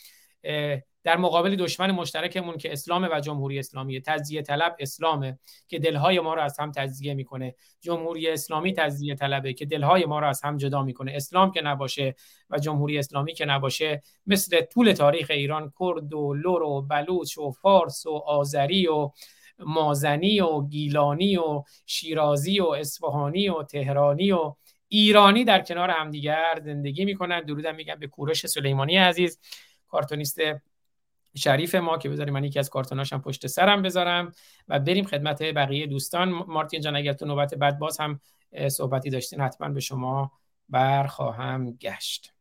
Speaker 3: در مقابل دشمن مشترکمون که اسلام و جمهوری اسلامی تجزیه طلب اسلامه که دلهای ما رو از هم تجزیه می‌کنه. جمهوری اسلامی تجزیه طلبه که دلهای ما رو از هم جدا می‌کنه. اسلام که نباشه و جمهوری اسلامی که نباشه مثل طول تاریخ ایران کرد و لور و بلوچ و فارس و آذری و مازنی و گیلانی و شیرازی و اصفهانی و تهرانی و ایرانی در کنار همدیگر زندگی می‌کنن. درودم میگم به کوروش سلیمانی عزیز کارتونیست شریف ما که بذاریم من یکی از کارتوناشم پشت سرم بذارم و بریم خدمت بقیه دوستان. مارتین جان اگر تو نوبت بعد باز هم صحبتی داشتین حتما به شما برخواهم گشت.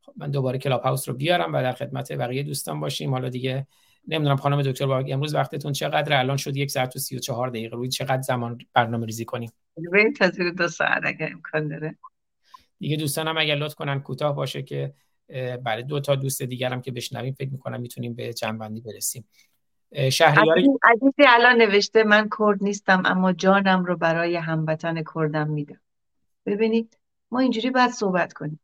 Speaker 3: خب من دوباره کلاب هاوس رو بیارم و در خدمت بقیه دوستان باشیم. حالا دیگه نمی‌دونم خانم دکتر باقی امروز وقتتون چقدر الان شد یک ساعت و سی و چهار دقیقه. روی چقدر زمان برنامه ریزی کنیم
Speaker 2: به دو ساعت؟ اگر امکان داره.
Speaker 3: دیگه دوستان هم اگر لطف کنن کوتاه باشه که برای دو تا دوست دیگرم که بشنویم فکر می‌کنم می‌تونیم به جنبندی برسیم.
Speaker 2: شهریار عزیزی الان نوشته من کرد نیستم اما جانم رو برای هموطن کردم میدم. ببینید ما اینجوری باید صحبت کنیم.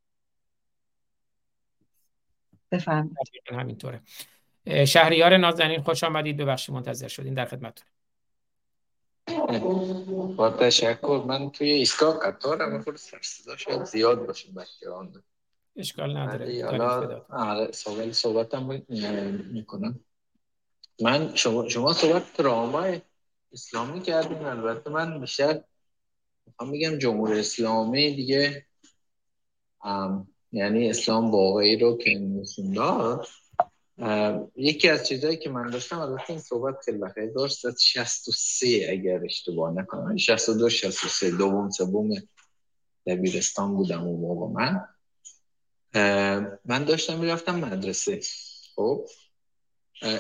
Speaker 2: بفرمایید.
Speaker 3: همینطوره. شهریار نازنین خوش آمدید. ببخشید منتظر شدین در خدمتتون.
Speaker 7: با تشکر. من توی ایستگاه قطارم خود سرصدا شاید زیاد باشه بچه آن
Speaker 3: اشکال نداره.
Speaker 7: آره سوال صحبتم می‌کنم. من شما, شما صحبت تراما اسلامی کردیم البته من بیشتر می‌خوام بگم جمهوری اسلامی دیگه یعنی اسلام واقعی رو که نشون داد. یکی از چیزهایی که من داشتم البته این صحبت خیلی وقتی داشت از 63 اگر اشتباه نکنم. 62 63 دوم سوم دبیرستان بودم اون موقع من. من داشتم می‌رفتم مدرسه. خب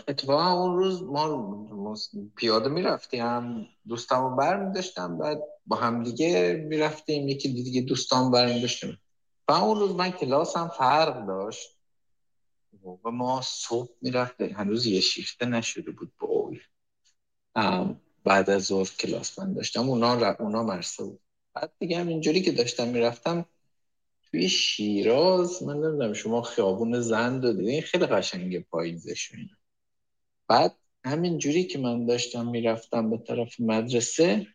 Speaker 7: اتفاقا اون روز ما پیاده می‌رفتیم دوستامو بر میداشتم بعد با هم دیگه می‌رفتیم یکی دیگه دوستان بر میداشتیم و اون روز من کلاسم فرق داشت. و ما صبح می‌رفتیم. هنوز یه شیفته نشده بود با بعد از ظهر کلاس من داشتم. اونا, اونا مرسه بود. بعد دیگه هم اینجوری که داشتم می‌رفتم توی شیراز من نمی‌دونم شما خیابون زند رو دیدین خیلی قشنگ پاییزش بعد همین جوری که من داشتم می‌رفتم به طرف مدرسه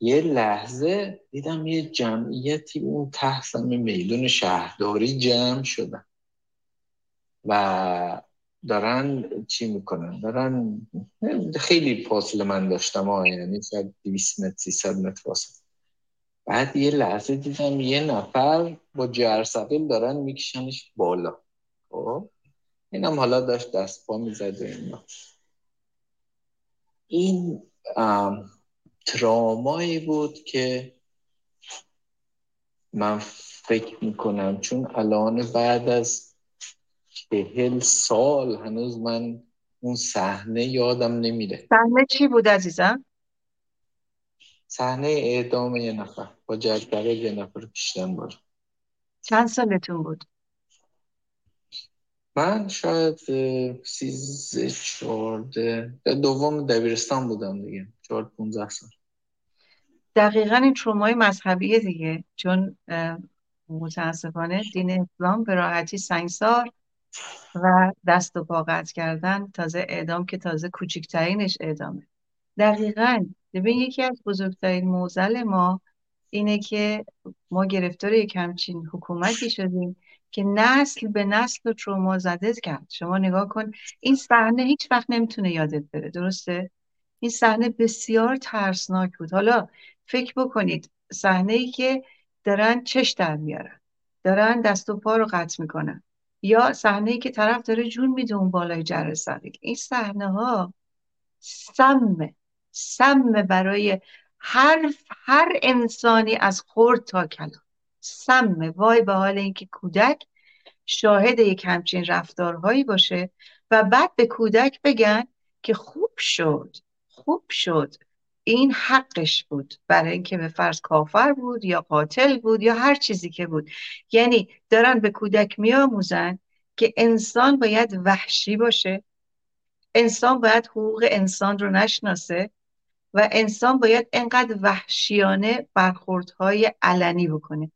Speaker 7: یه لحظه دیدم یه جمعیتی اون تحسم میدون شهرداری جمع شدن. و دارن چی می‌کنن؟ دارن خیلی فاصله من داشتم ها یعنی شاید 200 متر 300 متر فاصله. بعد یه لحظه دیدم یه نفر با جرسقیل دارن میکشنش بالا. خب؟ اینم حالا داشت دست پا می‌زد و اینا. این ترامایی بود که من فکر می‌کنم چون الان بعد از چهل سال هنوز من اون صحنه یادم نمیره.
Speaker 2: صحنه چی بود عزیزم؟
Speaker 7: صحنه اعدام یه نفر با جرگره یه نفر کشتن بود
Speaker 2: چند سالتون بود؟
Speaker 7: من شاید سیزده چهارده دوم دبیرستان بودم دیگه. چهار پونزه سال.
Speaker 2: دقیقا این ترومای مذهبیه دیگه چون متاسفانه دین اسلام به راحتی سنگسار و دست و پا کردن تازه اعدام که تازه کوچکترینش اعدامه. دقیقا ببین یکی از بزرگترین موزل ما اینه که ما گرفتار یک همچین حکومتی شدیم که نسل به نسل رو تروما زده کرد. شما نگاه کن این صحنه هیچ وقت نمی‌تونه یادت بره درسته؟ این صحنه بسیار ترسناک بود. حالا فکر بکنید صحنه ای که دارن چش در میارن دارن دست و پا رو قطع می‌کنن یا صحنه ای که طرف داره جون میده اون بالای جر این صحنه ها سمه. سم برای هر هر انسانی از خورد تا کلام. سمه وای به حال اینکه کودک شاهد یک همچین رفتارهایی باشه و بعد به کودک بگن که خوب شد خوب شد. این حقش بود. برای اینکه به فرض کافر بود یا قاتل بود یا هر چیزی که بود. یعنی دارن به کودک میآموزن که انسان باید وحشی باشه. انسان باید حقوق انسان رو نشناسه. و انسان باید انقدر وحشیانه برخوردهای علنی بکنه.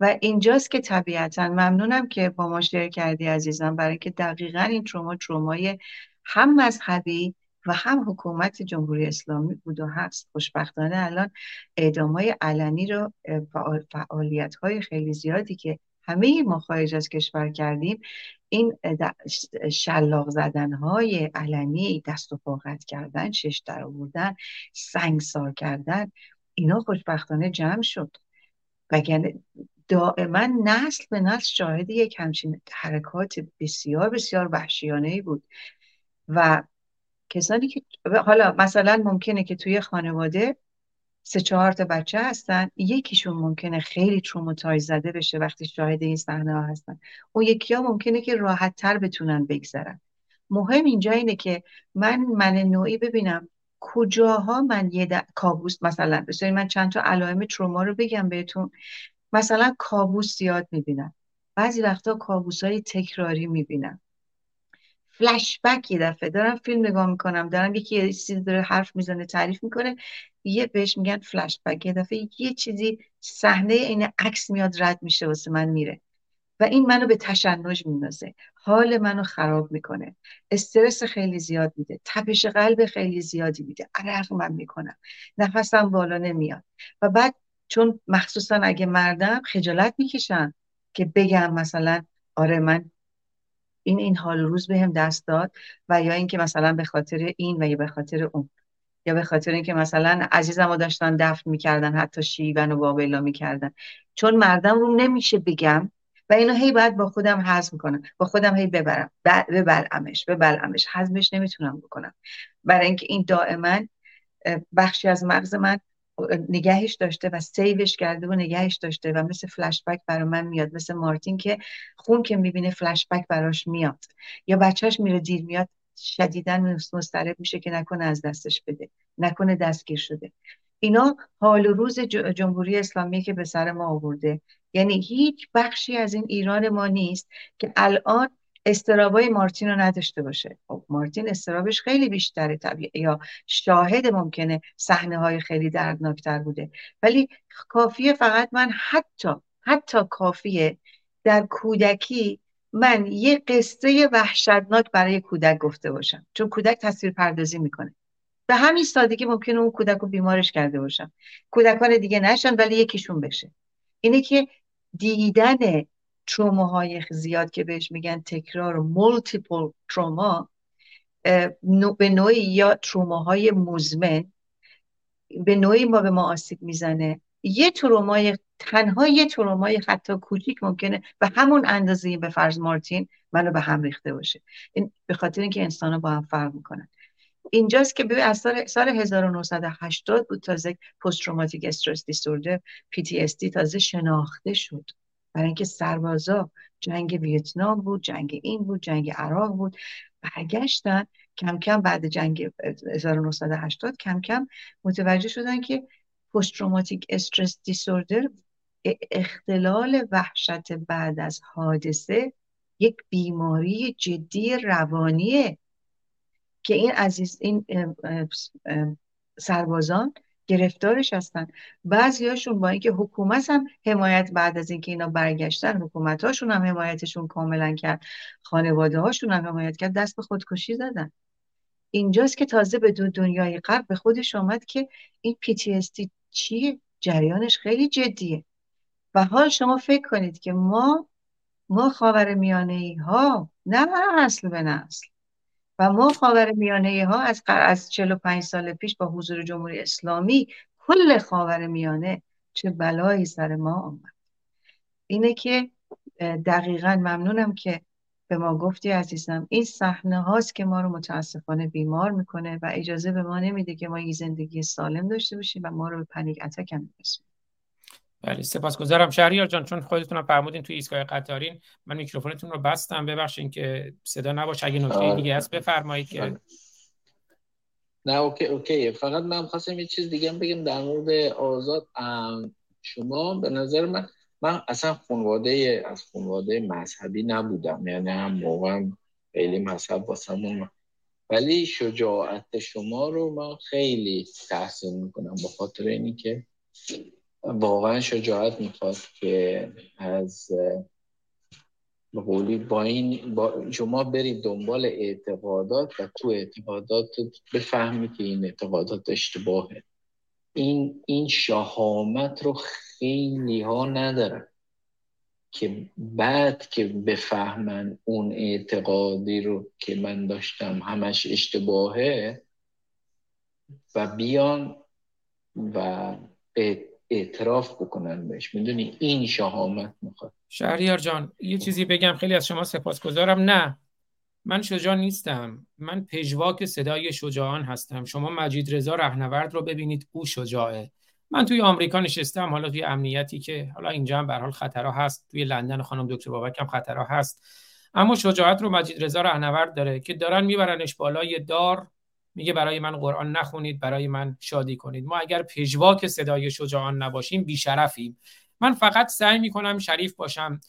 Speaker 2: و اینجاست که طبیعتا ممنونم که با ما شیر کردی عزیزم برای که دقیقا این تروما ترومای هم مذهبی و هم حکومت جمهوری اسلامی بود و هست. خوشبختانه الان اعدام های علنی رو فعالیت های خیلی زیادی که همه ما خارج از کشور کردیم این شلاق زدن های علنی دست و پاقت کردن شش در آوردن سنگسار کردن اینا خوشبختانه جمع شد. وگرنه دائما نسل به نسل شاهد یک همچین حرکات بسیار بسیار وحشیانه ای بود. و کسانی که حالا مثلا ممکنه که توی خانواده سه چهار تا بچه هستن. یکیشون ممکنه خیلی تروماتایز زده بشه وقتی شاهد این صحنه ها هستن. اون یکی ها ممکنه که راحت تر بتونن بگذرن. مهم اینجا اینه که من من نوعی ببینم کجاها من یه کابوس مثلا بسیاری من چند تا علائم تروما رو بگم بهتون. مثلا کابوس زیاد می‌بینم. بعضی وقتا کابوس های تکراری می‌بینم. فلش بک یه دفعه دارم فیلم نگاه می‌کنم دارم یکی یه چیزی داره حرف می‌زنه تعریف می‌کنه. یه بهش میگن فلش بک یه دفعه یه چیزی صحنه این عکس میاد رد میشه واسه من میره. و این منو به تشنج میندازه. حال منو خراب می‌کنه. استرس خیلی زیاد میده. تپش قلب خیلی زیادی میده. عرق من می‌کنم. نفسم بالا نمیاد. و بعد چون مخصوصا اگه مردم خجالت می‌کشن که بگم مثلا آره من این این حال روز بهم به دست داد و یا اینکه مثلا به خاطر این و یا به خاطر اون. یا به خاطر اینکه مثلا عزیزم رو داشتن دفن می‌کردن حتی شیون و بابلا می‌کردن. چون مردم رو نمیشه بگم و اینو هی باید با خودم حزم کنم با خودم هی ببرم. ببلعمش ببلعمش حزمش نمی‌تونم بکنم. برای اینکه این دائما بخشی از مغز من نگهش داشته و سیوش کرده و نگهش داشته و مثل فلش بک برای من میاد. مثل مارتین که خون که می‌بینه فلش بک براش میاد. یا بچهش میره دیر میاد شدیدن مسترب میشه که نکنه از دستش بده نکنه دستگیر شده. اینا حال و روز جمهوری اسلامی که به سر ما آورده. یعنی هیچ بخشی از این ایران ما نیست که الان استرابای مارتین رو نداشته باشه. خب مارتین استرابش خیلی بیشتره طبیعه یا شاهد ممکنه صحنه های خیلی دردناکتر بوده. ولی کافیه فقط من حتی حتی کافیه در کودکی من یه قصه وحشتناک برای کودک گفته باشم چون کودک تصویر پردازی می‌کنه. به همین سادگی ممکنه اون کودک رو بیمارش کرده باشم. کودکان دیگه نشن ولی یکیشون بشه. اینه که دیدن های زیاد که بهش میگن تکرار multiple trauma به نوعی یا های مزمن به نوعی ما به ما آسیب می‌زنه. یه ترومای تنها یه ترومای حتی کوچیک ممکنه به همون اندازه به فرض مارتین منو به هم ریخته باشه. این به خاطر اینکه انسان با هم فرق می‌کنن. اینجاست که به از سال, سال 1980 بود تازه پست تروماتیک استرس دیسوردر PTSD تازه شناخته شد. برای اینکه سربازا جنگ ویتنام بود جنگ این بود جنگ عراق بود. برگشتن کم کم بعد جنگ 1980 کم کم متوجه شدن که پست تروماتیک استرس دیسوردر اختلال وحشت بعد از حادثه یک بیماری جدی روانیه که این عزیز این سربازان گرفتارش هستن. بعضیاشون با اینکه حکومت هم حمایت بعد از اینکه اینا برگشتن حکومت هاشون هم حمایتشون کاملا کرد خانواده هاشون هم حمایت کرد دست به خودکشی زدن. اینجاست که تازه به دو دنیای غرب به خودش آمد که این PTSD چیه جریانش خیلی جدیه. و حال شما فکر کنید که ما ما خاور میانه ای ها نه اصل به نسل. و ما خاور میانه ها از از 45 سال پیش با حضور جمهوری اسلامی کل خاور میانه چه بلایی سر ما آمد. اینه که دقیقا ممنونم که به ما گفتی عزیزم این صحنه هاست که ما رو متاسفانه بیمار می‌کنه و اجازه به ما نمیده که ما یه زندگی سالم داشته باشیم و ما رو به پنیک اتک هم
Speaker 3: بله سپاسگزارم. شهریار جان چون خودتون هم فرمودین توی ایستگاه قطارین من میکروفونتون رو بستم. ببخشید که صدا نباشه. اگه نکته دیگه هست بفرمایید که.
Speaker 7: نه OK OK. فقط من خواستم یه چیز دیگه بگم در مورد آزاد. شما به نظر من من اصلا خانواده از خانواده مذهبی نبودم یعنی هم موقع خیلی مذهب واسمون ولی شجاعت شما رو من خیلی تحسین می‌کنم به خاطر اینی که واقعا شجاعت می‌خواد که از قولی با این با شما برید دنبال اعتقادات و تو اعتقادات بفهمی که این اعتقادات اشتباهه. این این شهامت رو خیلی ها ندارن که بعد که بفهمن اون اعتقادی رو که من داشتم همش اشتباهه و بیان و اعتراف بکنن بهش. می‌دونی؟ این شهامت می‌خواد.
Speaker 3: شهریار جان یه چیزی بگم خیلی از شما سپاسگزارم. نه من شجاع نیستم. من پژواک صدای شجاعان هستم. شما مجید رضا رهنورد رو ببینید او شجاعه. من توی آمریکا نشستم حالا توی امنیتی که حالا اینجا هم به حال خطرها هست. توی لندن خانم دکتر بابک هم خطرها هست. اما شجاعت رو مجید رضا رهنورد داره که دارن میبرنش بالای دار. میگه برای من قرآن نخونید برای من شادی کنید. ما اگر پژواک صدای شجاعان نباشیم بیشرفیم. من فقط سعی می‌کنم شریف باشم.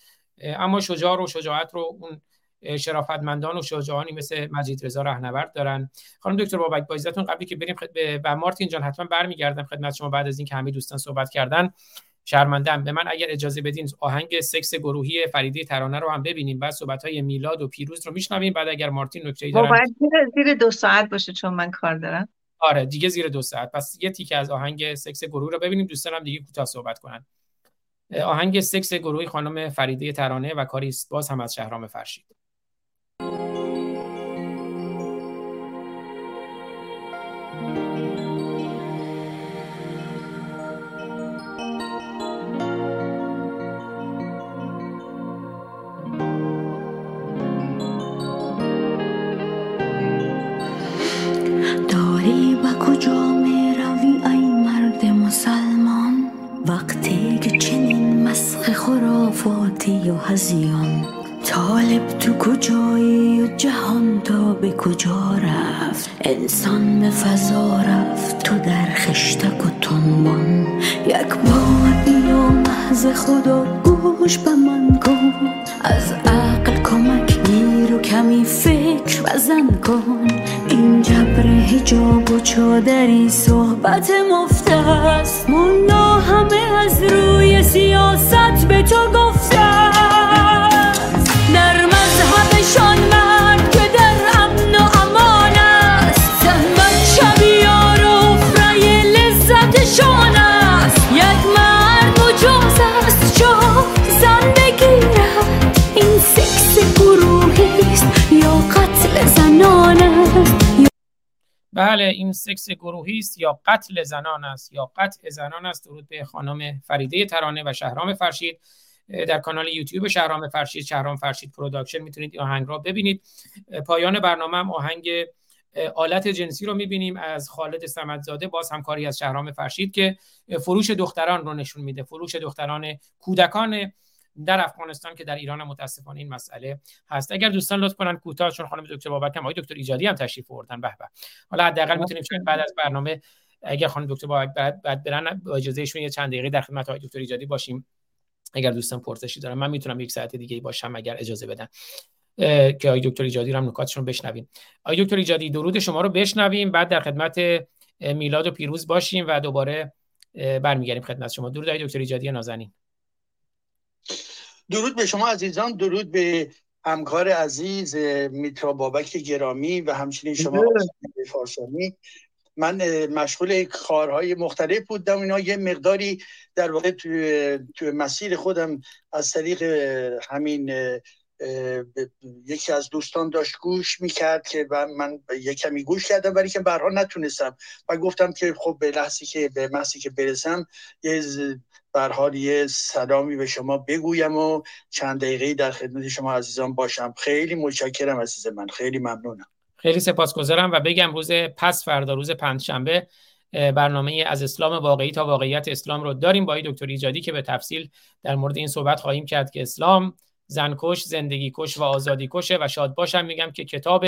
Speaker 3: اما شجاع رو شجاعت رو اون شرافتمندان و شجاعانی مثل مجید رضا رهنورد دارن. خانم دکتر بابک با عزتون قبلی که بریم و مارتین جان حتما برمیگردم خدمت شما بعد از اینکه همه دوستان صحبت کردن. شرمندم به من اگر اجازه بدین آهنگ سکس گروهی فریده ترانه رو هم ببینیم. بعد صحبت های میلاد و پیروز رو میشنویم. بعد اگر مارتین نکته دارن
Speaker 2: باید زیر دو ساعت باشه چون من کار دارم.
Speaker 3: آره دیگه زیر دو ساعت. پس یه تیکه از آهنگ سکس گروه رو ببینیم. دوستانم دیگه کوتاه صحبت کنن. آهنگ سکس گروهی خانم فریده ترانه و کاریست باز هم از شهرام فرشید.
Speaker 5: و هزیان طالب تو کجایی و جهان تا به کجا رفت؟ انسان به فضا رفت تو در خشتک و تنبان. یک بار یا محض خدا گوش به من کن. از عقل کمک کمی فکر بزن کن. این جبر هجاب و چادری صحبت مفته است. مونا همه از روی سیاست به تو گفته
Speaker 3: بله این سکس گروهی است یا قتل زنان است یا قتل زنان است. درود به خانم فریده ترانه و شهرام فرشید. در کانال یوتیوب شهرام فرشید شهرام فرشید Production می‌تونید این آهنگ را ببینید. پایان برنامه هم آهنگ آلت جنسی رو می‌بینیم. از خالد سمدزاده باز همکاری از شهرام فرشید که فروش دختران رو نشون میده. فروش دختران کودکان در افغانستان که در ایران متاسفانه این مسئله هست. اگر دوستان لطف کنن کوتاه چون خانم دکتر بابک هم دکتر ایجادی هم تشریف آوردن. به به. حالا حداقل می‌تونیم بعد از برنامه اگر خانم دکتر بابک بعد برن با اجازهشون یه چند دقیقه در خدمت آقای دکتر ایجادی باشیم. اگر دوستان پرسشی دارن من می‌تونم یک ساعت دیگه باشم اگر اجازه بدن. که آقای دکتر ایجادی رو هم نکاتشون بشنویم. آقای دکتر ایجادی درود شما رو بشنویم. بعد در خدمت میلاد و پیروز باشیم و دوباره برمیگردیم خدمت شما. درود آقای دکتر ایجادی نازنین.
Speaker 8: درود به شما عزیزان درود به همکار عزیز میترا بابک گرامی و همچنین شما فارسانی. من مشغول کارهای مختلف بودم. اینا یه مقداری در واقع توی, توی مسیر خودم از طریق همین یکی از دوستان داشت گوش می‌کرد که من یک کمی گوش کردم ولی که برها نتونستم. و گفتم که خب به لحظی که به محضی که برسم یه حال یه سلامی به شما بگویم و چند دقیقه در خدمت شما عزیزان باشم. خیلی متشکرم عزیز من. خیلی ممنونم.
Speaker 3: خیلی سپاسگزارم و بگم روز پس فردا روز پنجشنبه برنامه از اسلام واقعی تا واقعیت اسلام رو داریم با دکتر ایجادی که به تفصیل در مورد این صحبت خواهیم کرد که اسلام زنکش زندگی کش و آزادی کشه و شاد باشم میگم که کتاب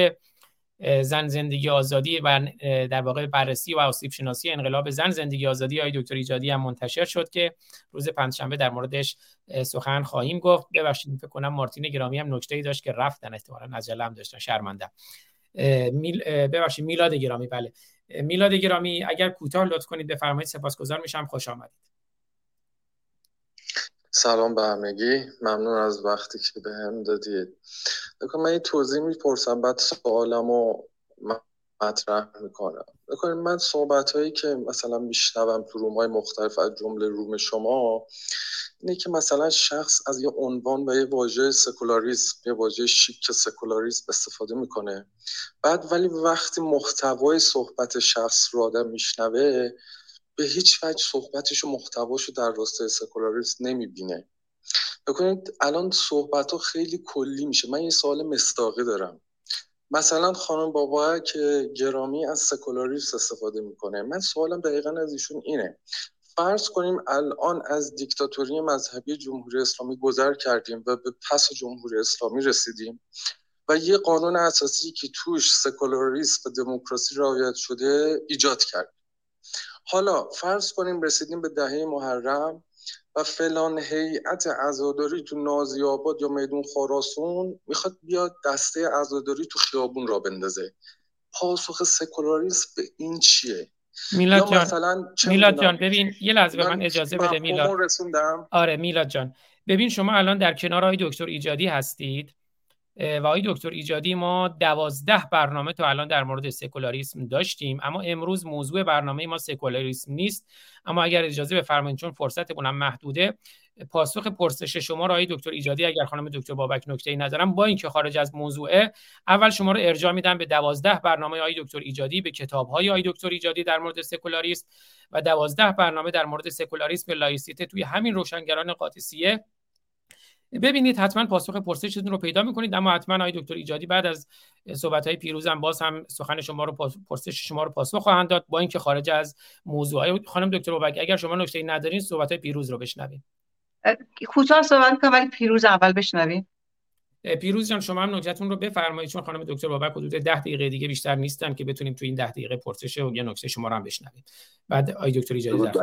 Speaker 3: زن زندگی آزادی و در واقع بررسی و آسیب شناسی انقلاب زن زندگی آزادی های دکتر ایجادی هم منتشر شد که روز پنجشنبه در موردش سخن خواهیم گفت. ببخشید فکر کنم مارتین گرامی هم نکته ای داشت که رفتن احتمالاً عجله هم داشتن. شرمنده. میل ببخشید میلاد گرامی. بله. میلاد گرامی اگر کوتاه لطف کنید بفرمایید سپاسگزار میشم. خوش آمدید.
Speaker 9: سلام به همگی. ممنون از وقتی که به هم دادید من این توضیح می‌پرسم. بعد سوالم رو مطرح می‌کنم. بکنید من صحبت هایی که مثلا میشنوم تو روم های مختلف از جمله روم شما اینه که مثلا شخص از یه عنوان و یه واژه سکولاریسم یه واژه شیک سکولاریسم استفاده می‌کنه. بعد ولی وقتی محتوای صحبت شخص رو آدم میشنوه به هیچ وجه صحبتش و محتواشو در راستای سکولاریسم نمی‌بینه. بکنید الان صحبت ها خیلی کلی میشه. من یه سوال مستاقی دارم. مثلا خانم بابا که گرامی از سکولاریسم استفاده می‌کنه من سوالم دقیقا از ایشون اینه. فرض کنیم الان از دیکتاتوری مذهبی جمهوری اسلامی گذر کردیم و به پس جمهوری اسلامی رسیدیم و یه قانون اساسی که توش سکولاریسم و دموکراسی رعایت شده ایجاد کرد حالا فرض کنیم رسیدیم به دهه محرم و فلان هیئت عزاداری تو نازی آباد یا میدون خراسون می‌خواد بیاد دسته عزاداری تو خیابون را بندازه. پاسخ سکولاریسم به این چیه؟
Speaker 3: میلاد جان
Speaker 9: مثلا
Speaker 3: میلاد جان ببین یه لحظه به من اجازه بده میلاد. آره میلاد جان. ببین شما الان در کنار های دکتر ایجادی هستید. و آقای دکتر ایجادی ما دوازده برنامه تا الان در مورد سکولاریسم داشتیم. اما امروز موضوع برنامه ما سکولاریسم نیست. اما اگر اجازه بفرمایید چون فرصتمون هم محدوده پاسخ پرسش شما را آقای دکتر ایجادی اگر خانم دکتر بابک نکته ای ندارم با اینکه خارج از موضوعه اول شما رو ارجاع میدم به دوازده برنامه آقای دکتر ایجادی به کتاب های آقای دکتر ایجادی در مورد سکولاریسم و دوازده برنامه در مورد سکولاریسم لایسیته توی همین روشنگران قادسیه. ببینید حتما پاسخ پرسشتون رو پیدا می‌کنید اما حتما آقای دکتر ایجادی بعد از صحبت های پیروزم باز هم سخن شما رو پرسش شما رو پاسخ خواهند داد با اینکه خارج از موضوع خانم دکتر بابک اگر شما نکته ای ندارین صحبت های پیروز رو بشنویم
Speaker 2: کوتاه صحبت کنم ولی پیروز اول بشنویم
Speaker 3: پیروز جان شما هم نکتهتون رو بفرمایید چون خانم دکتر بابک حدود 10 دقیقه دیگه بیشتر نیستن که بتونیم تو این 10 دقیقه پرسش و یا نکته شما رو هم بشنویم. بعد آقای دکتر ایجادی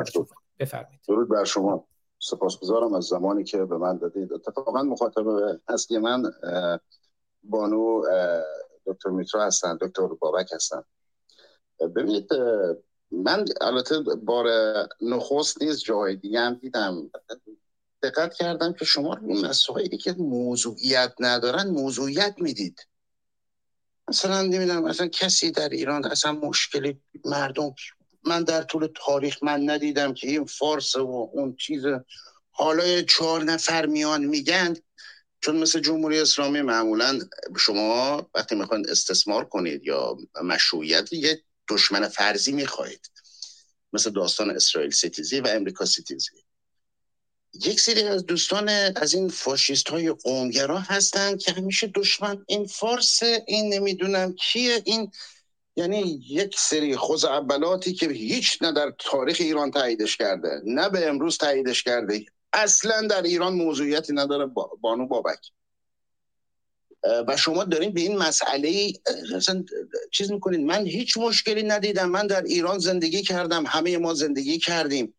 Speaker 3: بفرمایید.
Speaker 10: درود بر شما. سپاسگزارم از زمانی که به من دادید. اتفاقا مخاطب اصلی من بانو دکتر میترا هستن دکتر بابک هستن. ببینید من البته بار نخست نیز جای دیگه هم دیدم. دقت کردم که شما اون مسائلی که موضوعیت ندارن موضوعیت می‌دید. مثلا نمی‌دونم مثلا کسی در ایران اصلا مشکلی مردم من در طول تاریخ من ندیدم که این فارس و اون چیز حالا چهار نفر میان میگن چون مثل جمهوری اسلامی معمولا شما وقتی می‌خواین استثمار کنید یا مشروعیت یه دشمن فرضی می‌خواهید مثل داستان اسرائیل ستیزی و امریکا ستیزی. یک سری از دوستان از این فاشیست های قومگرا هستن که همیشه دشمن این فارس این نمی‌دونم کیه این یعنی یک سری خزعبلاتی که هیچ نه در تاریخ ایران تاییدش کرده نه به امروز تاییدش کرده. اصلا در ایران موضوعیتی نداره بانو بابک. و شما دارین به این مسئله چیز می‌کنید من هیچ مشکلی ندیدم. من در ایران زندگی کردم. همه ما زندگی کردیم.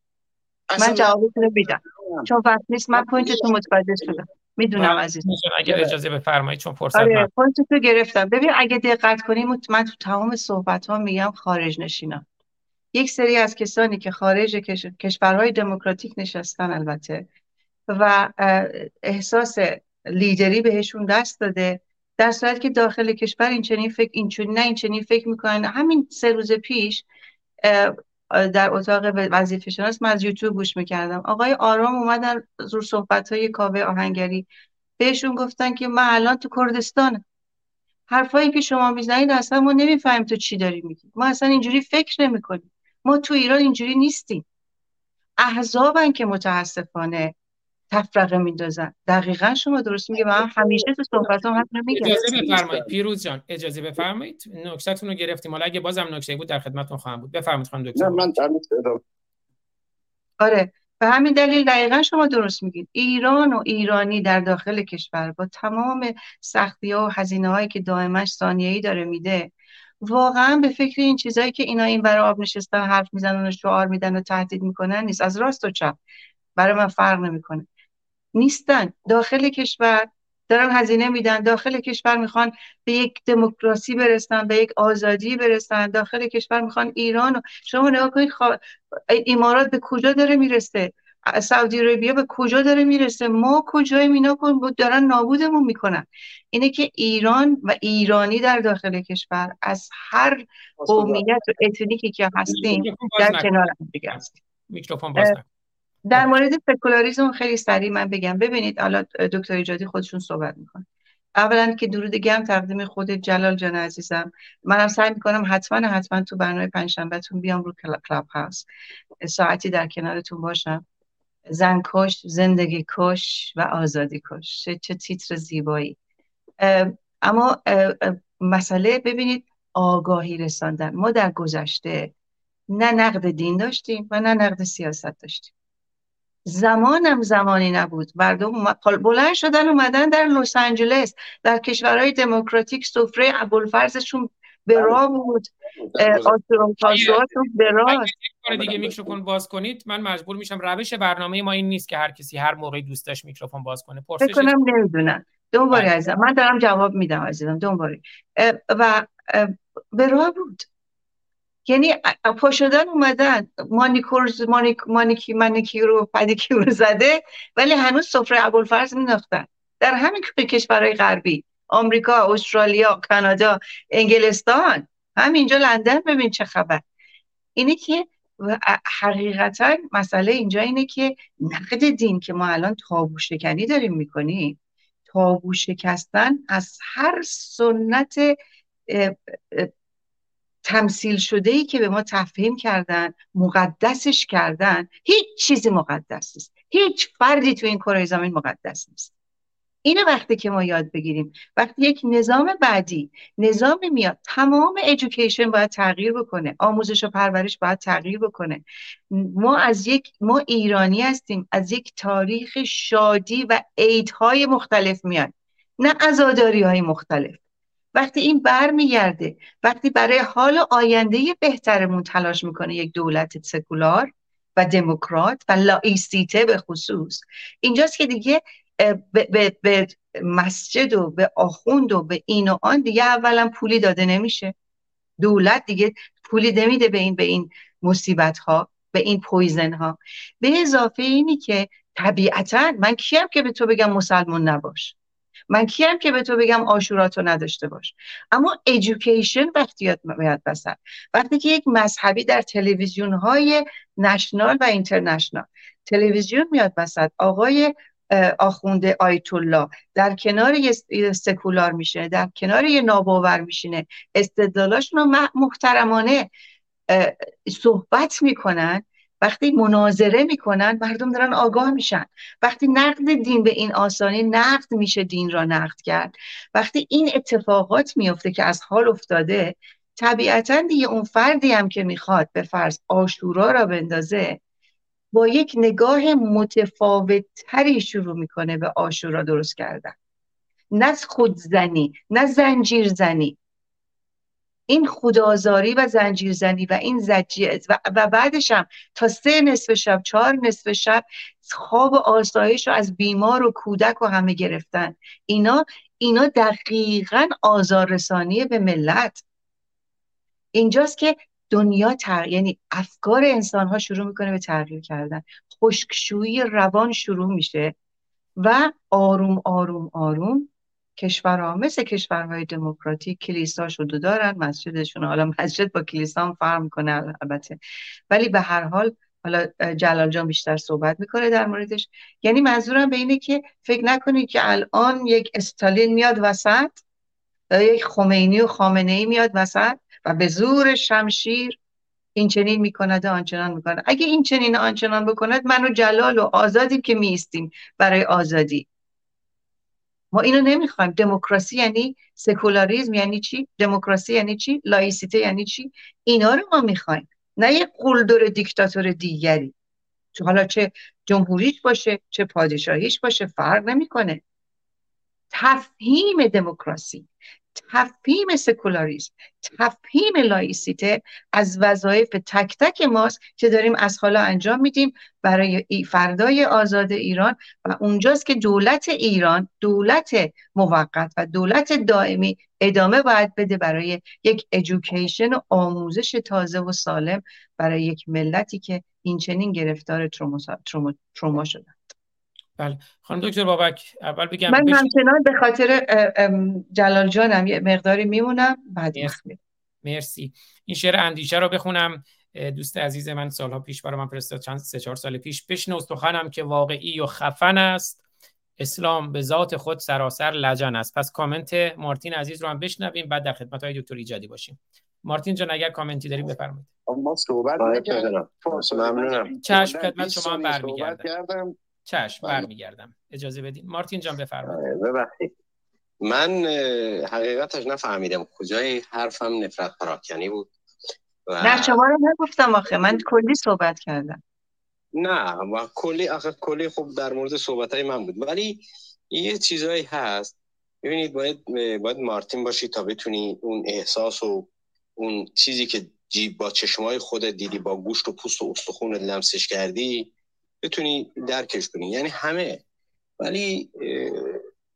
Speaker 2: من جوابتون رو میدم چون وقت نیست. من point تون متوجه شدم. می‌دونم عزیز
Speaker 3: اگر اجازه بفرمایید چون فرصت
Speaker 2: آره point تو گرفتم. ببین اگه دقت کنیم من تو تمام صحبت ها میگم خارج نشینم. یک سری از کسانی که خارج کشورهای دموکراتیک نشستن البته و احساس لیدری بهشون دست داده در صورت که داخل کشور این چنین فکر این چنین نه این چنین فکر می‌کنن. همین سه روز پیش در اتاق وظیفه شناس من از یوتیوب گوش می‌کردم. آقای آرام اومدن زور صحبت های کاوه آهنگری. بهشون گفتن که من الان تو کردستانم. حرفایی که شما می‌زنید اصلا ما نمی‌فهمیم تو چی داری میگی. ما اصلا اینجوری فکر نمی‌کنیم. ما تو ایران اینجوری نیستیم. احزابن که متاسفانه تفرقه میندازن. دقیقا شما درست میگه من همیشه تو صحبت هم
Speaker 3: میگم اجازه بفرمایید. پیروز جان اجازه بفرمایید. نکتهتون رو گرفتیم. حالا اگه بازم نکته بود در خدمتتون خواهم بود. بفرمایید خانم دکتر.
Speaker 10: من
Speaker 2: آره به همین دلیل دقیقا شما درست میگید. ایران و ایرانی در داخل کشور با تمام سختی ها و هزینه هایی که دائمش ثانیه‌ای داره میده واقعا به فکر این چیزایی که اینا این برای آب نشستن حرف می‌زنن و شعار میدن و تهدید می‌کنن نیست. از راست و چپ. برای من فرق نمی‌کنه. نیستن. داخل کشور دارن هزینه میدن. داخل کشور می‌خوان به یک دموکراسی برسن به یک آزادی برسن. داخل کشور می‌خوان ایران شما نگاه کنید خوا... امارات به کجا داره می‌رسه؟ سعودی عربیه به کجا داره می‌رسه؟ ما کجای اینا کن دارن نابودمون می‌کنن. اینه که ایران و ایرانی در داخل کشور از هر قومیت و اتنیکی که هستیم در کنار هم دیگه هستیم.
Speaker 3: میکروفون باز
Speaker 2: در مورد سکولاریسم خیلی سریع من بگم. ببینید حالا دکتر ایجادی خودشون صحبت می‌کنه اولا که درود گم تقدیم خود جلال جان عزیزم. منم سعی می‌کنم حتما حتما تو برنامه پنجشنبهتون بیام رو کلاب هاوس ساعتی در کنارتون باشم. زن کش زندگی کش و آزادی کش چه تیتر زیبایی. اما مسئله ببینید آگاهی رساندن. ما در گذشته نه نقد دین داشتیم و نه نقد سیاست داشتیم. زمانم زمانی نبود. مردم بلند شدن اومدن در لس آنجلس در کشورهای دموکراتیک سفره ابوالفرزشون به بله. راه بود.
Speaker 3: به راه دیگه میکروفون باز کنید من مجبور میشم روش برنامه ما این نیست که هر کسی هر موقعی دوست داشت میکروفون باز کنه.
Speaker 2: پرسش کنم نمی‌دونم دوباره بله. عزیزم. من دارم جواب میدم عزیزم. دوباره و به راه بود. یعنی پا شدن اومدن. مانیکورز مانیک مانیکی مانیکی رو پدیکی رو زده ولی هنوز سفره ابوالفرز مینداختن در همین کشورهای غربی آمریکا استرالیا کانادا انگلستان همینجا لندن. ببین چه خبر. اینه که حقیقتا مسئله اینجا اینه که نقد دین که ما الان تابو شکنی داریم می‌کنیم تابو شکستن از هر سنت تمثیل شده ای که به ما تفهیم کردن مقدسش کردن هیچ چیزی مقدس نیست. هیچ فردی تو این کره زمین مقدس نیست. اینه وقتی که ما یاد بگیریم. وقتی یک نظام بعدی نظامی میاد تمام ایژوکیشن باید تغییر بکنه. آموزش و پرورش باید تغییر بکنه. ما از یک ما ایرانی هستیم از یک تاریخ شادی و عیدهای مختلف میاد. نه عزاداری های مختلف. وقتی این برمیگرده وقتی برای حال آینده بهترمون تلاش می‌کنه یک دولت سکولار و دموکرات و لایسیته به خصوص اینجاست که دیگه به, به, مسجد و به آخوند و به این و آن دیگه اولا پولی داده نمیشه. دولت دیگه پولی نمیده به این به این مصیبت ها به این poison ها به اضافه اینی که طبیعتا من کیم که به تو بگم مسلمون نباش. من کیم که به تو بگم آشوراتو نداشته باش. اما ایژوکیشن وقتی یاد میاد بسن وقتی که یک مذهبی در تلویزیون های نشنال و اینترنشنال. تلویزیون میاد بسد آقای آخونده آیت الله در کنار یه سکولار میشه در کنار یه ناباور میشینه. استدلالاشون رو محترمانه صحبت می‌کنن. وقتی مناظره می‌کنن مردم دارن آگاه میشن. وقتی نقد دین به این آسانی نقد میشه دین را نقد کرد. وقتی این اتفاقات میفته که از حال افتاده طبیعتا دیگه اون فردی هم که می‌خواد به فرض آشورا را بندازه با یک نگاه متفاوت تری شروع می‌کنه به آشورا درست کردن. نه خودزنی نه زنجیر زنی این خدازاری و زنجیرزنی و این زجیه و, بعدش هم تا سه نصف شب چهار نصف شب خواب آسایش رو از بیمار و کودک و همه گرفتن. اینا اینا دقیقا آزاررسانی به ملت. اینجاست که دنیا تغییر یعنی افکار انسان ها شروع می‌کنه به تغییر کردن. خشکشویی روان شروع میشه و آروم آروم آروم کشورها مثل کشورهای دموکراتیک کلیسا شده دارن مسجدشون حالا مسجد با کلیسا هم فرق می‌کنه البته. ولی به هر حال حالا جلال جان بیشتر صحبت می‌کنه در موردش. یعنی منظورم به اینه که فکر نکنید که الان یک استالین میاد وسط یک خمینی و خامنه ای میاد وسط و به زور شمشیر این چنین می‌کند آنچنان می‌کند. اگه این چنین آنچنان بکند من و جلال و آزادی که میستیم برای آزادی. ما اینو نمی‌خوایم. دموکراسی یعنی سکولاریزم یعنی چی؟ دموکراسی یعنی چی؟ لایسیته یعنی چی؟ اینا رو ما می‌خوایم. نه یک قلدر دیکتاتور دیگری. تو حالا چه جمهوریش باشه چه پادشاهیش باشه فرق نمی‌کنه. تفهیم دموکراسی. تفهیم سکولاریسم تفهیم لایسیته از وظایف تک تک ماست که داریم از حالا انجام میدیم برای فردای آزاد ایران و اونجاست که دولت ایران دولت موقت و دولت دائمی ادامه باید بده برای یک ادویکیشن و آموزش تازه و سالم برای یک ملتی که این چنین گرفتار تروما شدن
Speaker 3: بله. خانم دکتر بابک اول بگم
Speaker 2: من همچنان به خاطر جلال جانم یه مقداری میمونم بعد
Speaker 3: مرسی. مرسی. این شعر اندیشه رو بخونم. دوست عزیز من سالها پیش برای من فرستاد. چند سه چهار سال پیش. بشنو سخنم که واقعی و خفن است. اسلام به ذات خود سراسر لجن است. پس کامنت مارتین عزیز رو هم بشنویم بعد در خدمت های دکتر ایجادی باشیم. مارتین جان اگر کامنتی داریم بفرمایید.
Speaker 10: ما صحبت نکردیم.
Speaker 6: ممنونم.
Speaker 3: چشم خدمت
Speaker 10: 20
Speaker 3: شما هم برمیگردم چشم
Speaker 10: بله.
Speaker 3: برمیگردم. اجازه بدین. مارتین جان بفرمایید.
Speaker 6: آره، ببخشید. من حقیقتش نفهمیدم کجای حرفم. نفرت پراکنی بود و
Speaker 2: نه شما رو نگفتم آخه. من کلی صحبت کردم.
Speaker 6: نه و کلی آخه کلی خوب در مورد صحبت های من بود. ولی یه چیزایی هست. ببینید باید باید مارتین باشی تا بتونی اون احساس و اون چیزی که جیب با چشمای خودت دیدی با گوشت و پوست و استخونت لمسش کردی بتونی درکش کنی. یعنی همه. ولی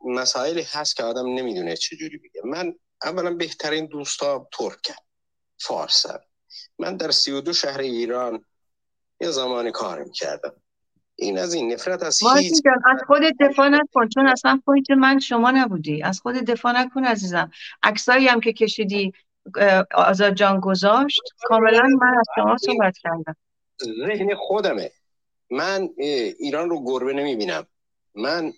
Speaker 6: مسائلی هست که آدم نمی‌دونه چجوری بگه. من اولا بهترین دوستا ترکن فارسن من در سی و دو شهر ایران یه زمانی کار می‌کردم این از این نفرت از هیچ
Speaker 2: جان از خودت دفاع نکن. چون اصلا point من شما نبودی. از خودت دفاع نکن عزیزم. عکسایی هم که کشیدی آزاد جان گذاشت. کاملا من از شما صحبت کردم.
Speaker 6: ذهن خودمه. من ایران رو گربه نمی‌بینم. من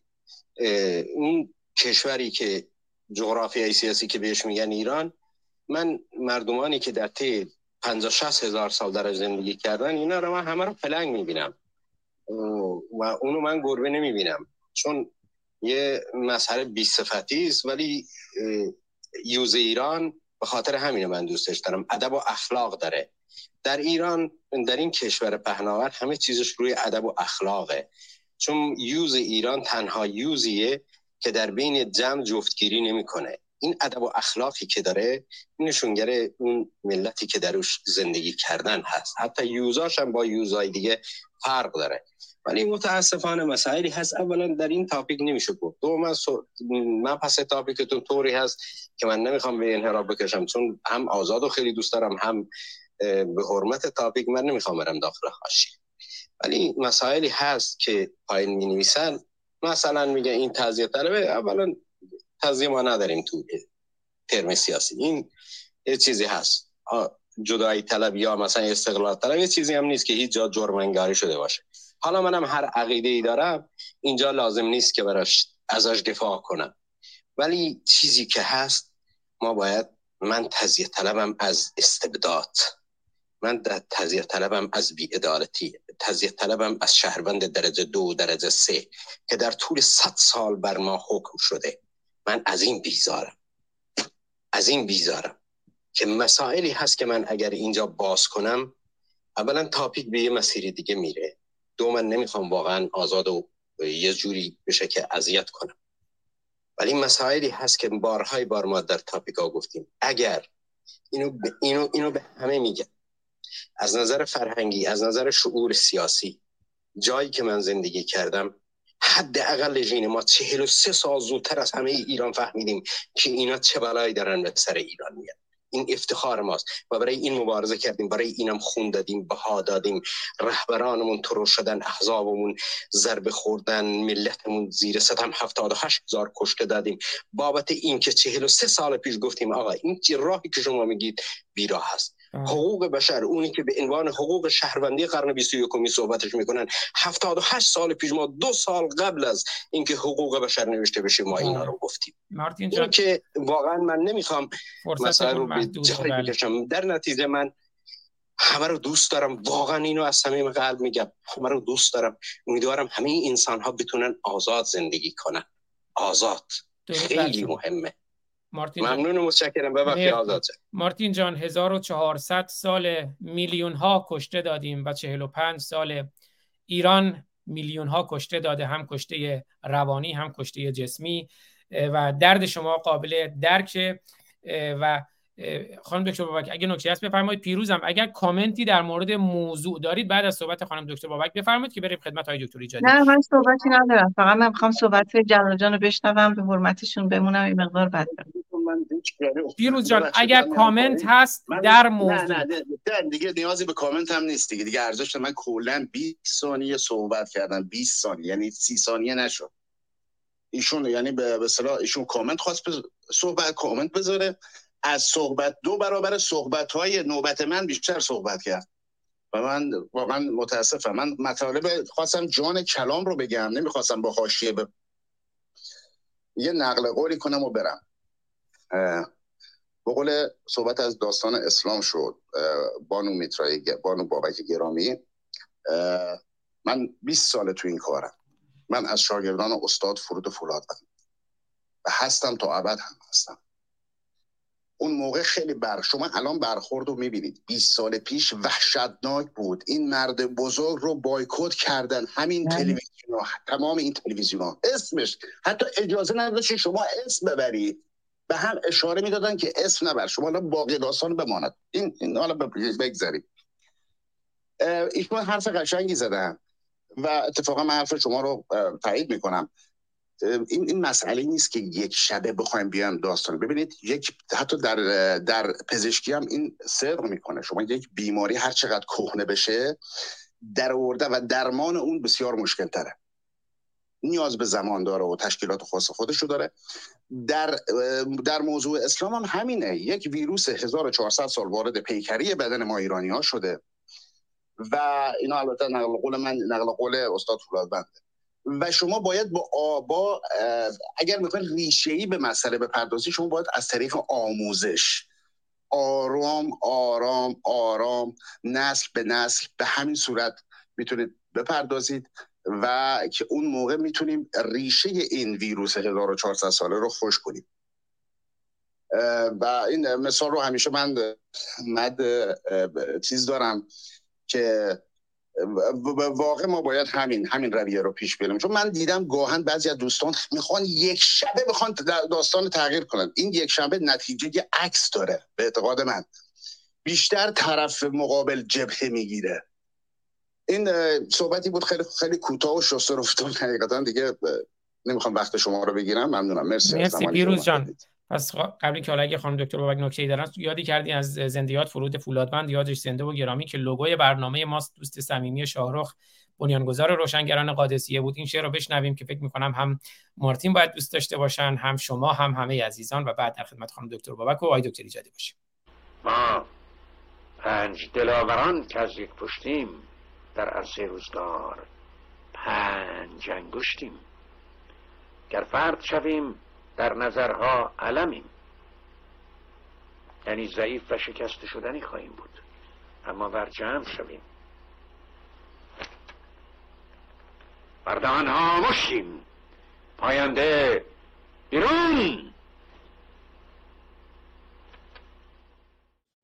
Speaker 6: اون کشوری که جغرافیای سیاسی که بهش میگن ایران من مردمانی که در طی 50 60 هزار سال درش زندگی کردن اینا رو من همه رو پلنگ می‌بینم. و اونو من گربه نمی‌بینم. چون یه مسئله بی صفتی است ولی یوز ایران به خاطر همین من دوستش دارم ادب و اخلاق داره. در ایران در این کشور پهناور همه چیزش روی ادب و اخلاقه. چون یوز ایران تنها یوزیه که در بین جمع جفتگیری نمی‌کنه. این ادب و اخلاقی که داره نشونگر اون ملتی که دروش زندگی کردن هست. حتی یوزاش هم با یوزای دیگه فرق داره. ولی متاسفانه مسائلی هست. اولا در این تاپیک نمیشه گفت. دوم من پس تاپیکتون طوری هست که من نمی‌خوام به انحراف بکشم. چون هم آزاد و خیلی دوست دارم هم به حرمت تاپیک من نمی‌خوام برم داخل حاشیه. ولی مسائلی هست که پایین می نویسن مثلا میگه این تزیه طلبه اولا تزیه ما نداریم تو ترم سیاسی. این یه چیزی هست. جدایی طلب یا مثلا استقلال طلب یه چیزی هم نیست که هیچ جا جرمنگاری شده باشه. حالا منم هر عقیده ای دارم اینجا لازم نیست که براش ازش دفاع کنم. ولی چیزی که هست ما باید من تزیه طلبم از استبداد. من در تزیه طلبم از بیعدالتی تزیه طلبم از شهروند درجه دو و درجه سه که در طول صد سال بر ما حکم شده. من از این بیزارم. از این بیزارم که مسائلی هست که من اگر اینجا باز کنم اولا تاپیک به یه مسیر دیگه میره. دو من نمی‌خوام واقعا آزاد و یه جوری بشه که اذیت کنم. ولی مسائلی هست که بارهای بار ما در تاپیک ها گفتیم. اگر اینو ب... اینو اینو به همه میگم از نظر فرهنگی از نظر شعور سیاسی جایی که من زندگی کردم حداقل ژین ما چهل و سه سال زودتر از همه ایران فهمیدیم که اینا چه بلایی دارن به سر ایران میاد. این افتخار ماست و برای این مبارزه کردیم برای اینم خون دادیم بها دادیم. رهبرانمون ترور شدن احزابمون ضربه خوردن ملتمون زیر ستم هفتاد و هشت هزار کشته دادیم. بابت این که چهل و سه سال پیش گفتیم آقا این راهی که شما میگید بیراه هست حقوق بشر اونی که به عنوان حقوق شهروندی قرن 21 صحبتش می‌کنن. 78 سال پیش ما دو سال قبل از اینکه حقوق بشر نوشته بشه ما اینا رو گفتیم.
Speaker 3: مارتین
Speaker 6: این
Speaker 3: جان
Speaker 6: که واقعا من نمی‌خوام
Speaker 3: فرصتتون
Speaker 6: رو به
Speaker 3: محدوده
Speaker 6: جایی. بکشم. در نتیجه من همه رو دوست دارم. واقعا اینو از صمیم قلب میگم. همه رو دوست دارم. امیدوارم همه انسان ها بتونن آزاد زندگی کنن. آزاد. خیلی. مهمه.
Speaker 3: مارتین جان
Speaker 6: ممنون و متشکرم ببخشید. آزاد.
Speaker 3: مارتین جان 1400 سال میلیون ها کشته دادیم و 45 سال ایران میلیون ها کشته داده هم کشته روانی هم کشته جسمی و درد شما قابل درکه و خانم دکتر بابک اگه نکته هست بفرمایید. پیروزم اگر کامنتی در مورد موضوع دارید بعد از صحبت خانم دکتر بابک بفرمایید که بریم خدمت های دکتر ایجادی.
Speaker 2: نه من صحبتی ندارم. فقط من می‌خوام صحبت جلال جان رو بشنوم به حرمتشون بمونم این مقدار بعد
Speaker 3: پیروز جان اگر
Speaker 10: من
Speaker 3: کامنت. هست در
Speaker 10: نه
Speaker 3: موضوع.
Speaker 10: نه نه دیگه نیازی به کامنت هم نیست دیگه. دیگه ارزش من کلا 20 ثانیه صحبت کردم. 20 ثانیه یعنی 30 ثانیه نشد. ایشون یعنی به اصطلاح ایشون کامنت خواست. صحبت کامنت بذاره. از صحبت دو برابر صحبت های نوبت من بیشتر صحبت کرد. و من واقعا متاسفم. من مطالب خواستم جان کلام رو بگم نمی‌خواستم با حاشیه به یه نقل قولی کنم و برم. به قول صحبت از داستان اسلام شد بانو میترای بانو بابک گرامی. من 20 ساله تو این کارم. من از شاگردان استاد فرود فولادم و هستم تا ابد هم هستم. اون موقع خیلی بر شما الان برخورد رو می‌بینید. 20 سال پیش وحشتناک بود. این مرد بزرگ رو بایکوت کردن. همین تلویزیون تمام این تلویزیون ها. اسمش. حتی اجازه نداشت شما اسم ببرید. به هم اشاره می‌دادن که اسم نبر. شما الان باقی داستان بماند. این, این حالا بگذاریم ایشون حرف قشنگی زدن. و اتفاقا من حرف شما رو تایید می‌کنم. این این مسئله نیست که یک شبه بخوایم بیام داستان. ببینید یک حتی در در پزشکی هم این صدق می‌کنه. شما یک بیماری هر چقدر کهنه بشه در آورده و درمان اون بسیار مشکل تره نیاز به زمان داره و تشکیلات خاص خودشو داره. در در موضوع اسلام هم همینه. یک ویروس 1400 سال وارد پیکری بدن ما ایرانی ها شده. و اینا البته نقل قول من نقل قول استاد فولادبنده و شما باید با آبا اگر می‌خواین ریشه ای به مسئله بپردازی شما باید از طریق آموزش آرام آرام آرام نسل به نسل به همین صورت می‌تونید بپردازید و که اون موقع می‌تونیم ریشه این ویروس 1400 ساله رو خوش کنیم. و این مثال رو همیشه من مد چیز دارم که واقع ما باید همین همین رویه رو پیش بریم چون من دیدم گاهن بعضی از دوستان می‌خوان یک شبه بخوان داستان تغییر کنن. این یک شبه نتیجه عکس داره به اعتقاد من. بیشتر طرف مقابل جبهه می‌گیره. این صحبتی بود خیلی خیلی کوتاه و شسته رفتم حقیقتا دیگه نمی‌خوام وقت شما رو بگیرم. ممنونم. مرسی
Speaker 3: مرسی. پیروز جان. پس قبلی که حالا اگه خانم دکتر بابک نکته دارن یادی کردی از زندیات فرود فولادبند یادش زنده و گرامی که لوگوی برنامه ماست دوست صمیمی شاهرخ بنیانگذار روشنگران قادسیه بود. این شعر رو بشنویم که فکر می‌کنم هم مارتین باید دوست داشته باشن هم شما هم همه عزیزان. و بعد در خدمت خانم دکتر بابک و آقای دکتر ایجادی باشیم.
Speaker 11: ما پنج دلاوران که از یک پشتیم در عرصه روزگار پنج انگشتیم. گر فرد شویم در نظرها علمیم. یعنی ضعیف و شکست شدنی خواهیم بود. اما بر جمع شویم. بردهان ها مشیم پاینده بیرون.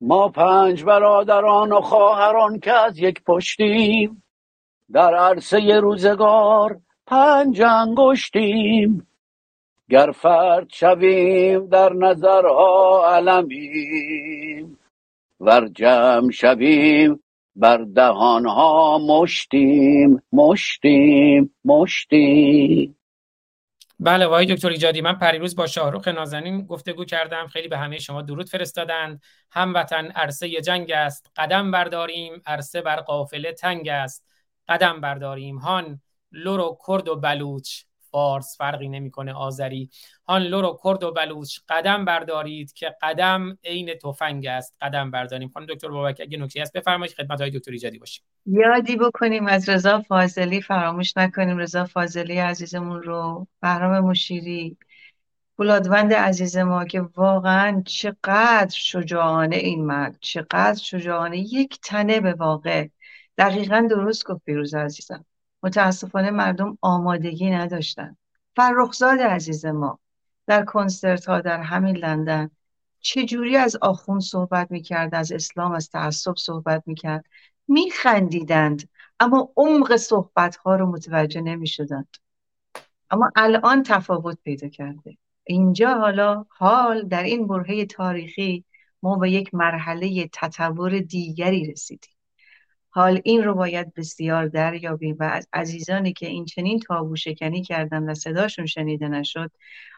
Speaker 1: ما پنج برادران و خواهران که از یک پشتیم. در عرصه روزگار پنج انگشتیم. گر فرد شویم در نظرها علمیم ور جمع شویم بر دهانها مشتیم مشتیم مشتیم.
Speaker 3: بله وای دکتر ایجادی من پریروز با شاهروخ نازنین گفتگو کردم. خیلی به همه شما درود فرستادند هموطن عرصه جنگ است قدم برداریم. عرصه بر قافله تنگ است قدم برداریم. هان لر و کرد و بلوچ. فارس فرقی نمی‌کنه آذری. هان لر و کرد و بلوچ قدم بردارید که قدم عین تفنگ است. قدم برداریم. خانم دکتر بابک اگه نکته هست بفرمایید خدمت آقای دکتر ایجادی باشیم.
Speaker 2: یادی بکنیم از رضا فاضلی فراموش نکنیم. رضا فاضلی عزیزمون رو بهرام مشیری بولادوند عزیز ما که واقعا چقدر شجاعانه این مرد چقدر شجاعانه. یک تنه به واقع. دقیقا درست گفت پیروز عزیزم. متاسفانه مردم آمادگی نداشتن. فرخزاد عزیز ما در کنسرت ها در همین لندن چجوری از آخون صحبت می‌کرد از اسلام از تعصب صحبت می‌کرد؟ میخندیدند اما عمق صحبت ها رو متوجه نمی‌شدند. اما الان تفاوت پیدا کرده. اینجا حالا حال در این برهه تاریخی ما به یک مرحله تطور دیگری رسیدیم. حال این رو باید بسیار دریابیم و از عزیزانی که این چنین تابو شکنی کردن و صداشون شنیده نشد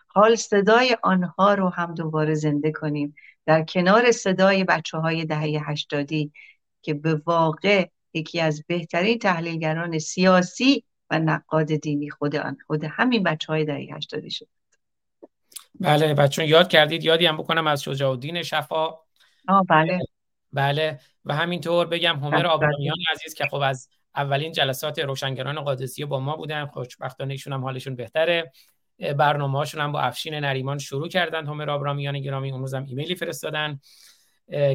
Speaker 2: حال صدای آنها رو هم دوباره زنده کنیم. در کنار صدای بچه های دهه هشتادی که به واقع یکی از بهترین تحلیلگران سیاسی و نقاد دینی خود آن خود همین بچه های دهه هشتادی شد.
Speaker 3: بله بچه یاد کردید یادی هم بکنم از شجاع الدین شفا.
Speaker 2: آه بله.
Speaker 3: بله. و همینطور بگم هومر آبرامیان عزیز که خب از اولین جلسات روشنگران قادسیه با ما بودن خوشبختانه ایشون هم حالشون بهتره. برنامه هاشون هم با افشین نریمان شروع کردن همه آبرامیان گرامی اون روزم ایمیلی فرستادن.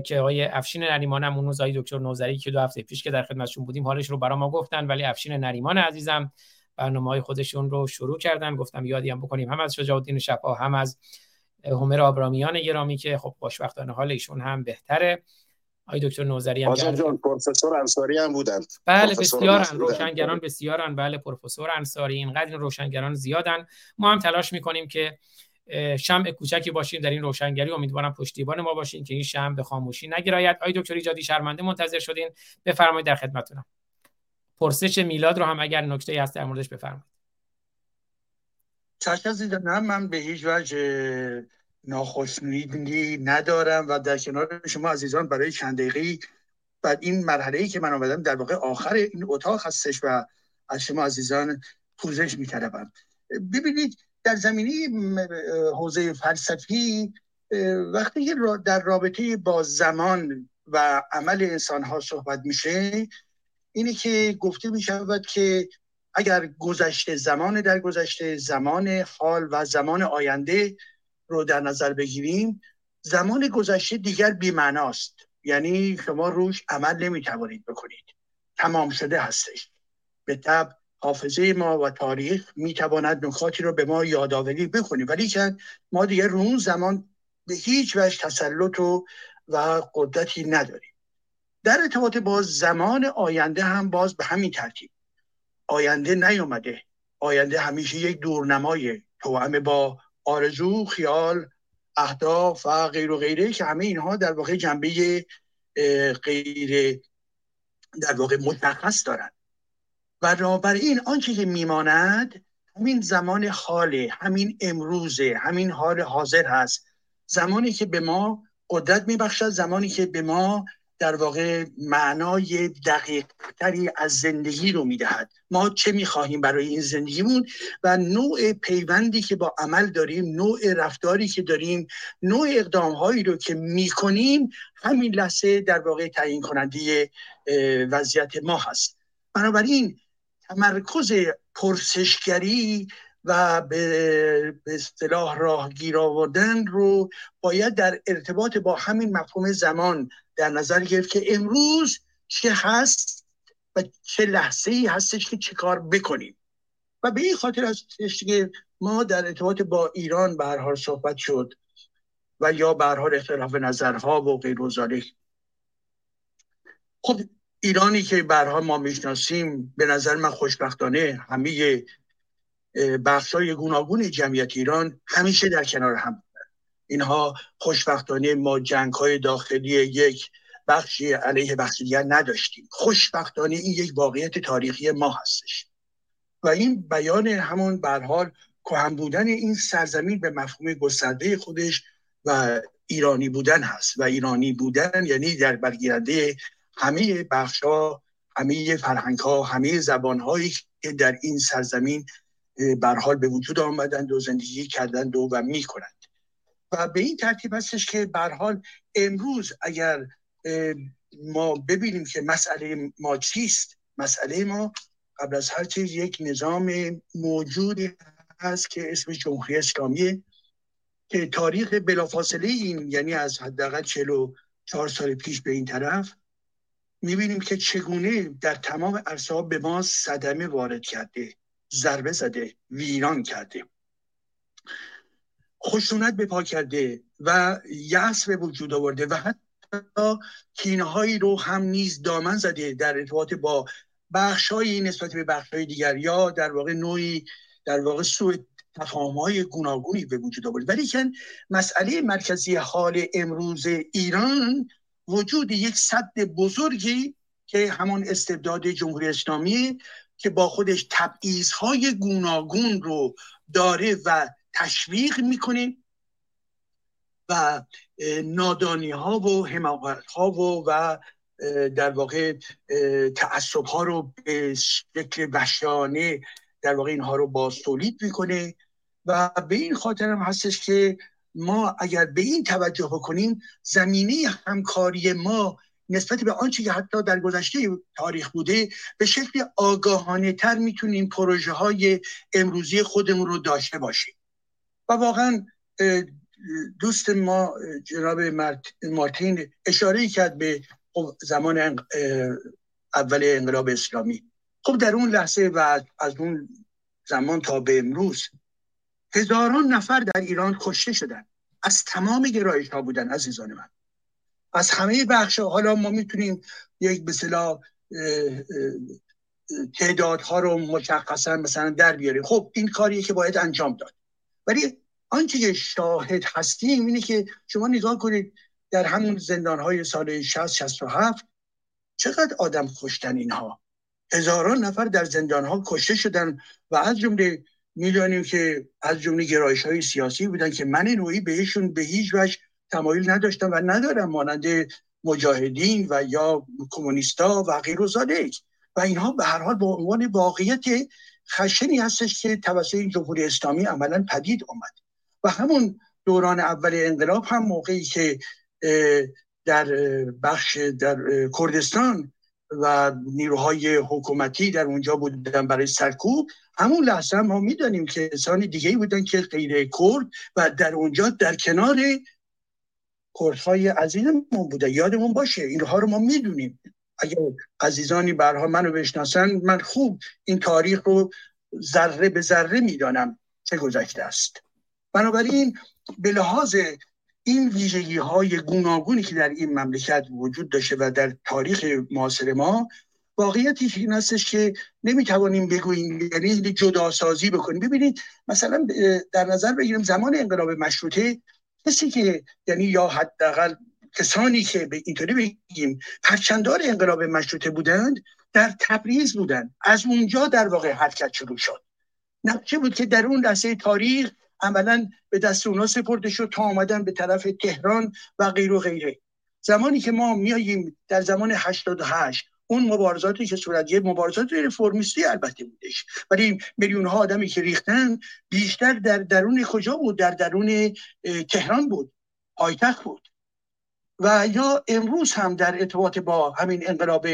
Speaker 3: که آقای افشین نریمان هم اون روز آقای دکتر نوزری که دو هفته پیش که در خدمتشون بودیم حالش رو برا ما گفتن. ولی افشین نریمان عزیزم برنامه های خودشون رو شروع کردن. گفتم یادی هم بکنیم هم از شجاع الدین شفا هم از همر آبرامیان گرامی که خب خوشبختانه حال ایشون هم بهتره. آقای دکتر نوزری هم
Speaker 10: جان پروفسور انصاری هم بودند
Speaker 3: بله بسیارن روشنگران بسیارن. بله پروفسور انصاری اینقدر این روشنگران زیادن. ما هم تلاش می‌کنیم که شمع کوچکی باشیم در این روشنگری. امیدوارم پشتیبان ما باشین که این شمع به خاموشی نگیراید آقای دکتر ایجادی شرمنده منتظر شدین بفرمایید در خدمتتونم. پرسش میلاد رو هم اگر نکته هست در موردش بفرمایید.
Speaker 8: چشم نه من به هیچ وجه ناخشنودی ندارم و در کنار شما عزیزان برای چند دقیقه. بعد این مرحله ای که من آمدم در واقع آخر این اتاق هستش و از شما عزیزان پوزش میطلبم ببینید در زمینه حوزه فلسفی وقتی در رابطه با زمان و عمل انسان ها صحبت میشه اینه که گفته می شود که اگر گذشته زمان در گذشته زمان حال و زمان آینده رو در نظر بگیریم زمان گذشته دیگر بیمعناست. یعنی شما روش عمل نمی‌توانید بکنید. تمام شده هستش. به طب حافظه ما و تاریخ می‌تواند نکاتی رو به ما یادآوری بکنیم ولی که ما دیگر رو اون زمان به هیچ وجه تسلط و, و قدرتی نداریم. در ارتباط با زمان آینده هم باز به همین ترتیب. آینده نیومده آینده همیشه یک دورنمای توأم با آرزو خیال اهداف و غیر و غیره که همه اینها در واقع جنبه غیر در واقع مشخص دارند و این آنچه که میماند همین زمان حاله همین امروزه همین حال حاضر هست. زمانی که به ما قدرت میبخشد زمانی که به ما در واقع معنای دقیق تری از زندگی رو می‌دهد. ما چه می‌خواهیم برای این زندگیمون؟ و نوع پیوندی که با عمل داریم نوع رفتاری که داریم نوع اقدام هایی رو که می‌کنیم همین لحظه در واقع تعیین کننده وضعیت ما هست. بنابراین تمرکز پرسشگری و به اصطلاح راهگیر آوردن رو باید در ارتباط با همین مفهوم زمان در نظر گرفت که امروز چه هست و چه لحظه ای هستش که چه کار بکنیم. و به این خاطر هستش که ما در ارتباط با ایران به هر صحبت شد و یا به هر اختلاف نظرها و غیر و خب ایرانی که برها ما می‌شناسیم به نظر من خوشبختانه همه بخشای گوناگون جمعیت ایران همیشه در کنار هم بودن. اینها خوشبختانه ما جنگ های داخلی یک بخشی علیه بخشی دیگر نداشتیم. خوشبختانه این یک واقعیت تاریخی ما هستش. و این بیان همون برحال کهن بودن این سرزمین به مفهوم گسترده خودش و ایرانی بودن هست. و ایرانی بودن یعنی در برگیرنده همه بخش ها همه فرهنگ ها همه زبان هایی که در این سرزمین برحال به وجود آمدند و زندگی کردند و, و می کنند و به این ترتیب هستش که برحال امروز اگر ما ببینیم که مسئله ما چیست مسئله ما قبل از هر چیز یک نظام موجود هست که اسم جمهوری اسلامی که تاریخ بلافاصله این یعنی از حداقل 44 سال پیش به این طرف می‌بینیم که چگونه در تمام عرصه به ما صدمه وارد کرده. ضربه زده ویران کرده. خشونت به پا کرده و یأس به وجود آورده و حتی کینهایی رو هم نیز دامن زده در ارتباط با بخشهایی نسبت به بخشهای دیگر یا در واقع نوعی در واقع سوء تفاهم های گوناگونی به وجود آورد ولی که مسئله مرکزی حال امروز ایران وجود یک صد بزرگی که همون استبداد جمهوری اسلامی که با خودش تبعیض های گوناگون رو داره و تشویق می‌کنه و نادانی ها و حماقت ها و و در واقع تعصب ها رو به شکل وحشیانه در واقع اینها رو باز تولید می‌کنه و به این خاطر هم هستش که ما اگر به این توجه بکنیم زمینه همکاری ما نسبت به آنچه که حتی در گذشته تاریخ بوده به شکل آگاهانه تر می‌تونیم پروژه های امروزی خودمون رو داشته باشیم. و واقعا دوست ما جناب مارتین اشاره کرد به خب زمان اول انقلاب اسلامی. خب در اون لحظه و از اون زمان تا به امروز هزاران نفر در ایران کشته شدن. از تمام گرایش ها بودن عزیزان من. از همه بخش حالا ما می‌تونیم یک به تعدادها رو مشخصا مثلا در بیاریم. خب این کاریه که باید انجام داد. ولی آنچه که شاهد هستیم اینه که شما نگاه کنید در همون زندان های سال 60 67 چقدر آدم کشتن اینها. هزاران نفر در زندان ها کشته شدن و از جمله می‌دانیم که از جمله گرایش های سیاسی بودن که من نوعی بهشون به هیچ وجه تمایل نداشتم و ندارم مانند مجاهدین و یا کمونیستا و غیر و و اینها به هر حال به عنوان واقعیت خشنی هستش که توسط جمهوری اسلامی عملا پدید آمد. و همون دوران اول انقلاب هم موقعی که در بخش در کردستان و نیروهای حکومتی در اونجا بودن برای سرکوب همون لحظه هم ما می‌دانیم که کسان دیگه بودن که غیر کرد و در اونجا در کنار کردهای عزیزمون بوده. یادمون باشه اینها رو ما می‌دونیم. اگر عزیزانی برها منو بشناسن من خوب این تاریخ رو ذره به ذره می‌دانم چه گذشته است. بنابراین به لحاظ این ویژگی های گوناگونی که در این مملکت وجود داشته و در تاریخ معاصر ما واقعیتی این هستش که نمی‌توانیم بگوییم یعنی جدا سازی بکنیم. ببینید مثلا در نظر بگیریم زمان انقلاب مشروطه کسی که یعنی یا حداقل کسانی که به اینطوری بگیم پرچندار انقلاب مشروطه بودند در تبریز بودند. از اونجا در واقع حرکت شروع شد. نقشه بود که در اون لحظه تاریخ عملا به دست اونا سپرده شد تا آمدن به طرف تهران و غیر و غیره. زمانی که ما میاییم در زمان 88 اون مبارزاتی که صورت یه مبارزات رفرمیستی البته بودش. ولی میلیون ها آدمی که ریختن بیشتر در درون کجا بود؟ در درون تهران بود پایتخت بود. و یا امروز هم در ارتباط با همین انقلاب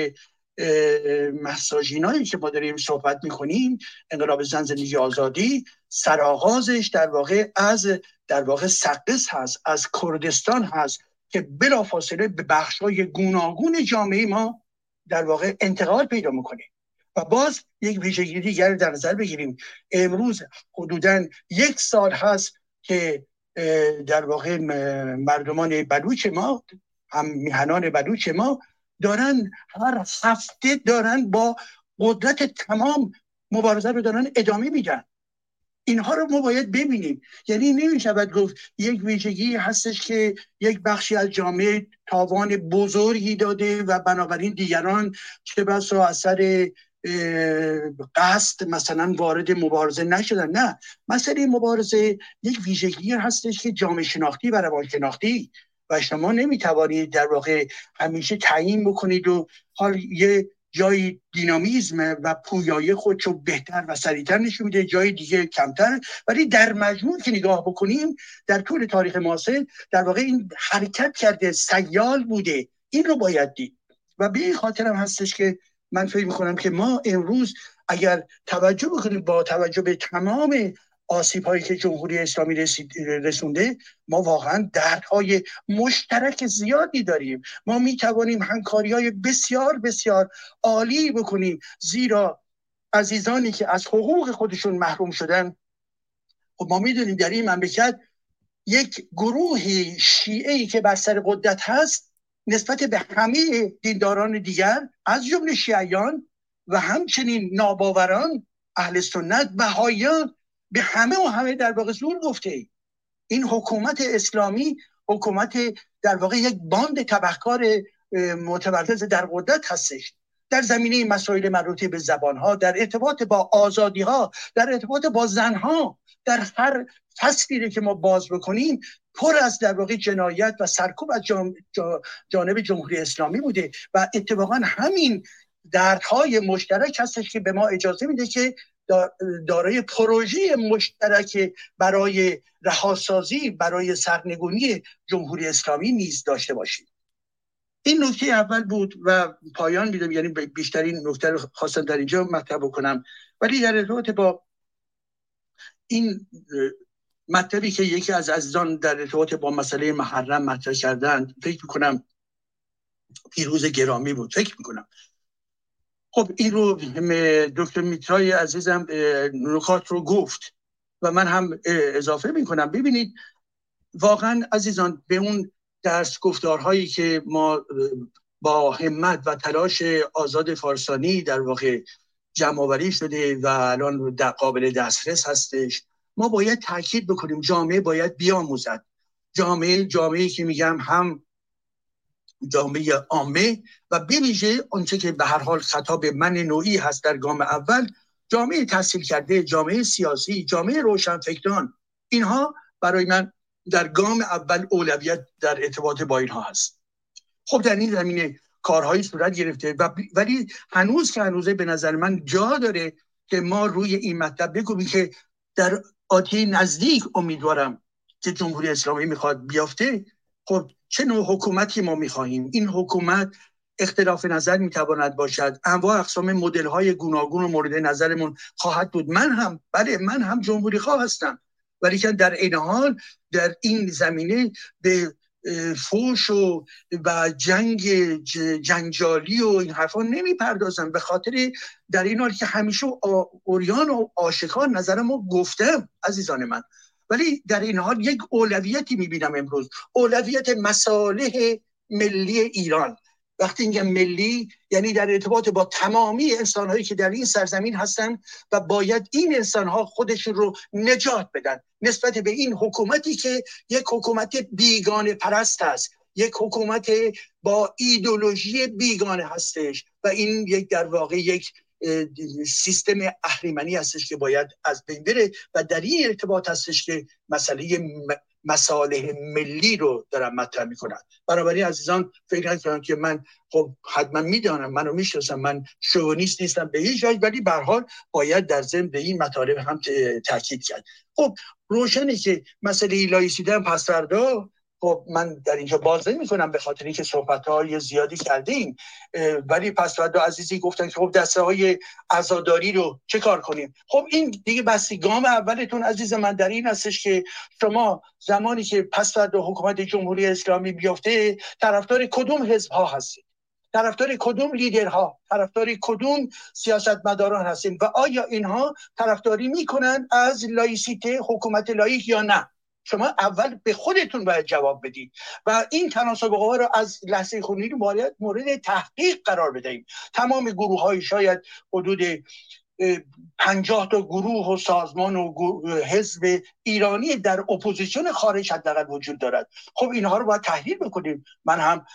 Speaker 8: مساجینایی که ما داریم صحبت می‌کنیم انقلاب زن زندگی آزادی سرآغازش در واقع از در واقع سقس هست از کردستان هست که بلافاصله به بخش های گوناگون جامعه ما در واقع انتقال پیدا می‌کنه. و باز یک ویژگی دیگر در نظر بگیریم. امروز حدودا یک سال هست که در واقع مردمان بلوچ ما هم میهنان بلوچ ما دارن هر هفته دارن با قدرت تمام مبارزه رو دارن ادامه میدن. اینها رو ما باید ببینیم. یعنی نمی‌شود گفت یک ویژگی هستش که یک بخشی از جامعه تاوان بزرگی داده و بنابراین دیگران چه بسا اثر قصد مثلا وارد مبارزه نشدن. نه مسئله مبارزه یک ویژگی هستش که جامعه شناختی و روان شناختی و شما نمی‌توانید در واقع همیشه تعیین بکنید و حال یه جای دینامیزم و پویایی خودشو بهتر و سریعتر نشون میده جای دیگه کمتر. ولی در مجموع که نگاه بکنیم در طول تاریخ معاصر در واقع این حرکت کرده سیال بوده. این رو باید دید. و به این خاطر هم هستش که من فکر می‌کنم که ما امروز اگر توجه بکنیم با توجه به تمام آسیب هایی که جمهوری اسلامی رسونده ما واقعا دردهای مشترک زیادی داریم. ما می توانیم همکاری های بسیار بسیار عالی بکنیم زیرا عزیزانی که از حقوق خودشون محروم شدن خب ما می‌دونیم در این مملکت یک گروه شیعه ای که بر سر قدرت هست نسبت به همه دینداران دیگر از جمله شیعیان و همچنین ناباوران اهل سنت بهایان به همه و همه در واقع زور گفته ای. این حکومت اسلامی حکومت در واقع یک باند تبهکار متمرکز در قدرت هستش در زمینه مسائل مربوط به زبانها در ارتباط با آزادی ها در ارتباط با زنها در هر فصلی که ما باز بکنیم پر از در واقع جنایت و سرکوب از جانب جمهوری اسلامی بوده و اتفاقا همین دردهای مشترک هستش که به ما اجازه میده که دارای پروژه مشترک برای رهاسازی برای سرنگونی جمهوری اسلامی نیز داشته باشیم. این نکته اول بود و پایان میدم یعنی بیشترین نکته رو خواستم در اینجا مطرح بکنم. ولی در ارتباط با این مطلبی که یکی از عزیزان در ارتباط با مسئله محرم مطرح کردن فکر می‌کنم پیروز گرامی بود. فکر می‌کنم. خب این رو دکتر میترای عزیزم نکات رو گفت و من هم اضافه می‌کنم. ببینید واقعا عزیزان به اون درس گفتارهایی که ما با همت و تلاش آزاد فارسانی در واقع جمع شده و الان در قابل دسترس هستش ما باید تاکید بکنیم. جامعه باید بیاموزد. جامعه جامعه که میگم هم جامعه عامه و بویژه آنچه که به هر حال خطاب من نوعی هست در گام اول جامعه تحصیل کرده جامعه سیاسی جامعه روشنفکران. اینها برای من در گام اول اولویت در ارتباط با اینها هست. خب در این زمینه کارهایی صورت گرفته و ولی هنوز که هنوزه به نظر من جا داره که ما روی این مطلب بگوییم که در آتی نزدیک امیدوارم که جمهوری اسلامی می‌خواد بیافته خب چه نوع حکومتی ما می‌خواهیم؟ این حکومت اختلاف نظر می‌تواند باشد. انواع اقسام مدل های گوناگون و مورد نظرمون خواهد بود. من هم بله من هم جمهوری خواه هستم. ولی که در این حال در این زمینه به فوش و و جنگ جنجالی و این حرفا نمی‌پردازم. به خاطر در این حال که همیشه اوریان و آشکار نظرمو گفتم عزیزان من. ولی در این حال یک اولویتی می‌بینم امروز. اولویت مصالح ملی ایران. وقتی میگم ملی یعنی در ارتباط با تمامی انسانهایی که در این سرزمین هستن و باید این انسانها خودشون رو نجات بدن. نسبت به این حکومتی که یک حکومت بیگانه پرست است. یک حکومت با ایدولوژی بیگانه هستش و این یک در واقع یک سیستم اهریمنی هستش که باید از بین بره و در این ارتباط هستش که مسئله مصالح ملی رو دارم مطرح می‌کنن. بنابراین عزیزان فکر نکنم که من خب حتما می‌دانم منو می‌شناسم من شوونیست نیستم به هیچ وجه ولی به حال باید در ضمن به این مطالب هم تاکید کرد. خب روشنه که مسئله لایسیده هم پس فردا خب من در اینجا باز نمی کنم به خاطر اینکه صحبت های زیادی کردیم ولی پس دو عزیزی گفتن که خب دسته های عزاداری رو چه کار کنیم؟ خب این دیگه بستی گام اولتون عزیز من در این هستش که شما زمانی که پس دو حکومت جمهوری اسلامی بیافته طرفدار کدوم حزب ها هستید؟ طرفدار کدوم لیدرها؟ طرفدار کدوم سیاستمداران هستیم و آیا اینها طرفداری می‌کنن از لایسیته حکومت لائیک یا نه؟ شما اول به خودتون باید جواب بدید. و این تناسب قوا رو از لحظه خونی باید مورد تحقیق قرار بدهیم. تمام گروه های شاید حدود پنجاه تا گروه و سازمان و حزب ایرانی در اپوزیسیون خارج حداقل وجود دارد. خب اینها رو باید تحلیل بکنیم. من هم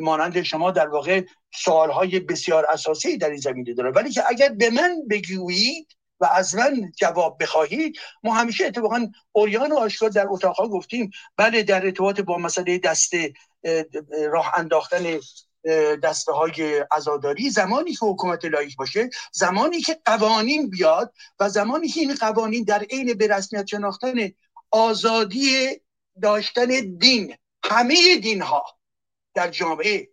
Speaker 8: مانند شما در واقع سوالهای بسیار اساسی در این زمینه دارم. ولی که اگر به من بگویید و از من جواب بخواهید ما همیشه اتفاقا اوریان و آشکار در اتاقها گفتیم. بله در ارتباط با مسئله دست راه انداختن دسته های ازاداری زمانی که حکومت لایک باشه زمانی که قوانین بیاد و زمانی که این قوانین در عین به رسمیت شناختن آزادی داشتن دین همه دین ها در جامعه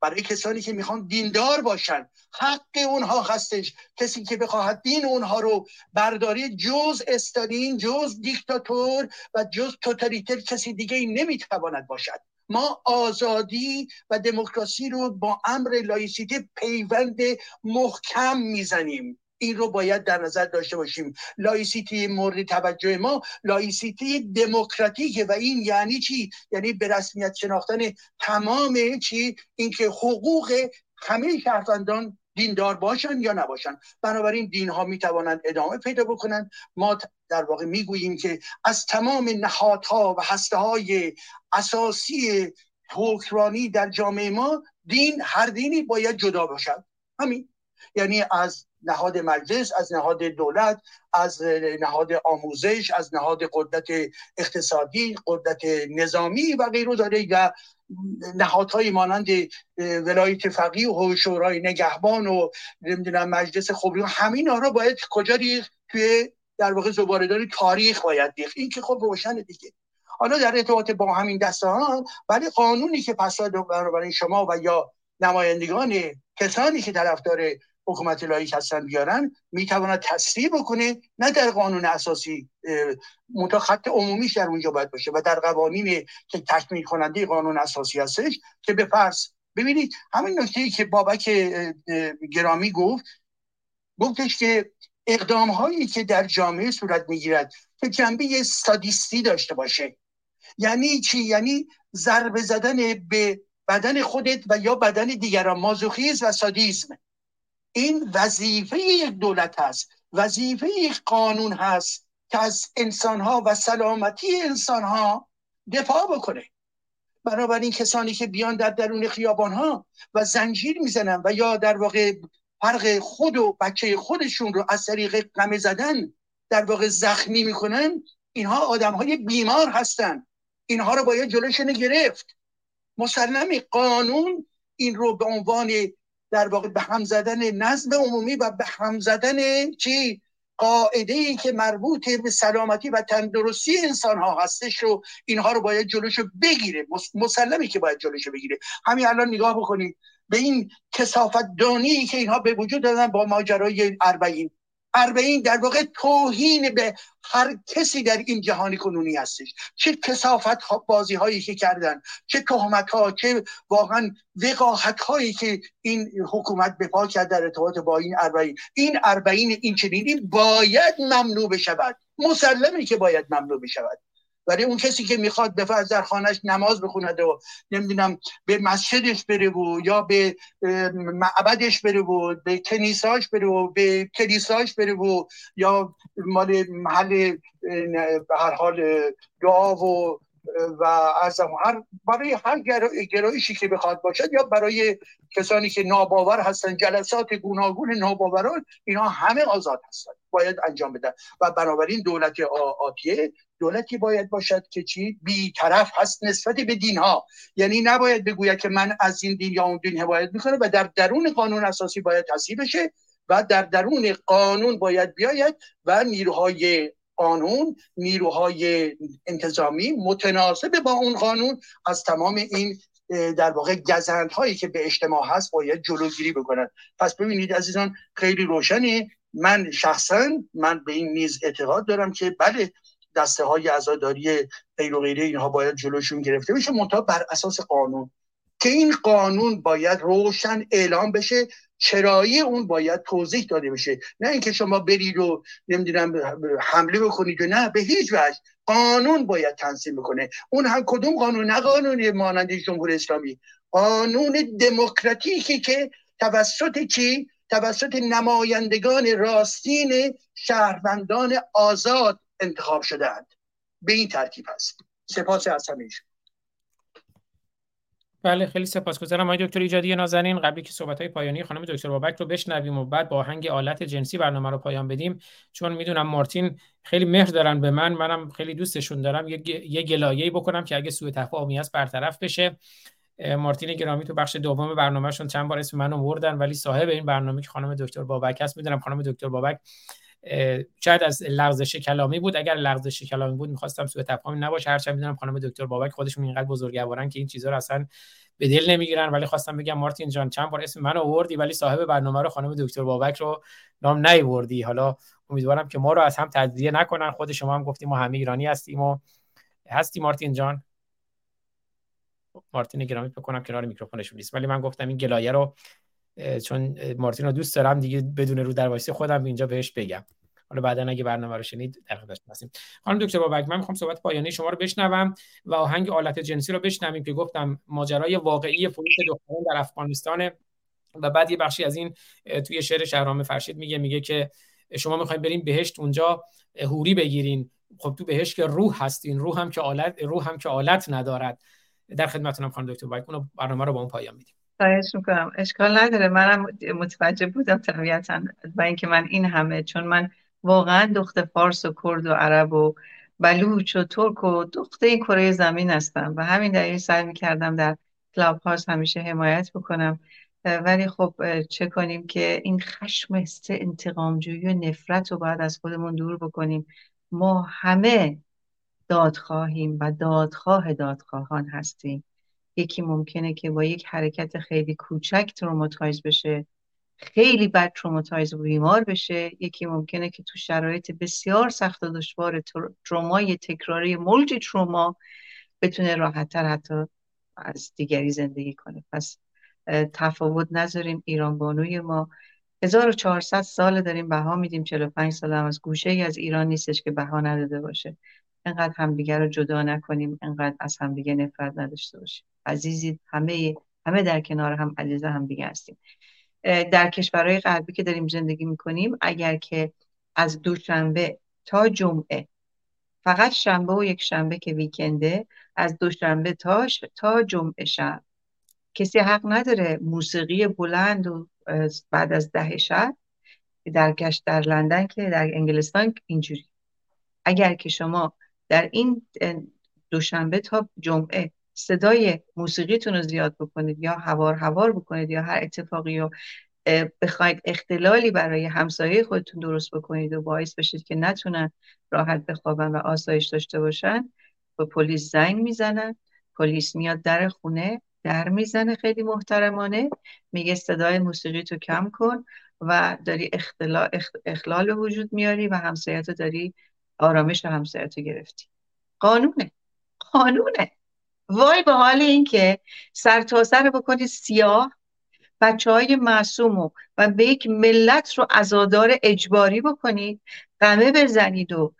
Speaker 8: برای کسانی که می‌خوان دیندار باشن حق اونها هستش. کسی که بخواهد دین اونها رو برداره جز استالین جز دیکتاتور و جز توتالیتر کسی دیگه ای نمی‌تواند باشد. ما آزادی و دموکراسی رو با امر لایسیته پیوند محکم می‌زنیم. این رو باید در نظر داشته باشیم. لایسیتی مورد توجه ما لایسیتی دموکراتیکه و این یعنی چی؟ یعنی به رسمیت شناختن تمام چی؟ اینکه حقوق همه شهروندان دیندار باشن یا نباشن. بنابراین دین ها می توانند ادامه پیدا بکنند. ما در واقع می‌گوییم که از تمام نهادها و هسته های اساسی حکمرانی در جامعه ما دین هر دینی باید جدا باشد. همین. یعنی از نهاد مجلس از نهاد دولت از نهاد آموزش از نهاد قدرت اقتصادی قدرت نظامی و غیره داره و نهادهای مانند ولایت فقیه و شورای نگهبان و نمی‌دونم مجلس خبری همین ها رو باید کجا ریخت توی در واقع زبارداری تاریخ باید دیخت این که خب روشن دیگه. حالا در ارتباط با همین دسته ها ولی قانونی که پساد برای شما و یا نمایندگان کسانی که طرفدار حکومت لایک هستن بیارن می‌تواند تصریح بکنه نه در قانون اساسی منتها خط عمومیش در اونجا باید باشه و در قوانین که تکمیل کننده قانون اساسی هستش که به فرض ببینید همین نکته ای که بابک گرامی گفت گفتش که اقدام هایی که در جامعه صورت می‌گیرد که جنبه سادیستی داشته باشه. یعنی چی؟ یعنی ضربه زدن به بدن خودت و یا بدن دیگران مازوخیز و سادیسم این وظیفه یک دولت هست وظیفه یک قانون هست که از انسان ها و سلامتی انسان ها دفاع بکنه. بنابراین کسانی که بیان در درون خیابان ها و زنجیر می‌زنن و یا در واقع فرق خود و بچه خودشون رو از طریق قمه زدن در واقع زخمی می‌کنن اینها آدم های بیمار هستن. اینها رو باید جلوشون گرفت. مسلمی قانون این رو به عنوان در واقع به هم زدن نظم عمومی و به هم زدن چی؟ قاعده ای که مربوط به سلامتی و تندرستی انسان ها هستش رو اینها رو باید جلوشو بگیره. مسلمی که باید جلوشو بگیره. همین الان نگاه بکنید به این کسافت دانی که اینها به وجود دادن با ماجرای اربعین. اربعین در واقع توهین به هر کسی در این جهان کنونی هستش. چه کسافت بازی هایی که کردن چه تهمت ها چه واقعا وقاحت هایی که این حکومت به پا کرد در ارتباط با این اربعین. این اربعین این چنینی باید ممنوع بشود. مسلمی که باید ممنوع بشود. ولی اون کسی که می‌خواد به فرض در خانهش نماز بخوند و نمی‌دونم به مسجدش بره و یا به معبدش بره و به کنیساش بره و به کلیساش بره و یا مال محل به هر حال دعا و و از هر برای هر گرایشی که بخواد باشد یا برای کسانی که ناباور هستن جلسات گوناگون ناباوران اینا همه آزاد هستن باید انجام بدن. و بنابراین دولت آتیه دولتی باید باشد که چی؟ طرف هست نسبت به دین ها یعنی نباید بگوید که من از این دین یا اون دین حمایت می‌کنم و در درون قانون اساسی باید تصحیح بشه و در درون قانون باید بیاید و نیروهای قانون نیروهای انتظامی متناسب با اون قانون از تمام این در واقع گزند هایی که به اجتماع هست باید جلوگیری بکنن. پس ببینید عزیزان خیلی روشنه. من شخصا من به این نیز اعتقاد دارم که بله دسته های عزاداری غیر و غیره اینها باید جلوشون گرفته بشه منتها بر اساس قانون. که این قانون باید روشن اعلام بشه چرایی اون باید توضیح داده بشه. نه اینکه شما برید و نمی‌دونم حمله بکنید و نه به هیچ وجه. قانون باید تنظیم بکنه. اون هم کدوم قانون؟ نه قانون مانند جمهور اسلامی. قانون دموکراتیکی که توسط چی؟ توسط نمایندگان راستین شهروندان آزاد انتخاب شدهاند. به این ترتیب هست سپاس از همه
Speaker 3: بله خیلی سپاسگزارم. آقای دکتر ایجادی نازنین قبلی که صحبت های پایانی خانم دکتر بابک رو بشنویم و بعد با آهنگ آلت جنسی برنامه رو پایان بدیم. چون می‌دونم مارتین خیلی مهر دارن به من منم خیلی دوستشون دارم. یه, یه گلایه‌ای بکنم که اگه سوء تفاهمی هست برطرف بشه مارتین گرامی تو بخش دوم برنامهشون چند بار اسم منو بردن ولی صاحب این برنامه که خانم دکتر بابک هست. می‌دونم خانم دکتر بابک شاید از لغزش کلامی بود. اگر لغزش کلامی بود می‌خواستم سوء تفاهمی نباشه. هرچند می‌دونم خانم دکتر بابک خودشون اینقدر بزرگوارن که این چیزها رو اصلا به دل نمی‌گیرن. ولی خواستم بگم مارتین جان چند بار اسم من آوردی ولی صاحب برنامه رو خانم دکتر بابک رو نام نیوردی. حالا امیدوارم که ما رو از هم تجزیه نکنن. خود شما هم گفتیم ما همه ایرانی هستیم و هستی مارتین جان. مارتین گرامی بکنم کنار میکروفونش نیست. ولی من گفتم این گلایه رو چون مارتین رو دوست دارم دیگه بدون رو در خودم اینجا بهش بگم. حالا بعدا اگه برنامه رو شنید در خدمت هستیم خانم دکتر بابک من می‌خوام صحبت پایانی شما رو بشنوم و آهنگ آلت جنسی رو بشنویم که گفتم ماجرای واقعی فروش دختران در افغانستان و بعد یه بخشی از این توی شعر شهرام فرشید میگه میگه که شما می‌خواین بریم بهشت اونجا حوری بگیرین. خب تو بهشت که روح هستین روح هم که آلت روح هم که آلت ندارد. در خدمتتونم خانم دکتر بابک اون برنامه رو با اون پایان میدیم.
Speaker 2: خواهش می‌کنم. اشکال نداره. منم متوجه بودم طبیعتا و اینکه من این همه چون من واقعا دخت فارس و کرد و عرب و بلوچ و ترک و دخت این کره زمین هستم و همین دلیل سعی می‌کردم در کلاب هاوس همیشه حمایت بکنم. ولی خب چه کنیم که این خشم انتقامجویی و نفرت رو باید از خودمون دور بکنیم. ما همه دادخواهیم و دادخواه دادخواهان هستیم. یکی ممکنه که با یک حرکت خیلی کوچک traumatize بشه خیلی بد traumatize و بیمار بشه. یکی ممکنه که تو شرایط بسیار سخت و دشوار ترومای تکراری multi trauma بتونه راحتتر حتی از دیگری زندگی کنه. پس تفاوت نذاریم. ایران بانوی ما 1400 سال داریم بها میدیم. 45 سال هم از گوشه ای از ایران نیستش که بها نداده باشه. انقدر همدیگه رو جدا نکنیم انقدر از همدیگه نفرت نداشته باشیم. عزیزی همه همه در کنار هم عزیز همدیگه هستیم. در کشورهای غربی که داریم زندگی می‌کنیم اگر که از دوشنبه تا جمعه فقط شنبه و یک شنبه که ویکنده از دوشنبه تا تا جمعه شب کسی حق نداره موسیقی بلند و بعد از ده شب در گشت در لندن که در انگلستان اینجوری. اگر که شما در این دوشنبه تا جمعه صدای موسیقیتون رو زیاد بکنید یا هوار هوار بکنید یا هر اتفاقی رو بخواید اختلالی برای همسایه خودتون درست بکنید و باعث بشید که نتونن راحت بخوابن و آسایش داشته باشن به پلیس زنگ می‌زنن پلیس میاد در خونه در می‌زنه خیلی محترمانه میگه صدای موسیقی تو کم کن و داری اختلا... اخلال وجود میاری و همسایت داری آرامش همسایت گرفتی. قانونه. قانونه. وای به حال این که سر تا سر بکنید سیاه بچه های معصوم و به یک ملت رو ازادار اجباری بکنید قمه بزنید و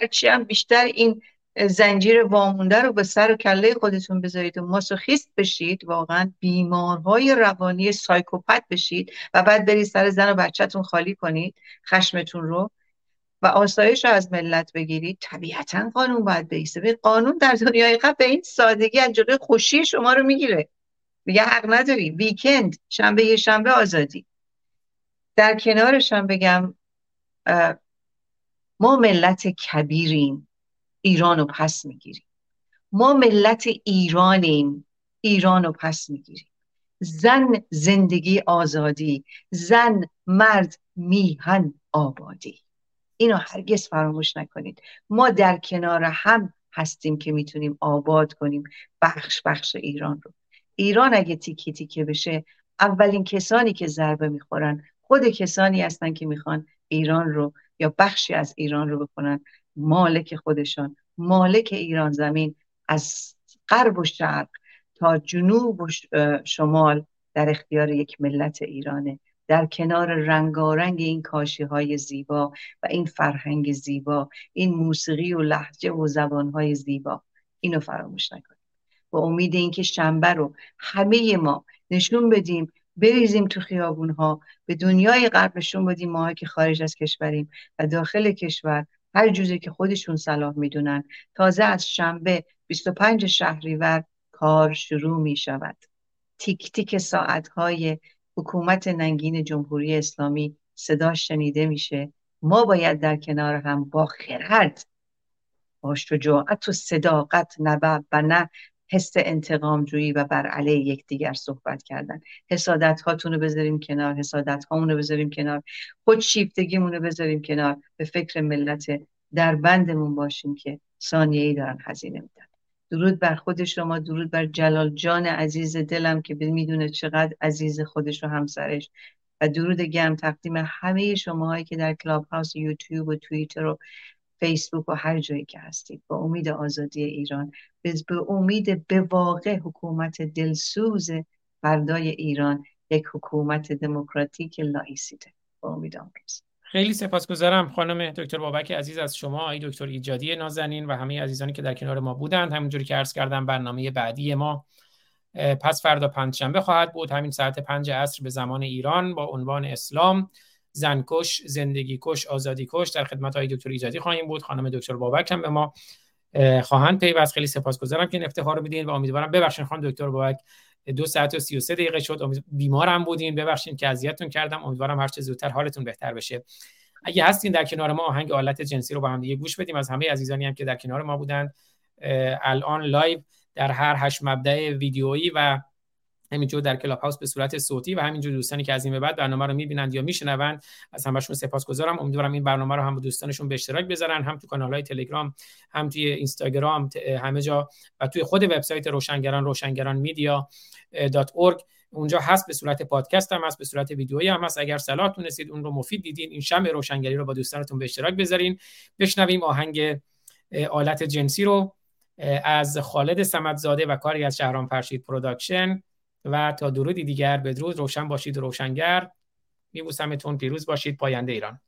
Speaker 2: هرچی هم بیشتر این زنجیر وامونده رو به سر و کله خودتون بذارید و ماسوخیست بشید واقعا بیمارهای روانی سایکوپت بشید و بعد برید سر زن و بچهتون خالی کنید خشمتون رو. و آسایش رو از ملت بگیرید. طبیعتا قانون باید بیسته به قانون در دنیای قبل به این سادگی از جلوی خوشی شما رو می‌گیره. میگه حق نداری. ویکند شنبه یه شنبه آزادی. در کنارشم بگم ما ملت کبیریم. ایران رو پس می‌گیریم. ما ملت ایرانیم. ایران رو پس می‌گیریم. زن زندگی آزادی. زن مرد میهن آبادی. اینو هرگز فراموش نکنید. ما در کنار هم هستیم که می‌تونیم آباد کنیم. بخش بخش ایران رو. ایران اگه تیکه تیکه بشه اولین کسانی که ضربه می‌خورن خود کسانی هستن که می‌خوان ایران رو یا بخشی از ایران رو بکنن مالک خودشان. مالک ایران زمین از غرب و شرق تا جنوب و شمال در اختیار یک ملت ایرانه. در کنار رنگارنگ این کاشی های زیبا و این فرهنگ زیبا این موسیقی و لحجه و زبان های زیبا. اینو فراموش نکنید. با امید اینکه شنبه رو همه ما نشون بدیم بریزیم تو خیابون ها به دنیای غرب نشون بدیم ما که خارج از کشوریم و داخل کشور هر جوزی که خودشون صلاح می‌دونن تازه از شنبه 25 شهریور کار شروع می شود تیک تیک ساعت های حکومت ننگین جمهوری اسلامی صدا شنیده میشه. ما باید در کنار هم با خرد با شجاعت و صداقت نبع و نه حس انتقام جویی و بر علیه یکدیگر صحبت کردن. حسادت هاتون رو بذاریم کنار حسادت هامون رو بذاریم کنار خود شیفتگیمون رو بذاریم کنار. به فکر ملت در بندمون باشیم که ثانیه ای دارن هزینه میدن. درود بر خود شما درود بر جلال جان عزیز دلم که می‌دونه چقدر عزیز خودش و همسرش. و درود گرم تقدیم همه شماهایی که در کلاب هاوس یوتیوب و توییتر و فیسبوک و هر جایی که هستید. با امید آزادی ایران. به امید به واقع حکومت دلسوز فردای ایران یک حکومت دموکراتیک لایسیده. با امید آمروز
Speaker 3: خیلی سپاسگزارم خانم دکتر بابک عزیز از شما ای دکتر ایجادی نازنین و همه عزیزانی که در کنار ما بودند. همونجوری که عرض کردم برنامه بعدی ما پس فردا پنجشنبه خواهد بود. همین ساعت پنج عصر به زمان ایران با عنوان اسلام زنکش زندگی کش آزادی کش در خدمت های دکتر ایجادی خواهیم بود. خانم دکتر بابک هم به ما خواهند پیوست. خیلی سپاسگزارم که این افتخار رو بدین و امیدوارم ببخشید خانم دکتر بابک. دو ساعت و 33 دقیقه شد. بیمارم بودین ببخشید که اذیتتون کردم. امیدوارم هر چه زودتر حالتون بهتر بشه. اگه هستین در کنار ما آهنگ آلت جنسی رو با هم دیگه گوش بدیم. از همه عزیزانی هم که در کنار ما بودن. الان live در هر هشت مبدا ویدیویی و همینجور در کلاب هاوس به صورت صوتی و همینجور دوستانی که از این به بعد برنامه رو می‌بینند یا میشنوند از همشون سپاسگزارم. امیدوارم این برنامه رو هم با دوستانشون به اشتراک بذارن هم تو کانال های تلگرام هم توی اینستاگرام همه جا و توی خود وبسایت روشنگران روشنگران میدیا اونجا هست به صورت پادکست هم هست به صورت ویدیویی هم هست. اگر صلاح تونستید اون رو مفید دیدین این شمع روشنگری رو با دوستانتون به اشتراک بذارین. بشنویم آهنگ آلت جنسی رو از خالد سمدزاده و کاری از شهرام فرشید production. و تا درودی دیگر بدرود روشن باشید و روشنگر. میبوسمتون پیروز باشید پاینده ایران.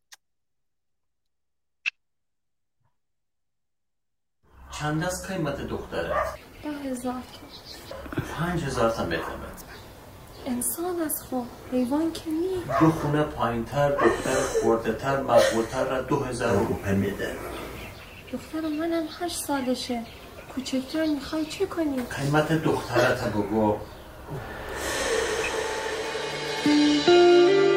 Speaker 12: چند از قیمت دخترت؟
Speaker 5: ده هزار
Speaker 12: پنج هزار تا
Speaker 5: انسان اس خو حیوان که نی
Speaker 12: دو خونه پایین تر دختر خردتر مقبولتر را دو هزار روپه میده.
Speaker 5: دختر منم هشت سالشه. کوچکتر می‌خوای چه کنی؟
Speaker 12: قیمت دخترت بگو. うん。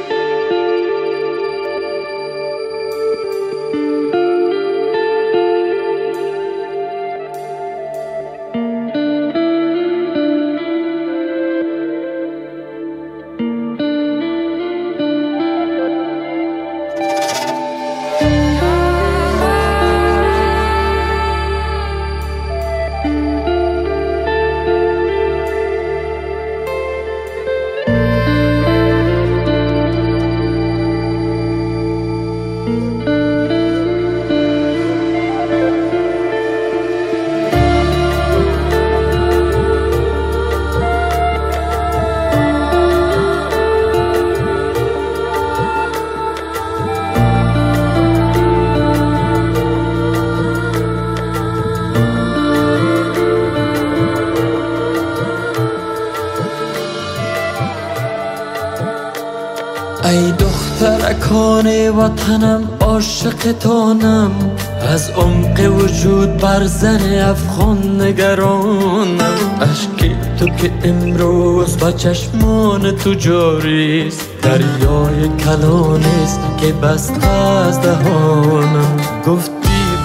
Speaker 13: وطنم عاشق تانم. از عمق وجود بر زن افغان نگرانم. اشکی تو که امروز با چشمان تو جاریست. دریای کلانیست که بسته از دهانم. گفت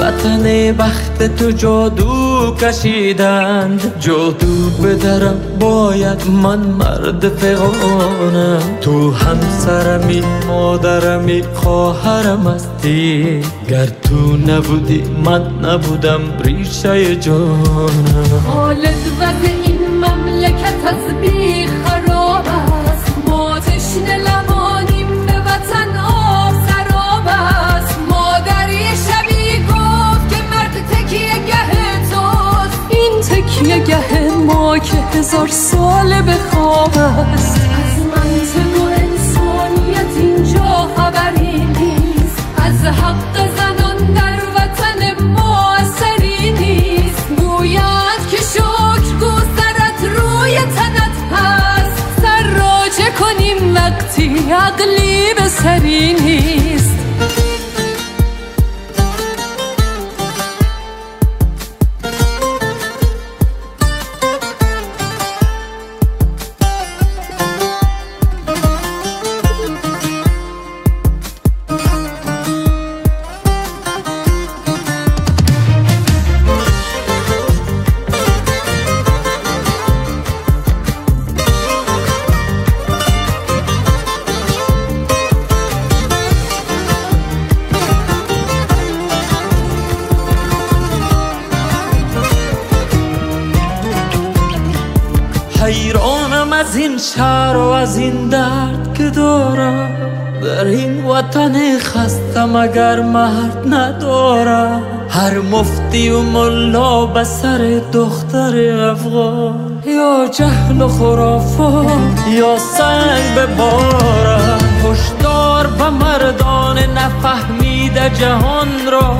Speaker 13: وطن بخت تو جادو. کشیدند. جادو بدرم باید من مرد فقانم تو همسرمی مادرمی خواهرم هستی. گر تو نبودی من نبودم ریشه جانم.
Speaker 5: خالد وقت این مملکت از بی که هزار سال به خواب است. از منطق و انسانیت اینجا خبری نیست. از حق زنان در وطن ما اثری نیست. گوید که شکر گوزرت روی تنت هست. سر راجه کنیم وقتی عقلی به سری نیست.
Speaker 13: و ملا به دختر افغان. یا جهل و خرافات یا سنگ به بارم هشدار به مردان نفهمیده جهان را.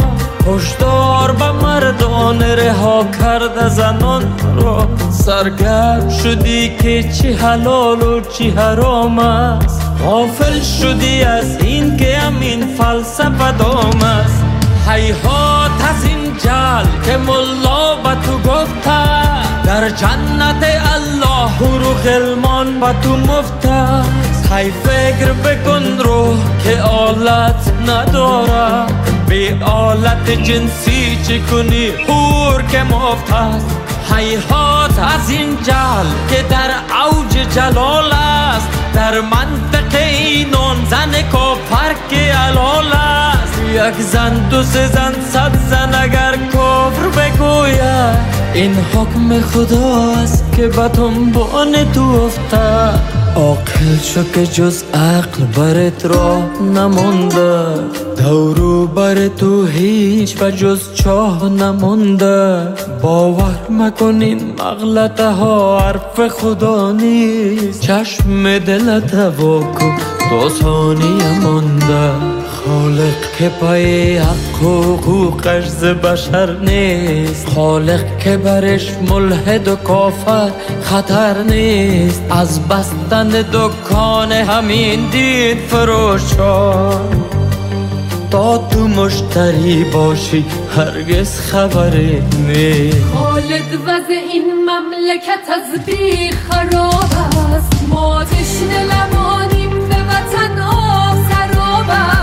Speaker 13: هشدار به مردان رها کرده زنان را. سرگرم شدی که چی حلال و چی حرام است. غافل شدی از این که همین فلسفه دام است. حیحات از این جل که ملا به تو گفته در جنت الله رو غلمان به تو مفت است هی فکر بکن رو که آلت نداره به آلت جنسی چی کنی؟ هور که مفت است حیحات از این جل که در اوج جلال است در منطقه این آن زن کافر که علال است. یک زن دو سه زن صد زن اگر کفر بگوید. این حکم خداست که به دنبان تو افتد عاقل شو که جز عقل برت راه نمونده دورو بر تو هیچ و جز چاه نمونده باور مکنین مغلطه ها حرف خدا نیست. چشم دلت واکن دو ثانیه مونده خالق که پای حق و حقوقش ز بشر نیست. خالق که برش ملحد و کافر خطر نیست. از بستن دکان همین دین فروشان تا تو مشتری باشی هرگز خبری نیست.
Speaker 5: خالد وضع این مملکت از بی خراب است. ما تشنه لبانیم به وطن آب سراب است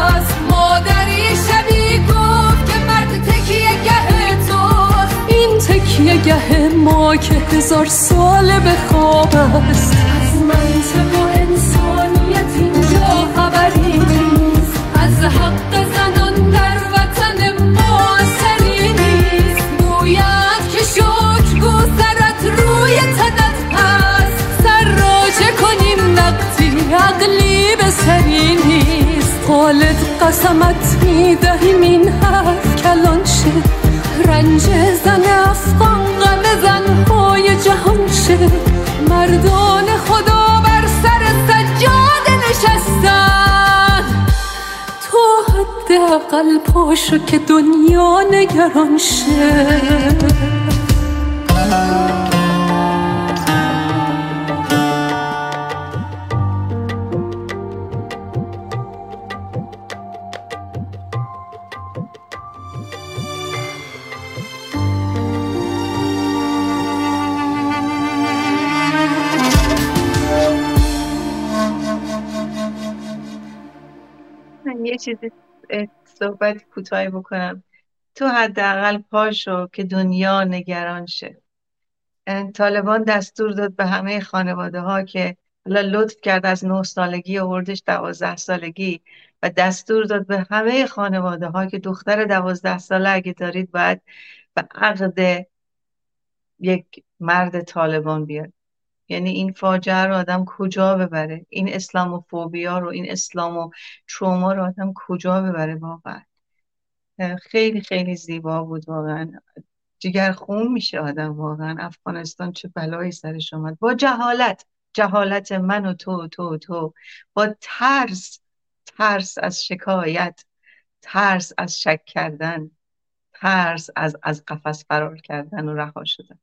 Speaker 5: گه ما که هزار سال به خواب است. از منطق و انسانیت اینجا خبری نیست. از حق زنان در وطن ما اثری نیست. گوید که شکر گو سرت روی تنت هست. سر راجه کنیم وقتی عقلی به سری نیست. خالد قسمت می‌دهیم این حرف کلان شه رنج زن افغان غم زنهای جهان شه. مردان خدا بر سر سجاده نشستن. تو حداقل پاشو که دنیا نگران شه.
Speaker 2: چیزی صحبت کوتاهی بکنم. تو حداقل پاشو که دنیا نگران شه. طالبان دستور داد به همه خانواده ها که حالا لطف کرد از نه سالگی آوردش دوازده سالگی و دستور داد به همه خانواده ها که دختر دوازده ساله اگه دارید باید به عقد یک مرد طالبان بیاد. یعنی این فاجعه رو آدم کجا ببره؟ این اسلاموفوبیا رو این اسلام و تروما رو آدم کجا ببره واقعا؟ خیلی خیلی زیبا بود واقعا. جگر خون میشه آدم واقعا. افغانستان چه بلایی سرش اومد با جهالت جهالت من و تو و تو و تو. با ترس ترس از شکایت ترس از شک کردن ترس از از قفس فرار کردن و رها شدن.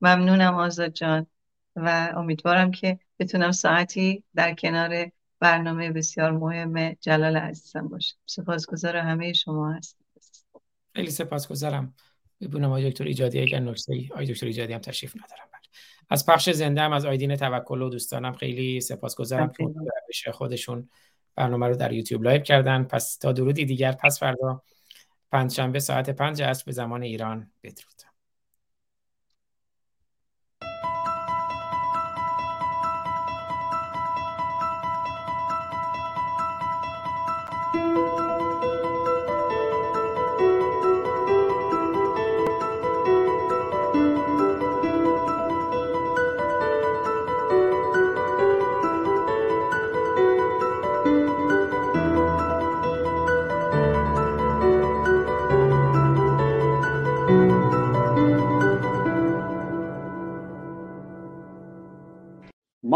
Speaker 2: ممنونم آزاد جان. و امیدوارم که بتونم ساعتی در کنار برنامه بسیار مهم جلال عزیزم باشم. سپاسگزار همه شما هستم.
Speaker 3: خیلی سپاسگزارم. ببینم آقای دکتر ایجادی اگر نکته ای آقای دکتر ایجادی هم تشریف ندارن بله. از پخش زنده هم از آیدین توکل و دوستانم خیلی سپاسگزارم. که خودشون برنامه رو در یوتیوب live کردن. پس تا درودی دیگر پس فردا پنجشنبه ساعت پنج عصر به زمان ایران بدرود.